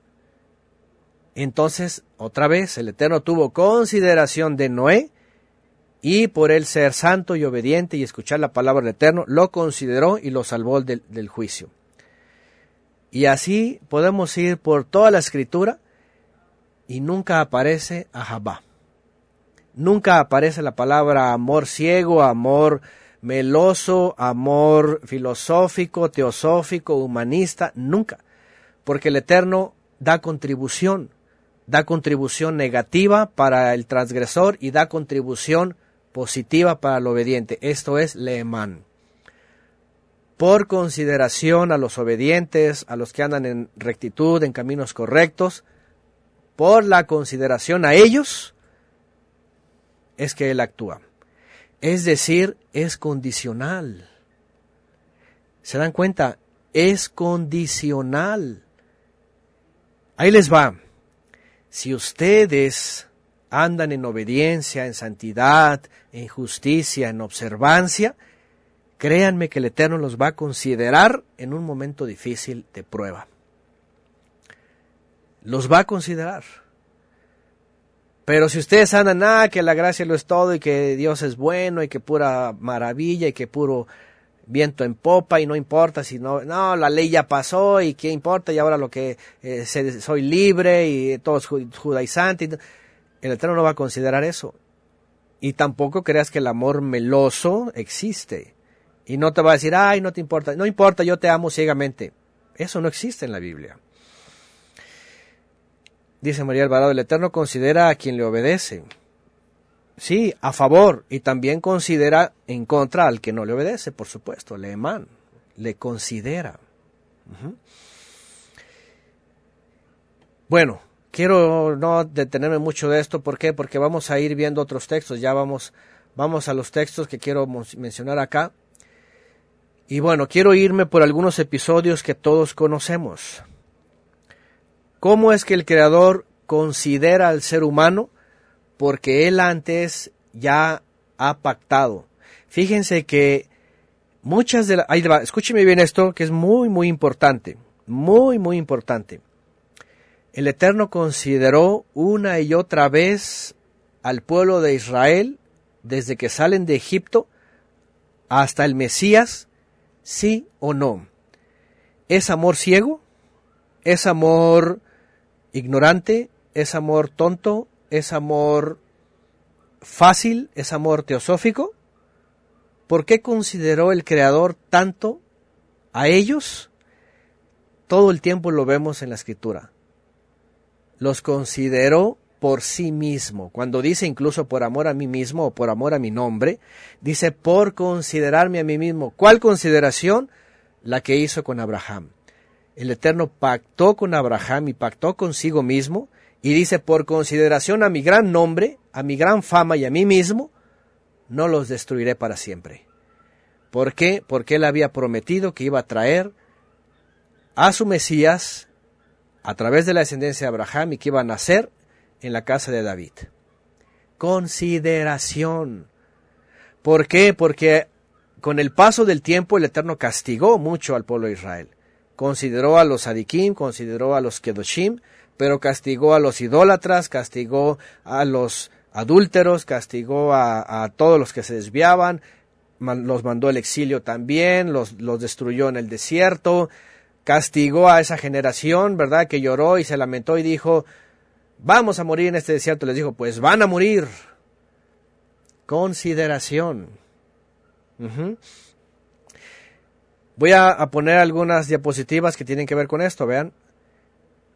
Entonces, otra vez, el Eterno tuvo consideración de Noé y por él ser santo y obediente y escuchar la palabra del Eterno, lo consideró y lo salvó del juicio. Y así podemos ir por toda la escritura y nunca aparece Ahabá. Nunca aparece la palabra amor ciego, amor meloso, amor filosófico, teosófico, humanista, nunca. Porque el Eterno da contribución, da contribución negativa para el transgresor y da contribución positiva para el obediente. Esto es Lehman por consideración a los obedientes, a los que andan en rectitud, en caminos correctos, por la consideración a ellos, es que Él actúa. Es decir, es condicional. ¿Se dan cuenta? Es condicional. Ahí les va. Si ustedes andan en obediencia, en santidad, en justicia, en observancia, Créanme que el Eterno los va a considerar en un momento difícil de prueba. Los va a considerar. Pero si ustedes andan, ah, que la gracia lo es todo y que Dios es bueno y que pura maravilla y que puro viento en popa y no importa si no, no, la ley ya pasó y qué importa y ahora lo que eh, soy libre y todo es judaizante. El Eterno no va a considerar eso. Y tampoco creas que el amor meloso existe. Y no te va a decir, ay, no te importa, no importa, yo te amo ciegamente. Eso no existe en la Biblia. Dice María Alvarado, el Eterno considera a quien le obedece. Sí, a favor, y también considera en contra al que no le obedece, por supuesto, le eman, le considera. Bueno, quiero no detenerme mucho de esto, ¿por qué? Porque vamos a ir viendo otros textos, ya vamos, vamos a los textos que quiero mencionar acá. Y bueno, quiero irme por algunos episodios que todos conocemos. ¿Cómo es que el Creador considera al ser humano? Porque Él antes ya ha pactado. Fíjense que muchas de las... Escúcheme bien esto, que es muy, muy importante. Muy, muy importante. El Eterno consideró una y otra vez al pueblo de Israel desde que salen de Egipto hasta el Mesías sí o no. ¿Es amor ciego? ¿Es amor ignorante? ¿Es amor tonto? ¿Es amor fácil? ¿Es amor teosófico? ¿Por qué consideró el Creador tanto a ellos? Todo el tiempo lo vemos en la escritura. Los consideró por sí mismo. Cuando dice incluso por amor a mí mismo o por amor a mi nombre, dice por considerarme a mí mismo. ¿Cuál consideración? La que hizo con Abraham. El Eterno pactó con Abraham y pactó consigo mismo y dice por consideración a mi gran nombre, a mi gran fama y a mí mismo, no los destruiré para siempre. ¿Por qué? Porque él había prometido que iba a traer a su Mesías a través de la descendencia de Abraham y que iba a nacer en la casa de David. Consideración. ¿Por qué? Porque con el paso del tiempo el Eterno castigó mucho al pueblo de Israel. Consideró a los Adikim, consideró a los Kedoshim, pero castigó a los idólatras, castigó a los adúlteros, castigó a, todos los que se desviaban, los mandó al exilio también, los, los destruyó en el desierto, castigó a esa generación, ¿verdad?, que lloró y se lamentó y dijo, vamos a morir en este desierto. Les dijo, pues van a morir. Consideración. Voy a, poner algunas diapositivas que tienen que ver con esto, vean.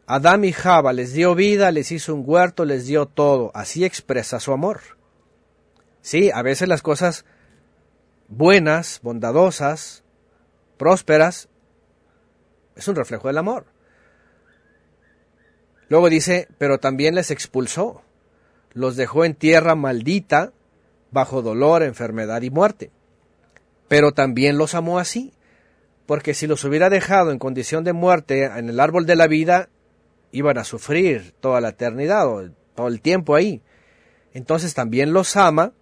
Adán y Java les dio vida, les hizo un huerto, les dio todo. Así expresa su amor. Sí, a veces las cosas buenas, bondadosas, prósperas, es un reflejo del amor. Luego dice, pero también les expulsó, los dejó en tierra maldita, bajo dolor, enfermedad y muerte. Pero también los amó así, porque si los hubiera dejado en condición de muerte en el árbol de la vida, iban a sufrir toda la eternidad o todo el tiempo ahí. Entonces también los ama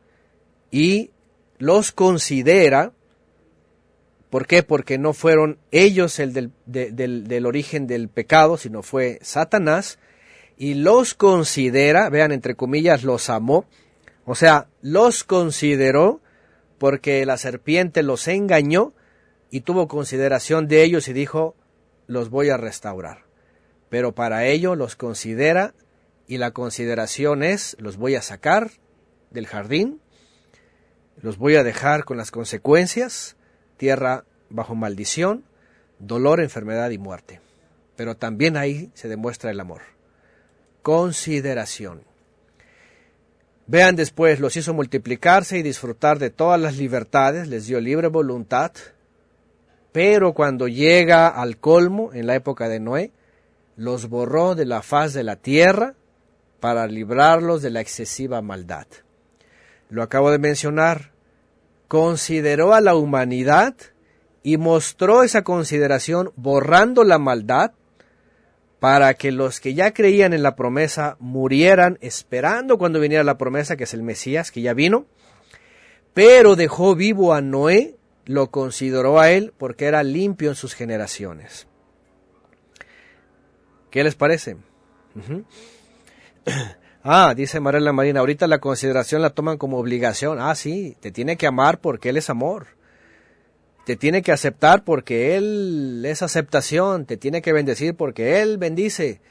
y los considera. ¿Por qué? Porque no fueron ellos el del, del origen del pecado, sino fue Satanás. Y los considera, vean, entre comillas, los amó. O sea, los consideró porque la serpiente los engañó y tuvo consideración de ellos y dijo, los voy a restaurar. Pero para ello los considera y la consideración es, los voy a sacar del jardín los voy a dejar con las consecuencias, tierra bajo maldición, dolor, enfermedad y muerte. Pero también ahí se demuestra el amor. Consideración. Vean después, los hizo multiplicarse y disfrutar de todas las libertades, les dio libre voluntad, pero cuando llega al colmo, en la época de Noé, los borró de la faz de la tierra para librarlos de la excesiva maldad. Lo acabo de mencionar, consideró a la humanidad y mostró esa consideración borrando la maldad para que los que ya creían en la promesa murieran esperando cuando viniera la promesa, que es el Mesías, que ya vino, pero dejó vivo a Noé, lo consideró a él porque era limpio en sus generaciones. ¿Qué les parece? Ah, dice Marela Marina, ahorita la consideración la toman como obligación. Ah, sí, te tiene que amar porque Él es amor. Te tiene que aceptar porque Él es aceptación. Te tiene que bendecir porque Él bendice.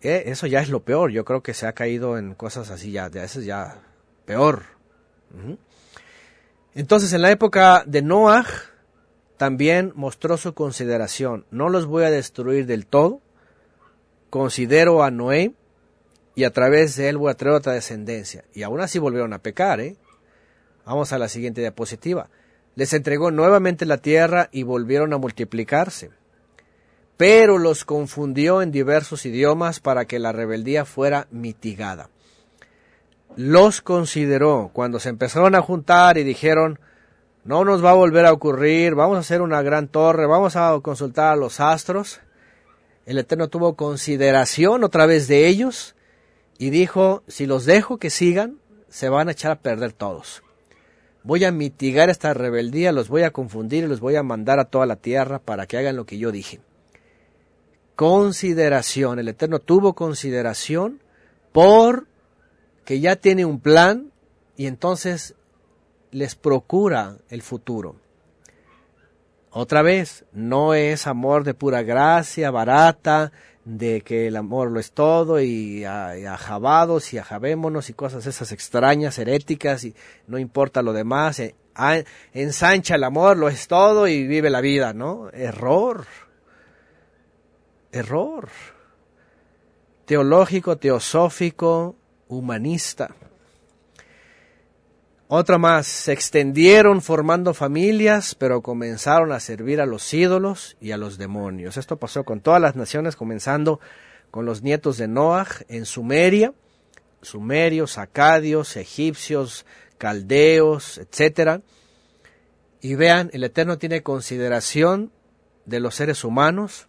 Eh, eso ya es lo peor. Yo creo que se ha caído en cosas así ya. Eso es ya peor. Entonces, en la época de Noah, también mostró su consideración. No los voy a destruir del todo. Considero a Noé y a través de él voy a traer otra descendencia. Y aún así volvieron a pecar, ¿eh? Vamos a la siguiente diapositiva. Les entregó nuevamente la tierra y volvieron a multiplicarse. Pero los confundió en diversos idiomas para que la rebeldía fuera mitigada. Los consideró cuando se empezaron a juntar y dijeron, no nos va a volver a ocurrir, vamos a hacer una gran torre, vamos a consultar a los astros. El Eterno tuvo consideración otra vez de ellos y dijo, si los dejo que sigan, se van a echar a perder todos. Voy a mitigar esta rebeldía, los voy a confundir y los voy a mandar a toda la tierra para que hagan lo que yo dije. Consideración, el Eterno tuvo consideración por que ya tiene un plan y entonces les procura el futuro. Otra vez, no es amor de pura gracia, barata, de que el amor lo es todo y, a, y a jabémonos y cosas esas extrañas, heréticas y no importa lo demás, eh, ensancha el amor, lo es todo y vive la vida, ¿no? Error, error, teológico, teosófico, humanista. Otra más, se extendieron formando familias, pero comenzaron a servir a los ídolos y a los demonios. Esto pasó con todas las naciones, comenzando con los nietos de Noah en Sumeria, sumerios, acadios, egipcios, caldeos, etc. Y vean, el Eterno tiene consideración de los seres humanos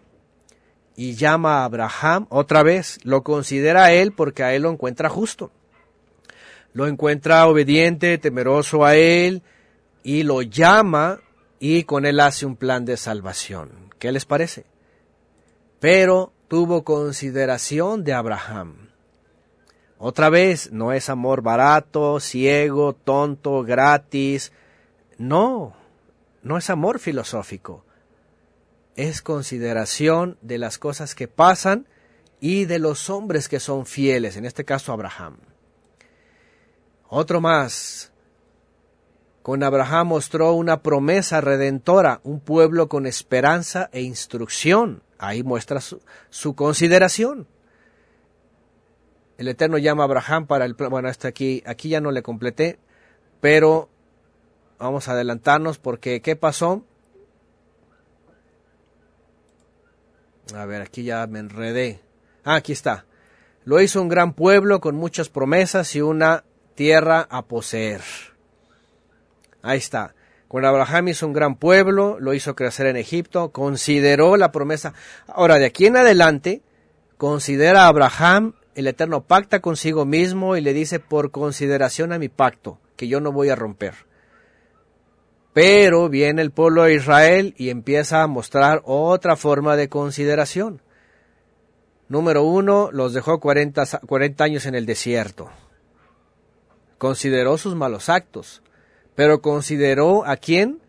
y llama a Abraham otra vez, lo considera a él porque a él lo encuentra justo lo encuentra obediente, temeroso a él, y lo llama y con él hace un plan de salvación. ¿Qué les parece? Pero tuvo consideración de Abraham. Otra vez, no es amor barato, ciego, tonto, gratis. No, no es amor filosófico. Es consideración de las cosas que pasan y de los hombres que son fieles, en este caso Abraham. Otro más. Con Abraham mostró una promesa redentora, un pueblo con esperanza e instrucción. Ahí muestra su, consideración. El Eterno llama a Abraham para el... Bueno, hasta aquí, aquí ya no le completé, pero vamos a adelantarnos porque ¿qué pasó? A ver, aquí ya me enredé. Ah, aquí está. Lo hizo un gran pueblo con muchas promesas y una tierra a poseer. Ahí está. Con Abraham hizo un gran pueblo, lo hizo crecer en Egipto, consideró la promesa. Ahora, de aquí en adelante, considera a Abraham, el Eterno pacta consigo mismo y le dice, por consideración a mi pacto, que yo no voy a romper. Pero viene el pueblo de Israel y empieza a mostrar otra forma de consideración. Número uno, los dejó 40, 40 años en el desierto. Consideró sus malos actos, pero consideró a quién?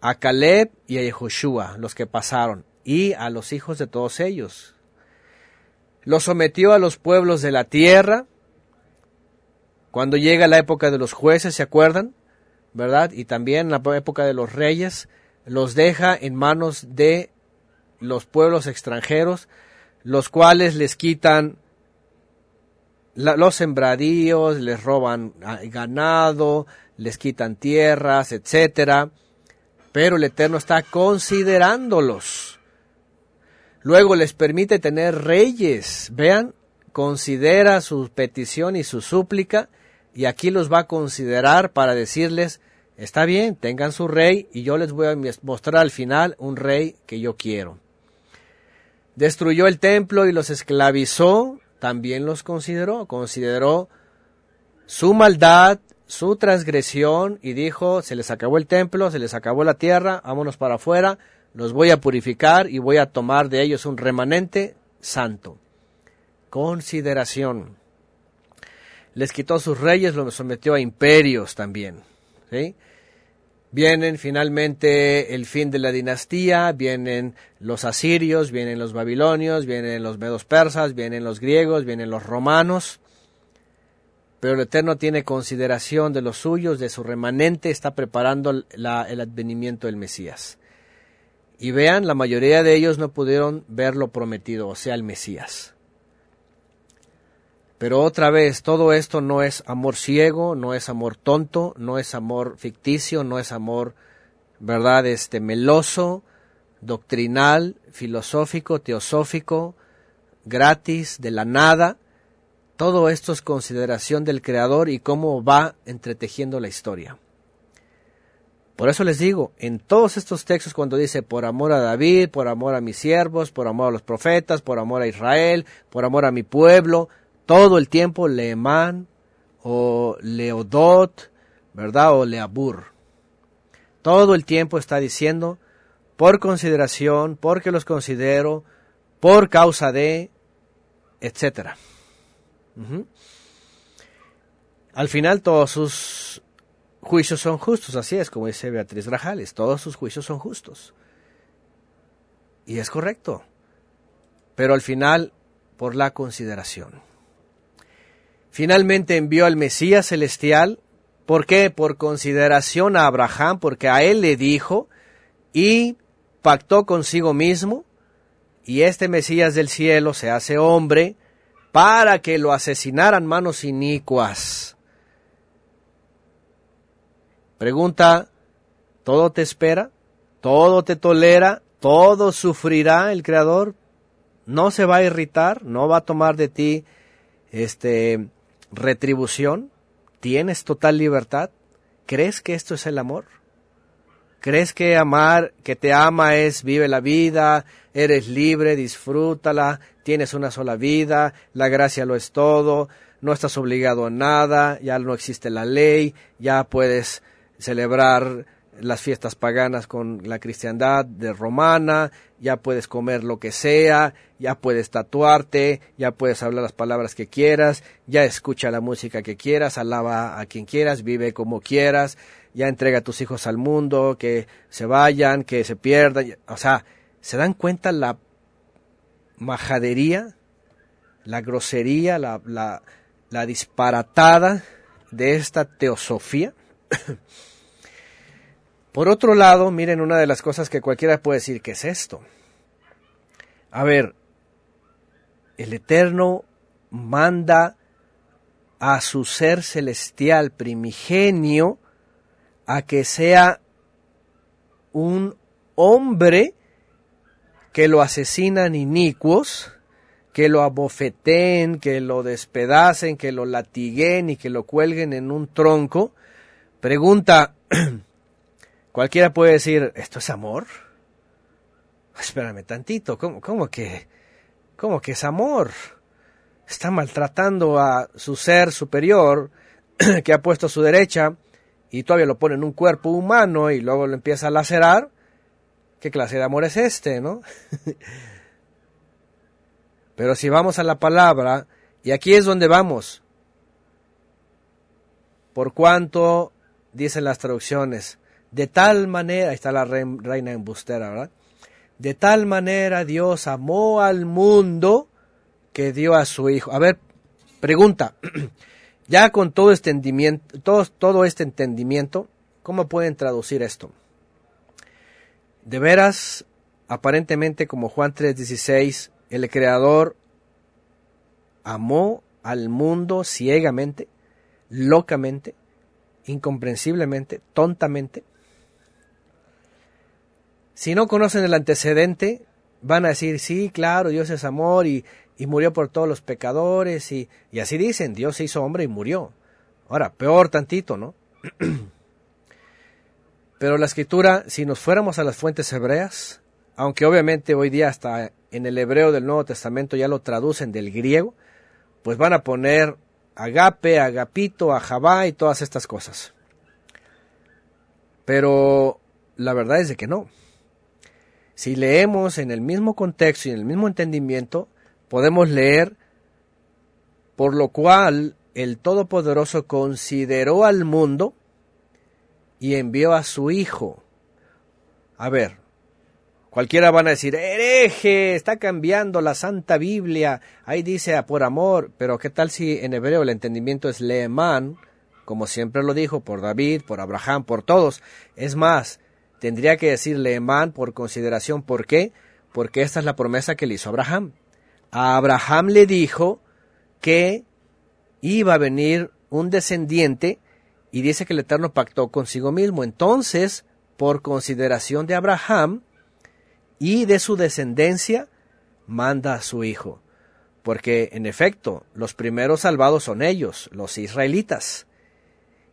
A Caleb y a Yehoshua, los que pasaron, y a los hijos de todos ellos. Los sometió a los pueblos de la tierra. Cuando llega la época de los jueces, ¿se acuerdan? ¿verdad? Y también la época de los reyes, los deja en manos de los pueblos extranjeros, los cuales les quitan los sembradíos, les roban ganado, les quitan tierras, etcétera. Pero el Eterno está considerándolos. Luego les permite tener reyes. Vean, considera su petición y su súplica y aquí los va a considerar para decirles, está bien, tengan su rey y yo les voy a mostrar al final un rey que yo quiero. Destruyó el templo y los esclavizó, también los consideró, consideró su maldad, su transgresión y dijo, se les acabó el templo, se les acabó la tierra, vámonos para afuera, los voy a purificar y voy a tomar de ellos un remanente santo. Consideración les quitó sus reyes, los sometió a imperios también. ¿sí? Vienen finalmente el fin de la dinastía, vienen los asirios, vienen los babilonios, vienen los medos persas, vienen los griegos, vienen los romanos. Pero el Eterno tiene consideración de los suyos, de su remanente, está preparando el advenimiento del Mesías. Y vean, la mayoría de ellos no pudieron ver lo prometido, o sea, el Mesías. Pero otra vez, todo esto no es amor ciego, no es amor tonto, no es amor ficticio, no es amor, ¿verdad?, este meloso, doctrinal, filosófico, teosófico, gratis, de la nada. Todo esto es consideración del Creador y cómo va entretejiendo la historia. Por eso les digo, en todos estos textos cuando dice por amor a David, por amor a mis siervos, por amor a los profetas, por amor a Israel, por amor a mi pueblo, todo el tiempo Leemán o Leodot, ¿verdad? O Leabur. Todo el tiempo está diciendo por consideración, porque los considero, por causa de, etc. Al final todos sus juicios son justos, así es como dice Beatriz Grajales, todos sus juicios son justos. Y es correcto, pero al final por la consideración. Finalmente envió al Mesías celestial. ¿Por qué? Por consideración a Abraham, porque a él le dijo y pactó consigo mismo, y este Mesías del cielo se hace hombre para que lo asesinaran manos inicuas. Pregunta, ¿todo te espera? ¿Todo te tolera? ¿Todo sufrirá el Creador? ¿No se va a irritar? ¿No va a tomar de ti este retribución? ¿Tienes total libertad? ¿Crees que esto es el amor? ¿Crees que amar, que te ama es vive la vida, eres libre, disfrútala, tienes una sola vida, la gracia lo es todo, no estás obligado a nada, ya no existe la ley, ya puedes celebrar las fiestas paganas con la cristiandad de romana, ya puedes comer lo que sea, ya puedes tatuarte, ya puedes hablar las palabras que quieras, ya escucha la música que quieras, alaba a quien quieras, vive como quieras, ya entrega a tus hijos al mundo, que se vayan, que se pierdan, o sea, ¿se dan cuenta la majadería la grosería, la, la, la disparatada de esta teosofía. Por otro lado, miren una de las cosas que cualquiera puede decir, ¿qué es esto? A ver, el Eterno manda a su ser celestial primigenio a que sea un hombre que lo asesinan inicuos, que lo abofeten, que lo despedacen, que lo latiguen y que lo cuelguen en un tronco. Pregunta, cualquiera puede decir, ¿esto es amor? Espérame tantito, ¿cómo, cómo que, cómo que es amor? Está maltratando a su ser superior que ha puesto a su derecha y todavía lo pone en un cuerpo humano y luego lo empieza a lacerar. ¿Qué clase de amor es este, no? Pero si vamos a la palabra, y aquí es donde vamos, por cuanto, dicen las traducciones, de tal manera, ahí está la reina embustera, ¿verdad? De tal manera Dios amó al mundo que dio a su Hijo. A ver, pregunta, ya con todo este entendimiento, todo, este entendimiento, ¿cómo pueden traducir esto? De veras, aparentemente como Juan 3:16, el Creador amó al mundo ciegamente, locamente, incomprensiblemente, tontamente. Si no conocen el antecedente, van a decir, sí, claro, Dios es amor y, y murió por todos los pecadores y, y así dicen, Dios se hizo hombre y murió. Ahora, peor tantito, ¿no? Pero la escritura, si nos fuéramos a las fuentes hebreas, aunque obviamente hoy día hasta en el hebreo del Nuevo Testamento ya lo traducen del griego, pues van a poner agape, agapito, ajabá y todas estas cosas. Pero la verdad es de que no. Si leemos en el mismo contexto y en el mismo entendimiento, podemos leer, por lo cual el Todopoderoso consideró al mundo y envió a su Hijo. A ver, cualquiera van a decir, hereje, está cambiando la Santa Biblia, ahí dice por amor, pero ¿qué tal si en hebreo el entendimiento es leemán, como siempre lo dijo, por David, por Abraham, por todos? Es más, tendría que decir leemán por consideración, ¿por qué? Porque esta es la promesa que le hizo Abraham a Abraham le dijo que iba a venir un descendiente y dice que el Eterno pactó consigo mismo. Entonces, por consideración de Abraham y de su descendencia, manda a su hijo. Porque, en efecto, los primeros salvados son ellos, los israelitas.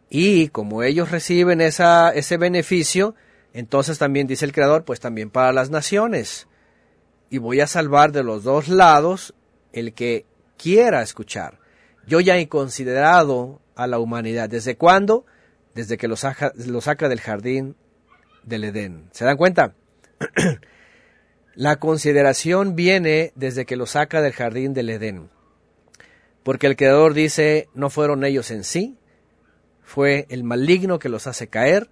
Y como ellos reciben ese beneficio, entonces también dice el Creador, pues también para las naciones y voy a salvar de los dos lados el que quiera escuchar. Yo ya he considerado a la humanidad. ¿Desde cuándo? Desde que lo saca, saca del jardín del Edén. ¿Se dan cuenta? la consideración viene desde que lo saca del jardín del Edén. Porque el Creador dice, no fueron ellos en sí, fue el maligno que los hace caer,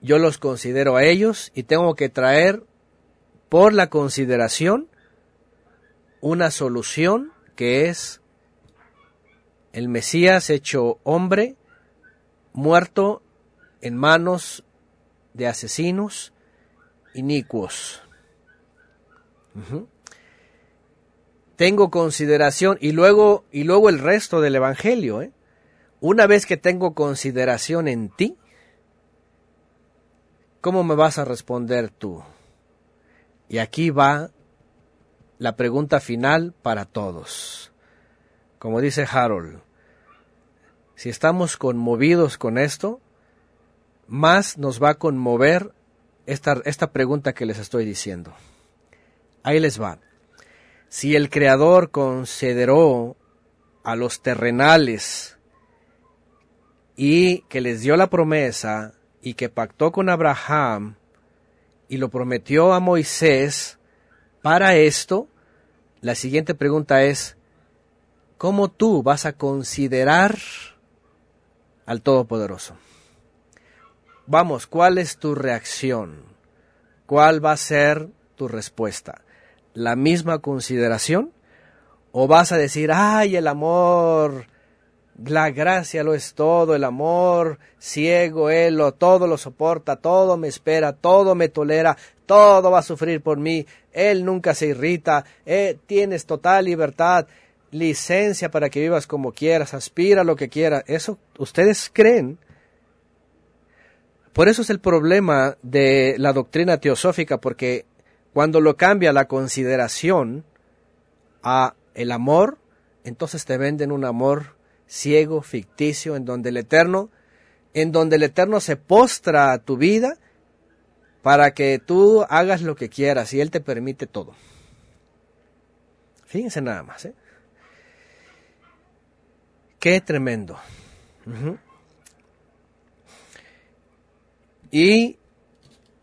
yo los considero a ellos y tengo que traer por la consideración una solución que es el Mesías hecho hombre, muerto en manos de asesinos inicuos. Tengo consideración y luego y luego el resto del evangelio, ¿eh? Una vez que tengo consideración en ti, ¿cómo me vas a responder tú? Y aquí va la pregunta final para todos. Como dice Harold, si estamos conmovidos con esto, más nos va a conmover esta, esta pregunta que les estoy diciendo. Ahí les va. Si el Creador consideró a los terrenales y que les dio la promesa y que pactó con Abraham y lo prometió a Moisés, para esto, la siguiente pregunta es, ¿cómo tú vas a considerar al Todopoderoso? Vamos, ¿cuál es tu reacción? ¿Cuál va a ser tu respuesta? ¿La misma consideración? O vas a decir, ay, el amor, la gracia lo es todo, el amor ciego, Él lo, todo lo soporta, todo me espera, todo me tolera, todo va a sufrir por mí, Él nunca se irrita, eh, tienes total libertad, licencia para que vivas como quieras, aspira lo que quieras. Eso ustedes creen. Por eso es el problema de la doctrina teosófica, porque cuando lo cambia la consideración a el amor, entonces te venden un amor ciego, ficticio, en donde el Eterno, en donde el Eterno se postra a tu vida para que tú hagas lo que quieras y Él te permite todo. Fíjense nada más, ¿eh? Qué tremendo. Y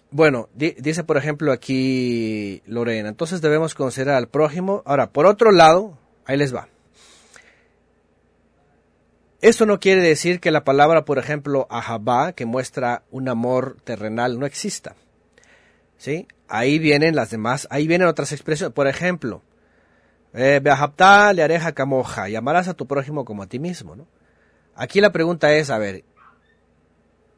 bueno, dice por ejemplo aquí Lorena, entonces debemos considerar al prójimo. Ahora, por otro lado, ahí les va. Esto no quiere decir que la palabra, por ejemplo, ahabá, que muestra un amor terrenal, no exista. ¿Sí? Ahí vienen las demás, ahí vienen otras expresiones. Por ejemplo, eh, le areja camoja, y amarás a tu prójimo como a ti mismo. ¿no? Aquí la pregunta es, a ver,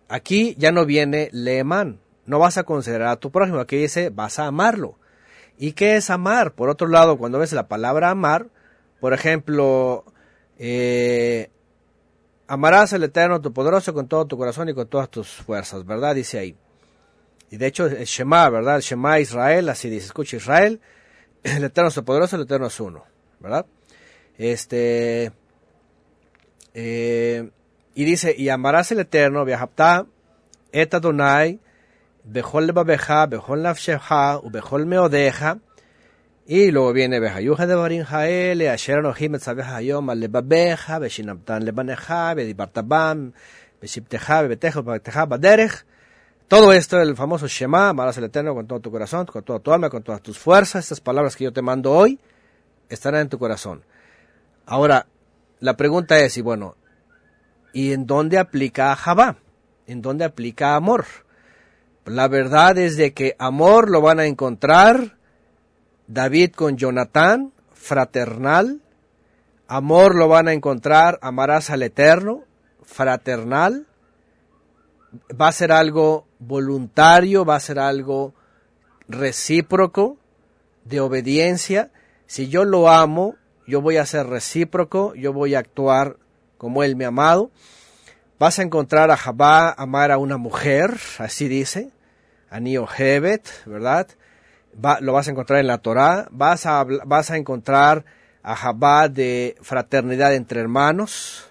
aquí ya no viene leemán, no vas a considerar a tu prójimo, aquí dice vas a amarlo. ¿Y qué es amar? Por otro lado, cuando ves la palabra amar, por ejemplo, eh, amarás al Eterno, tu poderoso, con todo tu corazón y con todas tus fuerzas, ¿verdad? Dice ahí. Y de hecho es Shema, ¿verdad? El Shema Israel, así dice, escucha Israel, el Eterno es poderoso, el Eterno es uno, ¿verdad? Este, eh, y dice, y amarás el Eterno, viajapta, et Adonai, bejol lebabeja, bejol nafsheja, u bejol meodeja, y luego viene Behayuja de Barin Jael, Asher Anohim Etzabeja Yom al Lebabeja, Beshinabtan Lebaneja, Bedibartabam, Beshipteja, Bebeteja, Bebeteja, Baderech. Todo esto, el famoso Shema, amarás al Eterno con todo tu corazón, con toda tu alma, con todas tus fuerzas. Estas palabras que yo te mando hoy estarán en tu corazón. Ahora, la pregunta es, y bueno, ¿y en dónde aplica Jabá? ¿En dónde aplica amor? La verdad es de que amor lo van a encontrar David con Jonatán, fraternal. Amor lo van a encontrar, amarás al Eterno, fraternal. Va a ser algo voluntario, va a ser algo recíproco, de obediencia. Si yo lo amo, yo voy a ser recíproco, yo voy a actuar como él me ha amado. Vas a encontrar a Jabá amar a una mujer, así dice, a Niohevet, ¿verdad? Lo vas a encontrar en la Torá, vas a, vas a encontrar a Jabá de fraternidad entre hermanos,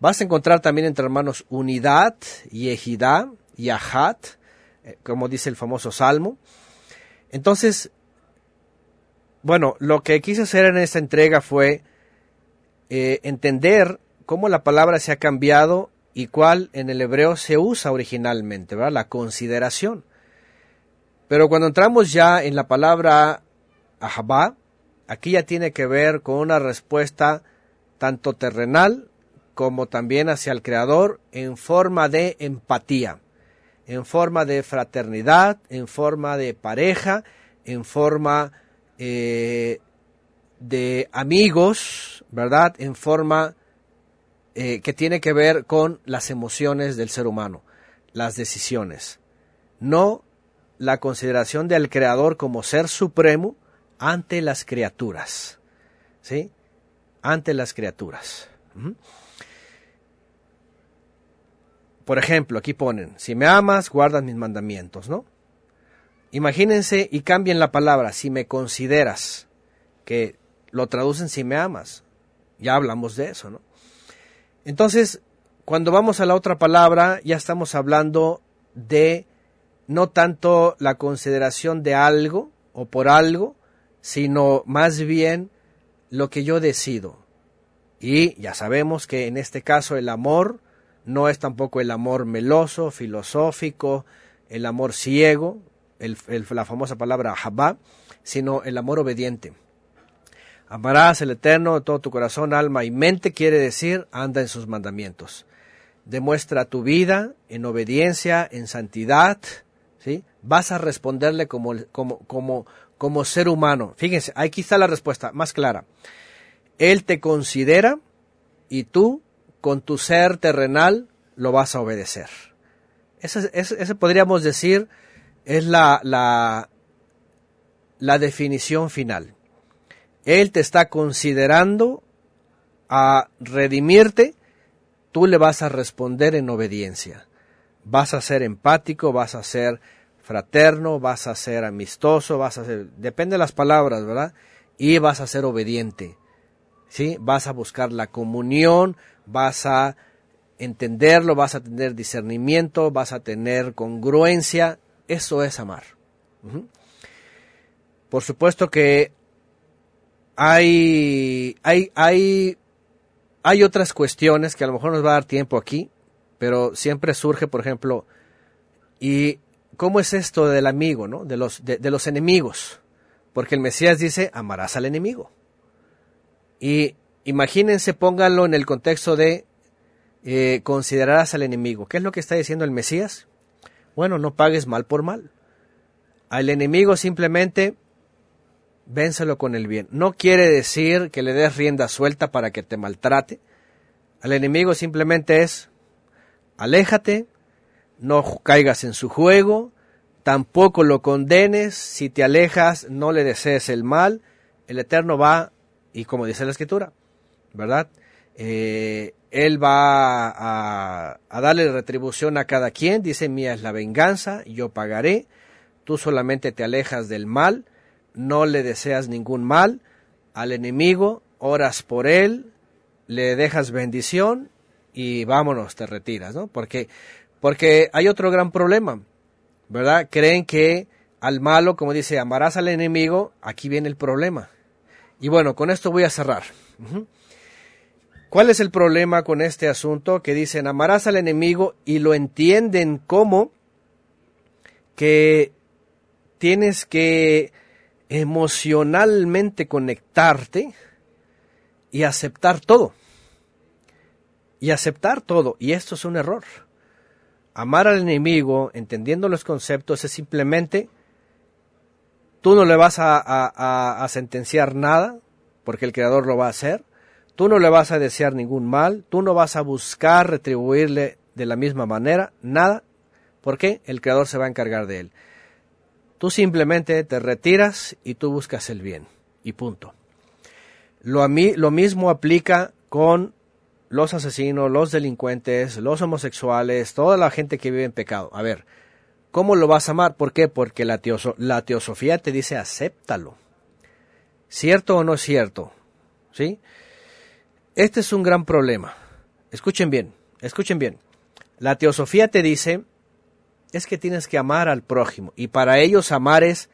vas a encontrar también entre hermanos unidad, yehidá, yahat, eh, como dice el famoso Salmo. Entonces, bueno, lo que quise hacer en esta entrega fue eh, entender cómo la palabra se ha cambiado y cuál en el hebreo se usa originalmente. La consideración. Pero cuando entramos ya en la palabra ahabá, aquí ya tiene que ver con una respuesta tanto terrenal como también hacia el Creador en forma de empatía, en forma de fraternidad, en forma de pareja, en forma eh, de amigos, ¿verdad? En forma eh, que tiene que ver con las emociones del ser humano, las decisiones. No la consideración del Creador como ser supremo ante las criaturas. ¿Sí? Ante las criaturas. Por ejemplo, aquí ponen, si me amas, guardas mis mandamientos, ¿no? Imagínense y cambien la palabra, si me consideras, que lo traducen si me amas. Ya hablamos de eso, ¿no? Entonces, cuando vamos a la otra palabra, ya estamos hablando de no tanto la consideración de algo o por algo, sino más bien lo que yo decido. Y ya sabemos que en este caso el amor no es tampoco el amor meloso, filosófico, el amor ciego, la famosa palabra habá, sino el amor obediente. Amarás el Eterno de todo tu corazón, alma y mente, quiere decir, anda en sus mandamientos. Demuestra tu vida en obediencia, en santidad, Vas a responderle como, como, como, como ser humano. Fíjense, aquí está la respuesta más clara. Él te considera y tú, con tu ser terrenal, lo vas a obedecer. Ese, podríamos decir es la, la, la definición final. Él te está considerando a redimirte, tú le vas a responder en obediencia. Vas a ser empático, vas a ser fraterno, vas a ser amistoso, vas a ser, depende de las palabras, ¿verdad? Y vas a ser obediente. ¿Sí? Vas a buscar la comunión, vas a entenderlo, vas a tener discernimiento, vas a tener congruencia. Eso es amar. Por supuesto que hay, hay, hay, hay otras cuestiones que a lo mejor nos va a dar tiempo aquí, pero siempre surge, por ejemplo, ¿y cómo es esto del amigo, no? De los, de, los enemigos. Porque el Mesías dice, amarás al enemigo. Y imagínense, pónganlo en el contexto de eh, considerarás al enemigo. ¿Qué es lo que está diciendo el Mesías? Bueno, no pagues mal por mal. Al enemigo simplemente vénselo con el bien. No quiere decir que le des rienda suelta para que te maltrate. Al enemigo simplemente es aléjate, no caigas en su juego, tampoco lo condenes, si te alejas no le desees el mal, el Eterno va, y como dice la Escritura, ¿verdad? Eh, él va a, a, darle retribución a cada quien, dice, mía es la venganza, yo pagaré, tú solamente te alejas del mal, no le deseas ningún mal al enemigo, oras por él, le dejas bendición y vámonos, te retiras, ¿no? Porque, porque hay otro gran problema, ¿verdad? Creen que al malo, como dice, amarás al enemigo, aquí viene el problema. Y bueno, con esto voy a cerrar. ¿Cuál es el problema con este asunto? Que dicen, amarás al enemigo y lo entienden como que tienes que emocionalmente conectarte y aceptar todo. Y aceptar todo. Y esto es un error. Amar al enemigo, entendiendo los conceptos, es simplemente, tú no le vas a, sentenciar nada, porque el Creador lo va a hacer. Tú no le vas a desear ningún mal. Tú no vas a buscar retribuirle de la misma manera. Nada. porque El Creador se va a encargar de él. Tú simplemente te retiras y tú buscas el bien. Y punto. Lo, a mí, lo mismo aplica con los asesinos, los delincuentes, los homosexuales, toda la gente que vive en pecado. A ver, ¿cómo lo vas a amar? ¿Por qué? Porque la, teosofía te dice acéptalo. ¿Cierto o no es cierto? ¿Sí? Este es un gran problema. Escuchen bien, escuchen bien. La teosofía te dice es que tienes que amar al prójimo. Y para ellos amar es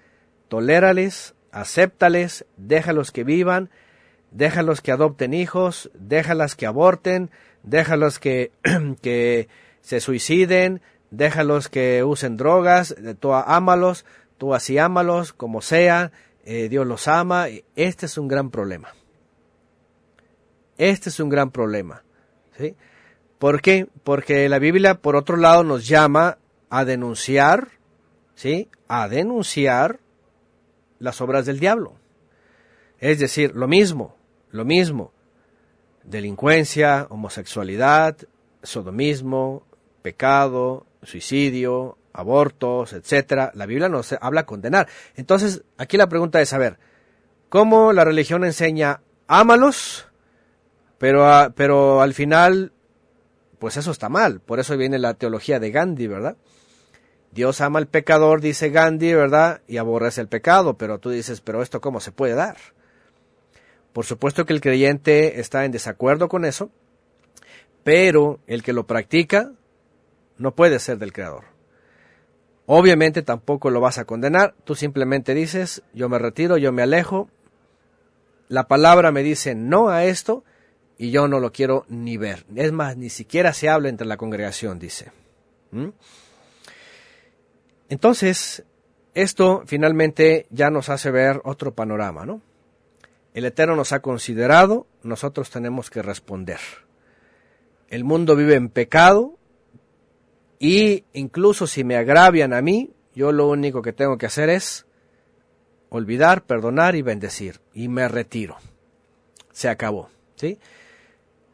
tolérales, acéptales, déjalos que vivan, déjalos que adopten hijos, déjalas que aborten, déjalos que, que se suiciden, déjalos que usen drogas, tú ámalos, tú así ámalos, como sea, eh, Dios los ama. Este es un gran problema. Este es un gran problema. ¿sí? ¿Por qué? Porque la Biblia, por otro lado, nos llama a denunciar, ¿sí? A denunciar las obras del diablo. Es decir, lo mismo, lo mismo. Delincuencia, homosexualidad, sodomismo, pecado, suicidio, abortos, etcétera. La Biblia nos habla condenar. Entonces, aquí la pregunta es saber, ¿cómo la religión enseña ámalos, pero, pero al final, pues eso está mal. Por eso viene la teología de Gandhi, ¿verdad? Dios ama al pecador, dice Gandhi, ¿verdad? Y aborrece el pecado, pero tú dices, pero esto cómo se puede dar? Por supuesto que el creyente está en desacuerdo con eso, pero el que lo practica no puede ser del Creador. Obviamente tampoco lo vas a condenar, tú simplemente dices, yo me retiro, yo me alejo, la palabra me dice no a esto y yo no lo quiero ni ver. Es más, ni siquiera se habla entre la congregación, dice. ¿Mm? Entonces, esto finalmente ya nos hace ver otro panorama, ¿no? El Eterno nos ha considerado, nosotros tenemos que responder. El mundo vive en pecado y incluso si me agravian a mí, yo lo único que tengo que hacer es olvidar, perdonar y bendecir. Y me retiro. Se acabó. ¿sí?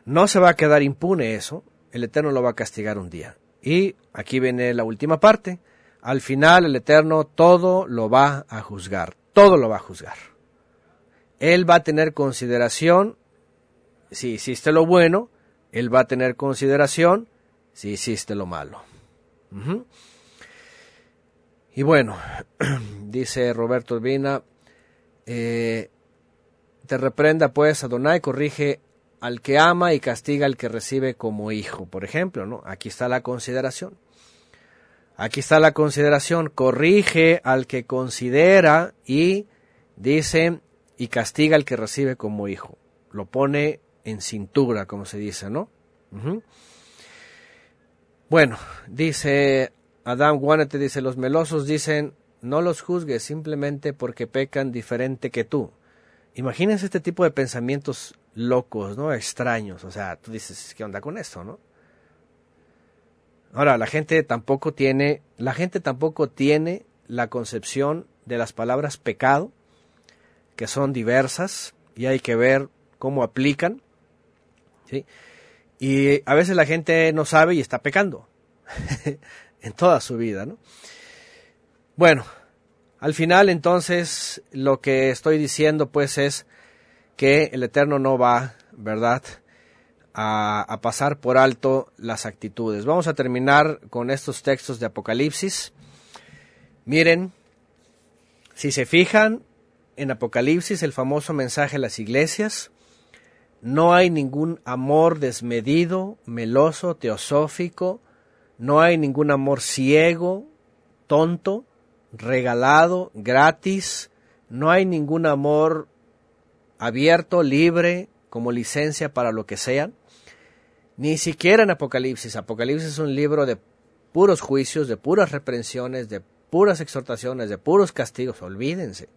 No se va a quedar impune eso. El Eterno lo va a castigar un día. Y aquí viene la última parte. Al final el Eterno todo lo va a juzgar. Todo lo va a juzgar. Él va a tener consideración si hiciste lo bueno. Él va a tener consideración si hiciste lo malo. Y bueno, dice Roberto Urbina, eh, te reprenda pues Adonai, corrige al que ama y castiga al que recibe como hijo, por ejemplo, ¿no? Aquí está la consideración. Aquí está la consideración, corrige al que considera y dice y castiga al que recibe como hijo. Lo pone en cintura, como se dice, ¿no? Bueno, dice Adam Guanete, dice, los melosos dicen, no los juzgues simplemente porque pecan diferente que tú. Imagínense este tipo de pensamientos locos, ¿no? Extraños. O sea, tú dices, ¿qué onda con esto, no? Ahora, la gente tampoco tiene, la gente tampoco tiene la concepción de las palabras pecado, que son diversas y hay que ver cómo aplican, ¿sí? Y a veces la gente no sabe y está pecando en toda su vida, ¿no? Bueno, al final entonces lo que estoy diciendo pues es que el Eterno no va, ¿verdad?, a, pasar por alto las actitudes. Vamos a terminar con estos textos de Apocalipsis. Miren, si se fijan en Apocalipsis, el famoso mensaje a las iglesias, no hay ningún amor desmedido, meloso, teosófico, no hay ningún amor ciego, tonto, regalado, gratis, no hay ningún amor abierto, libre, como licencia para lo que sean. Ni siquiera en Apocalipsis. Apocalipsis es un libro de puros juicios, de puras reprensiones, de puras exhortaciones, de puros castigos. Olvídense.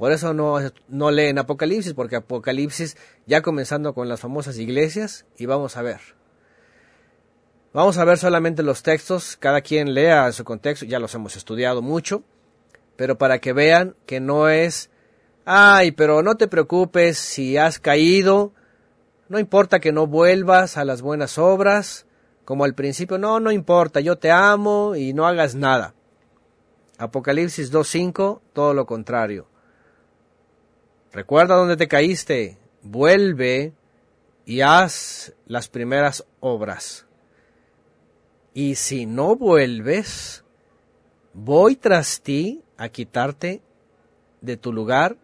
Por eso no, no leen Apocalipsis, porque Apocalipsis, ya comenzando con las famosas iglesias, y vamos a ver. Vamos a ver solamente los textos, cada quien lea su contexto, ya los hemos estudiado mucho, pero para que vean que no es, ay, pero no te preocupes si has caído, no importa que no vuelvas a las buenas obras, como al principio, no, no importa, yo te amo y no hagas nada. Apocalipsis 2.5, todo lo contrario. Recuerda dónde te caíste, vuelve y haz las primeras obras. Y si no vuelves, voy tras ti a quitarte de tu lugar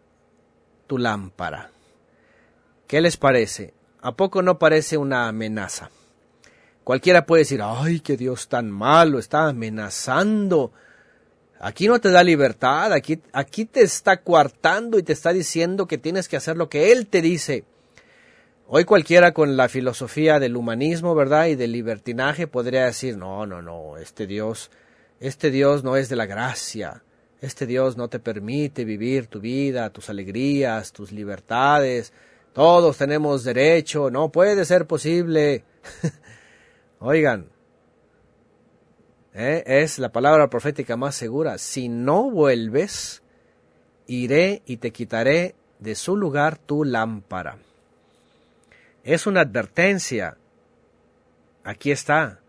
tu lámpara. ¿Qué les parece? ¿A poco no parece una amenaza? Cualquiera puede decir, ay, que Dios tan malo, está amenazando. Aquí no te da libertad, aquí, aquí te está coartando y te está diciendo que tienes que hacer lo que Él te dice. Hoy cualquiera con la filosofía del humanismo, ¿verdad? Y del libertinaje podría decir, no, no, no, este Dios, este Dios no es de la gracia, este Dios no te permite vivir tu vida, tus alegrías, tus libertades, todos tenemos derecho, no puede ser posible. Oigan, ¿eh? es la palabra profética más segura, si no vuelves, iré y te quitaré de su lugar tu lámpara. Es una advertencia. Aquí está.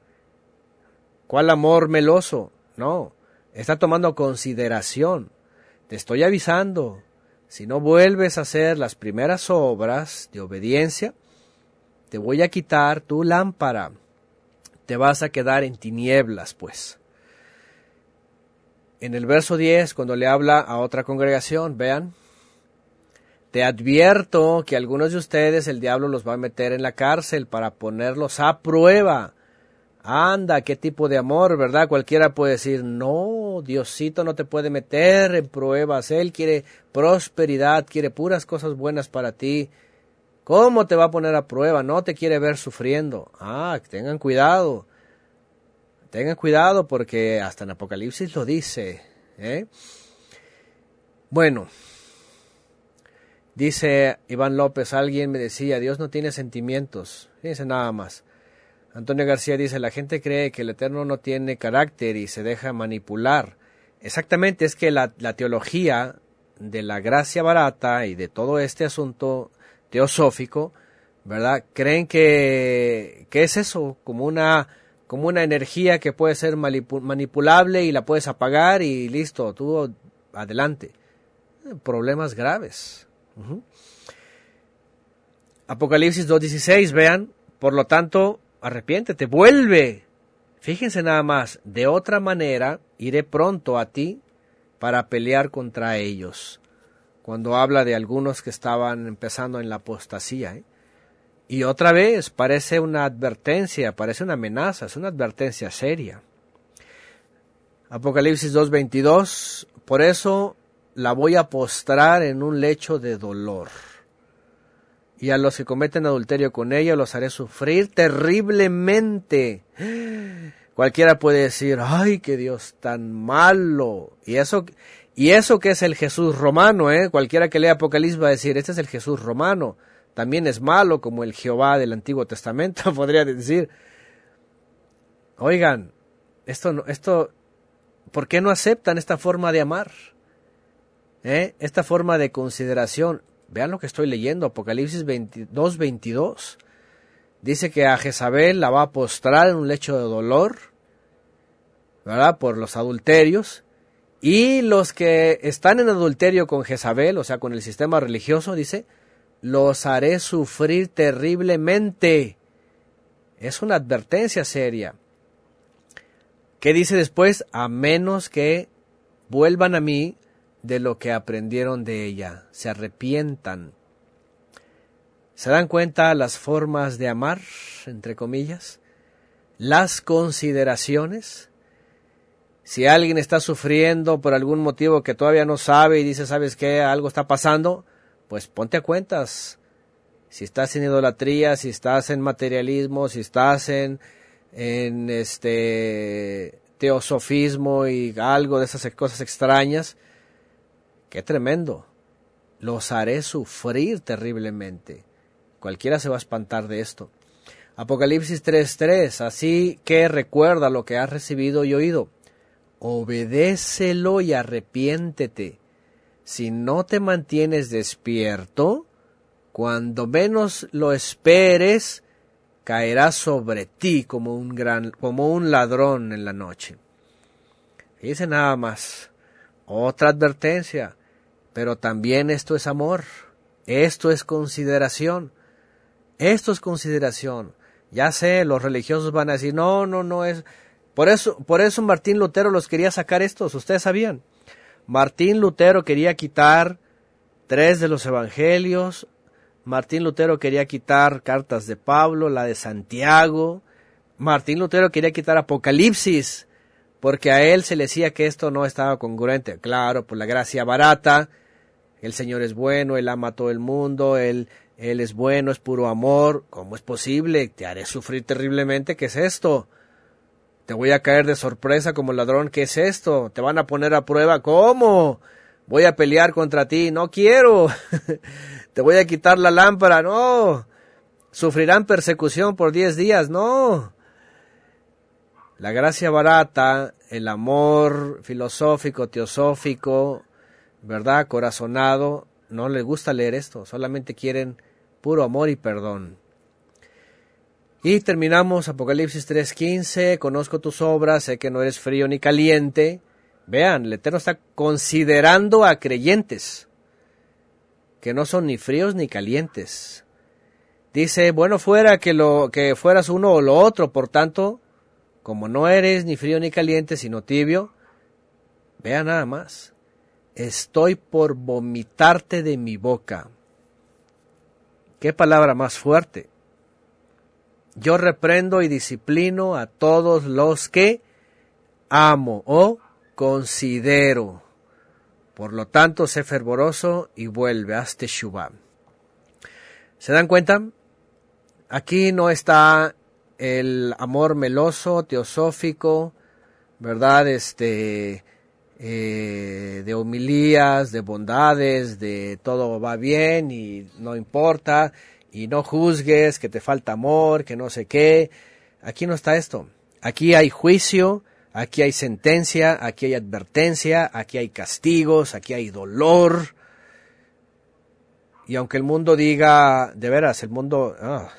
¿Cuál amor meloso? No, está tomando consideración. Te estoy avisando. Si no vuelves a hacer las primeras obras de obediencia, te voy a quitar tu lámpara. Te vas a quedar en tinieblas, pues. En el verso 10, cuando le habla a otra congregación, vean, te advierto que algunos de ustedes el diablo los va a meter en la cárcel para ponerlos a prueba. Anda, qué tipo de amor, ¿verdad? Cualquiera puede decir, no, Diosito no te puede meter en pruebas. Él quiere prosperidad, quiere puras cosas buenas para ti. ¿Cómo te va a poner a prueba? No te quiere ver sufriendo. Ah, tengan cuidado. Tengan cuidado porque hasta en Apocalipsis lo dice. ¿eh? Bueno, Dice Iván López, alguien me decía, Dios no tiene sentimientos. Dice nada más. Antonio García dice, la gente cree que el Eterno no tiene carácter y se deja manipular. Exactamente, es que la, teología de la gracia barata y de todo este asunto teosófico, ¿verdad? Creen que, que es eso, como una, como una energía que puede ser manipulable y la puedes apagar y listo, tú adelante. Problemas graves. Apocalipsis 2.16, vean, por lo tanto, arrepiéntete, vuelve. Fíjense nada más, de otra manera iré pronto a ti para pelear contra ellos. Cuando habla de algunos que estaban empezando en la apostasía. ¿eh? Y otra vez, parece una advertencia, parece una amenaza, es una advertencia seria. Apocalipsis 2.22, por eso la voy a postrar en un lecho de dolor. Y a los que cometen adulterio con ella los haré sufrir terriblemente. Cualquiera puede decir, ay, qué Dios tan malo. Y eso, y eso que es el Jesús romano, ¿eh? Cualquiera que lea Apocalipsis va a decir, este es el Jesús romano. También es malo como el Jehová del Antiguo Testamento, podría decir. Oigan, esto, esto, ¿por qué no aceptan esta forma de amar? ¿Eh? Esta forma de consideración. Vean lo que estoy leyendo, Apocalipsis 22, 22. Dice que a Jezabel la va a postrar en un lecho de dolor, ¿verdad? Por los adulterios. Y los que están en adulterio con Jezabel, o sea, con el sistema religioso, dice, los haré sufrir terriblemente. Es una advertencia seria. ¿Qué dice después? A menos que vuelvan a mí de lo que aprendieron de ella, se arrepientan. ¿Se dan cuenta las formas de amar, entre comillas? Las consideraciones. Si alguien está sufriendo por algún motivo que todavía no sabe y dice, ¿sabes qué? Algo está pasando, pues ponte a cuentas. Si estás en idolatría, si estás en materialismo, si estás en, este teosofismo y algo de esas cosas extrañas, qué tremendo. Los haré sufrir terriblemente. Cualquiera se va a espantar de esto. Apocalipsis 3:3, así que recuerda lo que has recibido y oído. Obedécelo y arrepiéntete. Si no te mantienes despierto, cuando menos lo esperes, caerá sobre ti como un gran, como un ladrón en la noche. Dice nada más. Otra advertencia. Pero también esto es amor. Esto es consideración. Esto es consideración. Ya sé, los religiosos van a decir, no, no, no es. Por eso, por eso Martín Lutero los quería sacar estos, ustedes sabían. Martín Lutero quería quitar tres de los evangelios. Martín Lutero quería quitar cartas de Pablo, la de Santiago. Martín Lutero quería quitar Apocalipsis, porque a él se le decía que esto no estaba congruente. Claro, por la gracia barata, el Señor es bueno, Él ama a todo el mundo, Él él es bueno, es puro amor. ¿Cómo es posible? Te haré sufrir terriblemente. ¿Qué es esto? Te voy a caer de sorpresa como ladrón. ¿Qué es esto? Te van a poner a prueba. ¿Cómo? Voy a pelear contra ti. No quiero. Te voy a quitar la lámpara. No. Sufrirán persecución por diez días. No. La gracia barata, el amor filosófico, teosófico, ¿verdad? Corazonado, no les gusta leer esto, solamente quieren puro amor y perdón. Y terminamos Apocalipsis 3:15, conozco tus obras, sé que no eres frío ni caliente. Vean, el Eterno está considerando a creyentes que no son ni fríos ni calientes. Dice, bueno fuera que lo que fueras uno o lo otro, por tanto, como no eres ni frío ni caliente, sino tibio, vea nada más. Estoy por vomitarte de mi boca. Qué palabra más fuerte. Yo reprendo y disciplino a todos los que amo o considero. Por lo tanto, sé fervoroso y vuelve, hazte Shubá. ¿Se dan cuenta? Aquí no está el amor meloso, teosófico, ¿verdad? Este, eh, de homilías, de bondades, de todo va bien y no importa, y no juzgues, que te falta amor, que no sé qué. Aquí no está esto. Aquí hay juicio, Aquí hay sentencia, aquí hay advertencia, aquí hay castigos, aquí hay dolor. Y aunque el mundo diga, de veras, el mundo... Ah,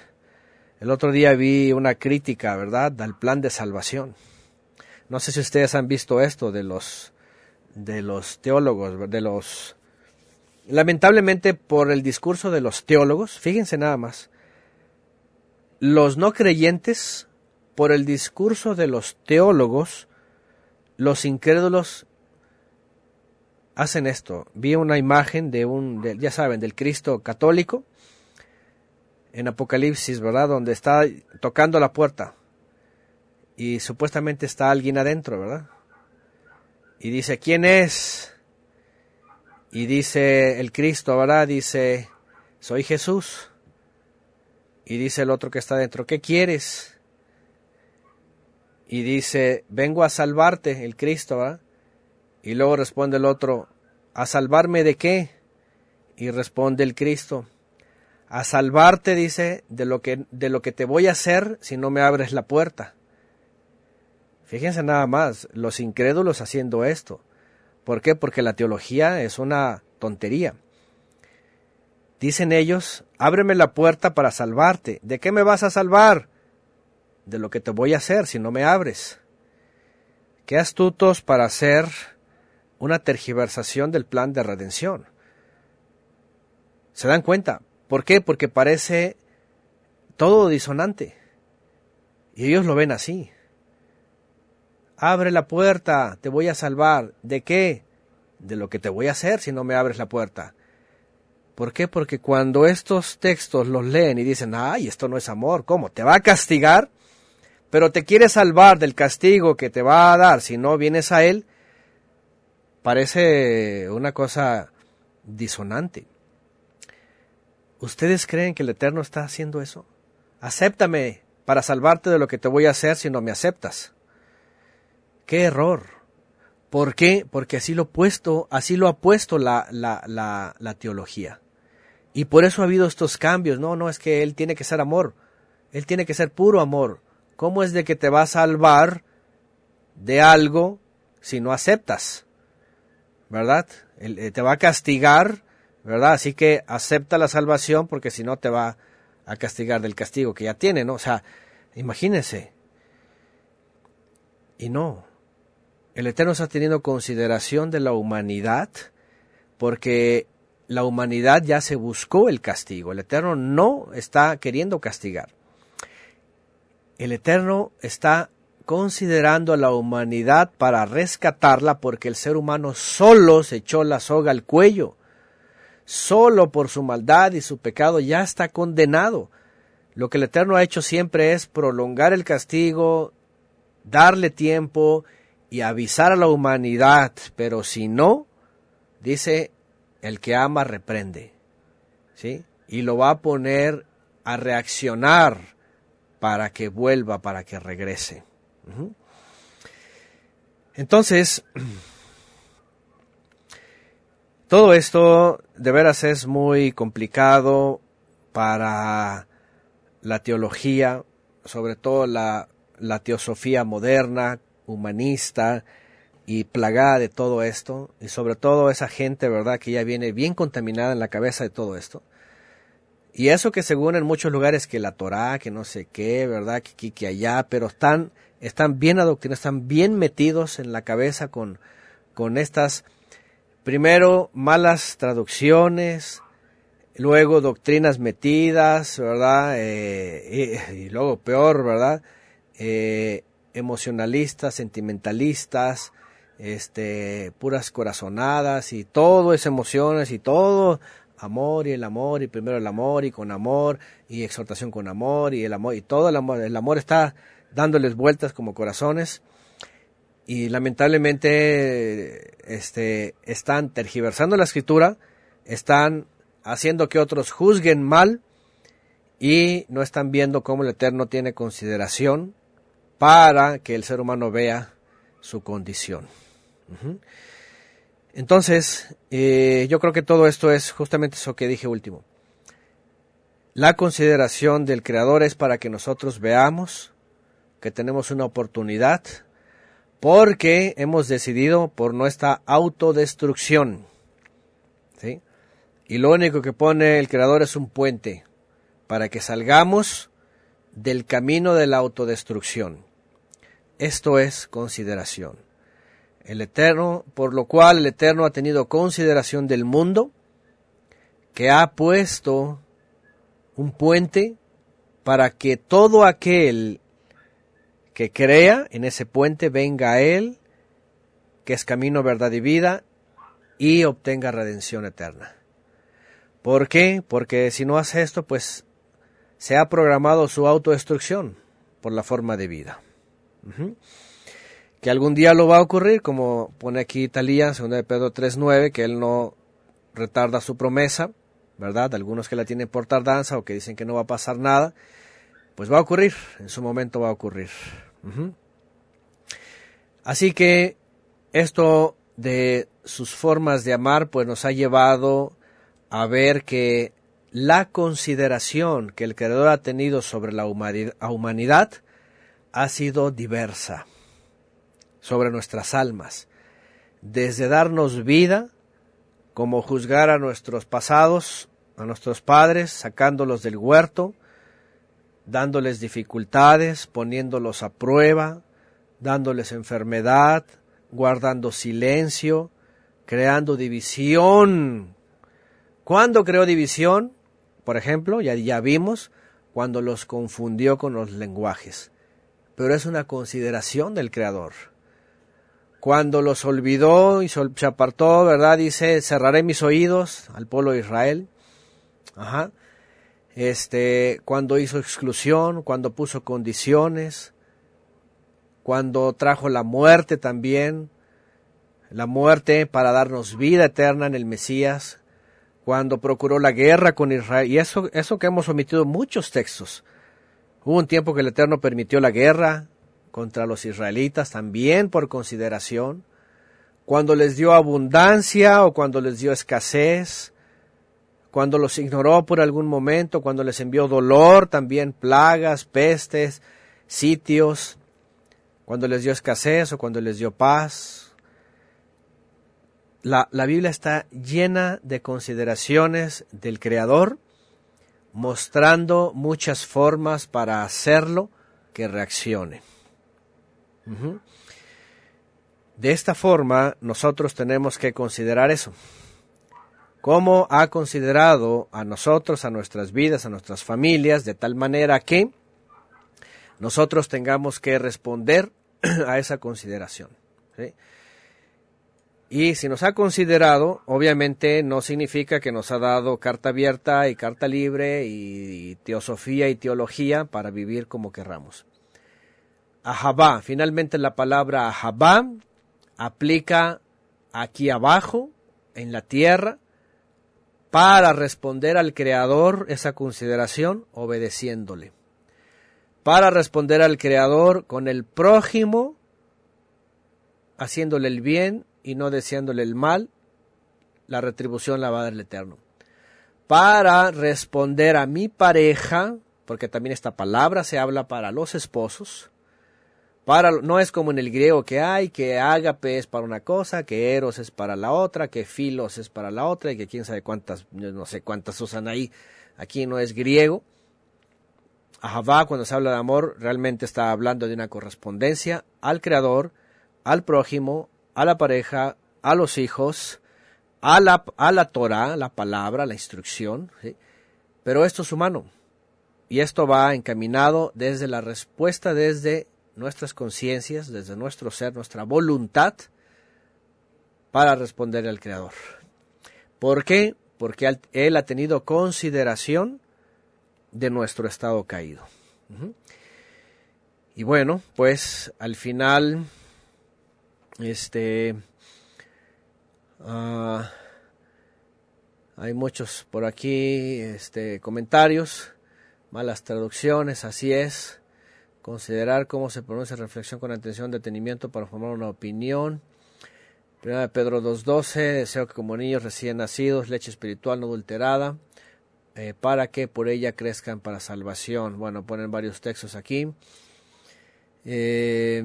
el otro día vi una crítica, ¿verdad?, al plan de salvación. No sé si ustedes han visto esto de los de los teólogos, de los lamentablemente por el discurso de los teólogos, fíjense nada más. Los no creyentes por el discurso de los teólogos, los incrédulos hacen esto. Vi una imagen de un, ya saben, del Cristo católico en Apocalipsis, ¿verdad? Donde está tocando la puerta y supuestamente está alguien adentro, ¿verdad? Y dice, ¿quién es? Y dice el Cristo, ¿verdad? Dice, soy Jesús. Y dice el otro que está adentro, ¿qué quieres? Y dice, vengo a salvarte, el Cristo, ¿verdad? Y luego responde el otro, ¿a salvarme de qué? Y responde el Cristo, a salvarte, dice, de lo que, de lo que te voy a hacer si no me abres la puerta. Fíjense nada más, los incrédulos haciendo esto. ¿Por qué? Porque la teología es una tontería. Dicen ellos, ábreme la puerta para salvarte. ¿De qué me vas a salvar? De lo que te voy a hacer si no me abres. Qué astutos para hacer una tergiversación del plan de redención. ¿Se dan cuenta? ¿Por qué? Porque parece todo disonante. Y ellos lo ven así. Abre la puerta, te voy a salvar. ¿De qué? De lo que te voy a hacer si no me abres la puerta. ¿Por qué? Porque cuando estos textos los leen y dicen, ay, esto no es amor, ¿cómo? ¿Te va a castigar? Pero te quiere salvar del castigo que te va a dar si no vienes a Él, parece una cosa disonante. ¿Ustedes creen que el Eterno está haciendo eso? Acéptame para salvarte de lo que te voy a hacer si no me aceptas. ¡Qué error! ¿Por qué? Porque así lo, puesto, así lo ha puesto la, la, la, teología. Y por eso ha habido estos cambios. No, no, es que Él tiene que ser amor. Él tiene que ser puro amor. ¿Cómo es de que te va a salvar de algo si no aceptas? ¿Verdad? Eh, te va a castigar ¿verdad? Así que acepta la salvación porque si no te va a castigar del castigo que ya tiene, ¿no? O sea, imagínense. Y no, el Eterno está teniendo consideración de la humanidad porque la humanidad ya se buscó el castigo. El Eterno no está queriendo castigar. El Eterno está considerando a la humanidad para rescatarla porque el ser humano solo se echó la soga al cuello solo por su maldad y su pecado ya está condenado. Lo que el Eterno ha hecho siempre es prolongar el castigo, darle tiempo y avisar a la humanidad, pero si no, dice, el que ama reprende, ¿sí? Y lo va a poner a reaccionar para que vuelva, para que regrese. Entonces, todo esto de veras es muy complicado para la teología, sobre todo la, teosofía moderna, humanista y plagada de todo esto, y sobre todo esa gente, ¿verdad?, que ya viene bien contaminada en la cabeza de todo esto. Y eso que según en muchos lugares que la Torá, que no sé qué, ¿verdad?, que aquí, que allá, pero están, están bien adoctrinados, están bien metidos en la cabeza con, con estas primero malas traducciones, luego doctrinas metidas, ¿verdad? Eh, y, luego peor, ¿verdad? Eh, emocionalistas, sentimentalistas, este, puras corazonadas y todo es emociones y todo amor y el amor y primero el amor y con amor y exhortación con amor y el amor y todo el amor, el amor está dándoles vueltas como corazones y lamentablemente este, están tergiversando la escritura, están haciendo que otros juzguen mal y no están viendo cómo el Eterno tiene consideración para que el ser humano vea su condición. Entonces, eh, yo creo que todo esto es justamente eso que dije último. La consideración del Creador es para que nosotros veamos que tenemos una oportunidad porque hemos decidido por nuestra autodestrucción. ¿sí? Y lo único que pone el Creador es un puente para que salgamos del camino de la autodestrucción. Esto es consideración. El Eterno, por lo cual el Eterno ha tenido consideración del mundo, que ha puesto un puente para que todo aquel que crea en ese puente venga a Él, que es camino, verdad y vida, y obtenga redención eterna. ¿Por qué? Porque si no hace esto, pues se ha programado su autodestrucción por la forma de vida. Que algún día lo va a ocurrir, como pone aquí Talía, 2 de Pedro 3.9, que él no retarda su promesa, ¿verdad? Algunos que la tienen por tardanza o que dicen que no va a pasar nada, pues va a ocurrir, en su momento va a ocurrir. Así que esto de sus formas de amar, pues nos ha llevado a ver que la consideración que el Creador ha tenido sobre la humanidad ha sido diversa sobre nuestras almas, desde darnos vida, como juzgar a nuestros pasados, a nuestros padres, sacándolos del huerto, dándoles dificultades, poniéndolos a prueba, dándoles enfermedad, guardando silencio, creando división. ¿Cuándo creó división? Por ejemplo, ya, ya vimos, cuando los confundió con los lenguajes. Pero es una consideración del Creador. Cuando los olvidó y se apartó, ¿verdad? Dice, cerraré mis oídos al pueblo de Israel. Ajá este, cuando hizo exclusión, cuando puso condiciones, cuando trajo la muerte también, la muerte para darnos vida eterna en el Mesías, cuando procuró la guerra con Israel, y eso, eso que hemos omitido muchos textos. Hubo un tiempo que el Eterno permitió la guerra contra los israelitas también por consideración, cuando les dio abundancia o cuando les dio escasez, cuando los ignoró por algún momento, cuando les envió dolor, también plagas, pestes, sitios, cuando les dio escasez o cuando les dio paz. La, la Biblia está llena de consideraciones del Creador, mostrando muchas formas para hacerlo que reaccione. De esta forma, nosotros tenemos que considerar eso cómo ha considerado a nosotros, a nuestras vidas, a nuestras familias, de tal manera que nosotros tengamos que responder a esa consideración. Y si nos ha considerado, obviamente no significa que nos ha dado carta abierta y carta libre y, teosofía y teología para vivir como querramos. Ahabá, finalmente la palabra ahabá aplica aquí abajo, en la tierra, para responder al Creador esa consideración obedeciéndole. Para responder al Creador con el prójimo, haciéndole el bien y no deseándole el mal, la retribución la va a dar el Eterno. Para responder a mi pareja, porque también esta palabra se habla para los esposos, no es como en el griego que hay, que ágape es para una cosa, que eros es para la otra, que filos es para la otra, y que quién sabe cuántas, no sé cuántas usan ahí. Aquí no es griego. Ahavá, cuando se habla de amor, realmente está hablando de una correspondencia al creador, al prójimo, a la pareja, a los hijos, a la, a la Torah, la palabra, la instrucción. Pero esto es humano. Y esto va encaminado desde la respuesta, desde nuestras conciencias, desde nuestro ser, nuestra voluntad, para responder al Creador. ¿Por qué? Porque Él ha tenido consideración de nuestro estado caído. Y bueno, pues al final, este, ah, hay muchos por aquí, este, comentarios, malas traducciones, así es considerar cómo se pronuncia reflexión con atención, detenimiento para formar una opinión. Primera de Pedro 2.12, deseo que como niños recién nacidos, leche espiritual no adulterada, eh, para que por ella crezcan para salvación. Bueno, ponen varios textos aquí. Eh,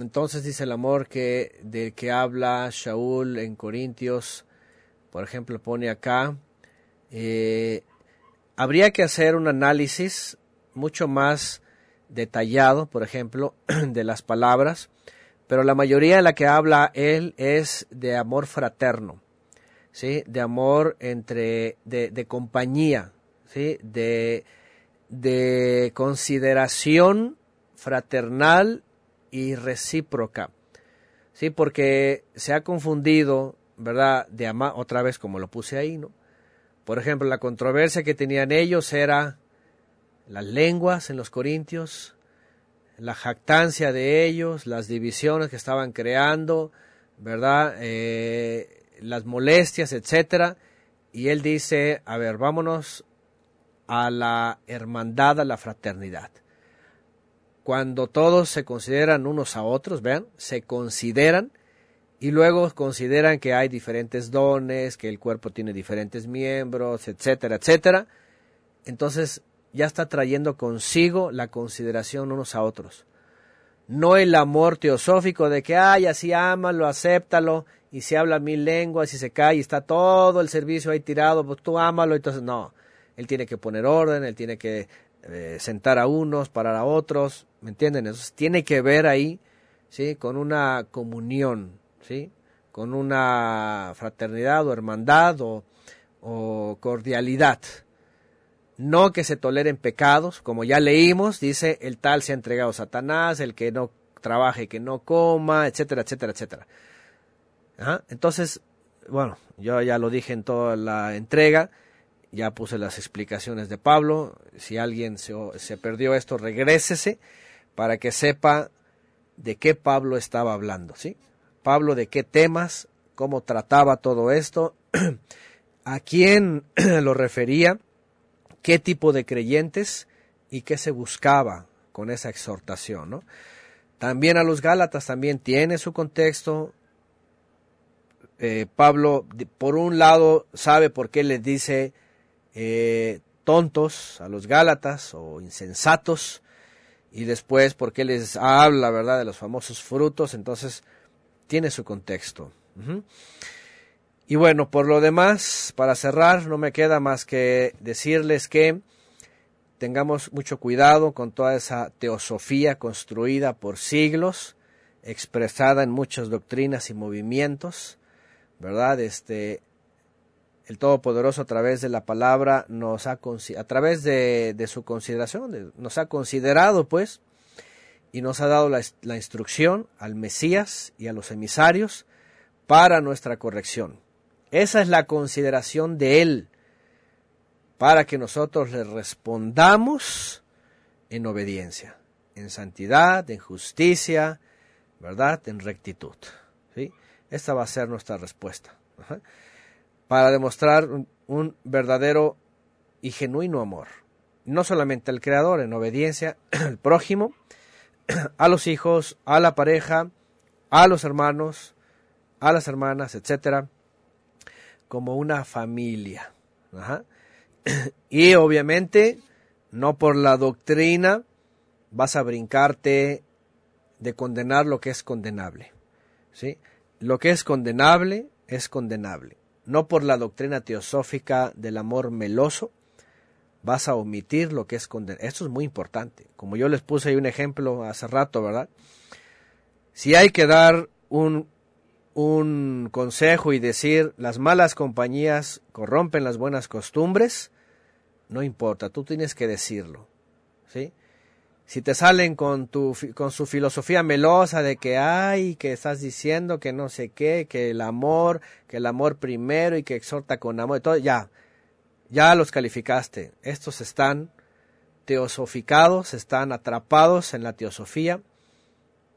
entonces dice el amor que del que habla Shaul en Corintios, por ejemplo, pone acá, eh, habría que hacer un análisis mucho más detallado, por ejemplo, de las palabras, pero la mayoría de la que habla él es de amor fraterno, ¿sí? de amor entre, de, de compañía, ¿sí? de, de consideración fraternal y recíproca. Sí, porque se ha confundido, ¿verdad? De amar, otra vez como lo puse ahí, ¿no? Por ejemplo, la controversia que tenían ellos era las lenguas en los corintios, la jactancia de ellos, las divisiones que estaban creando, ¿verdad? Eh, las molestias, etcétera. Y él dice, a ver, vámonos a la hermandad, a la fraternidad cuando todos se consideran unos a otros, vean, se consideran y luego consideran que hay diferentes dones, que el cuerpo tiene diferentes miembros, etcétera, etcétera. Entonces ya está trayendo consigo la consideración unos a otros. No el amor teosófico de que, ay, así ámalo, acéptalo, y se habla mil lenguas y se cae y está todo el servicio ahí tirado, pues tú ámalo, entonces no. Él tiene que poner orden, él tiene que eh, sentar a unos, parar a otros, ¿me entienden? Eso tiene que ver ahí, ¿sí? Con una comunión, ¿sí? Con una fraternidad o hermandad o, cordialidad. No que se toleren pecados, como ya leímos, dice, el tal se ha entregado a Satanás, el que no trabaje, que no coma, etcétera, etcétera, etcétera. Entonces, bueno, yo ya lo dije en toda la entrega, ya puse las explicaciones de Pablo. Si alguien se, se, perdió esto, regrésese para que sepa de qué Pablo estaba hablando, ¿sí? Pablo de qué temas, cómo trataba todo esto, a quién lo refería, qué tipo de creyentes y qué se buscaba con esa exhortación, ¿no? También a los Gálatas también tiene su contexto. Eh, Pablo, por un lado, sabe por qué les dice eh, tontos a los Gálatas o insensatos, y después porque les habla, ¿verdad?, de los famosos frutos, entonces tiene su contexto. Y bueno, por lo demás, para cerrar, no me queda más que decirles que tengamos mucho cuidado con toda esa teosofía construida por siglos, expresada en muchas doctrinas y movimientos, ¿verdad? Este, el Todopoderoso a través de la palabra nos ha a través de, su consideración nos ha considerado pues y nos ha dado la, instrucción al Mesías y a los emisarios para nuestra corrección. Esa es la consideración de Él para que nosotros le respondamos en obediencia, en santidad, en justicia, ¿verdad? En rectitud. ¿sí? Esta va a ser nuestra respuesta para demostrar un, verdadero y genuino amor, no solamente al Creador, en obediencia al prójimo, a los hijos, a la pareja, a los hermanos, a las hermanas, etcétera, como una familia. Y obviamente, no por la doctrina vas a brincarte de condenar lo que es condenable. ¿sí? Lo que es condenable es condenable no por la doctrina teosófica del amor meloso, vas a omitir lo que es condenar. Esto es muy importante. Como yo les puse ahí un ejemplo hace rato, ¿verdad? Si hay que dar un, un consejo y decir las malas compañías corrompen las buenas costumbres, no importa, tú tienes que decirlo. ¿Sí? Si te salen con, tu, con su filosofía melosa de que hay, que estás diciendo que no sé qué, que el amor, que el amor primero y que exhorta con amor, y todo, ya, ya los calificaste. Estos están teosoficados, están atrapados en la teosofía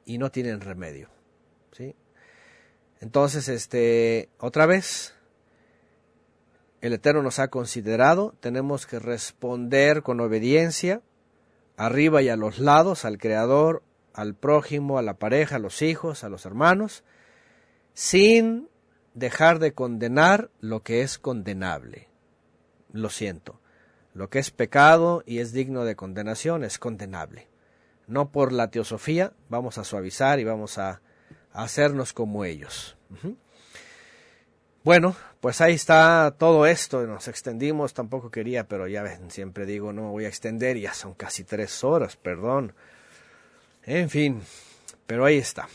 y no tienen remedio. ¿sí? Entonces, este, otra vez, el Eterno nos ha considerado, tenemos que responder con obediencia, arriba y a los lados, al Creador, al prójimo, a la pareja, a los hijos, a los hermanos, sin dejar de condenar lo que es condenable. Lo siento. Lo que es pecado y es digno de condenación es condenable. no por la teosofía, vamos a suavizar y vamos a, hacernos como ellos. Bueno, pues ahí está todo esto, nos extendimos, tampoco quería, pero ya ven, siempre digo, no me voy a extender, ya son casi tres horas, perdón. En fin, pero ahí está.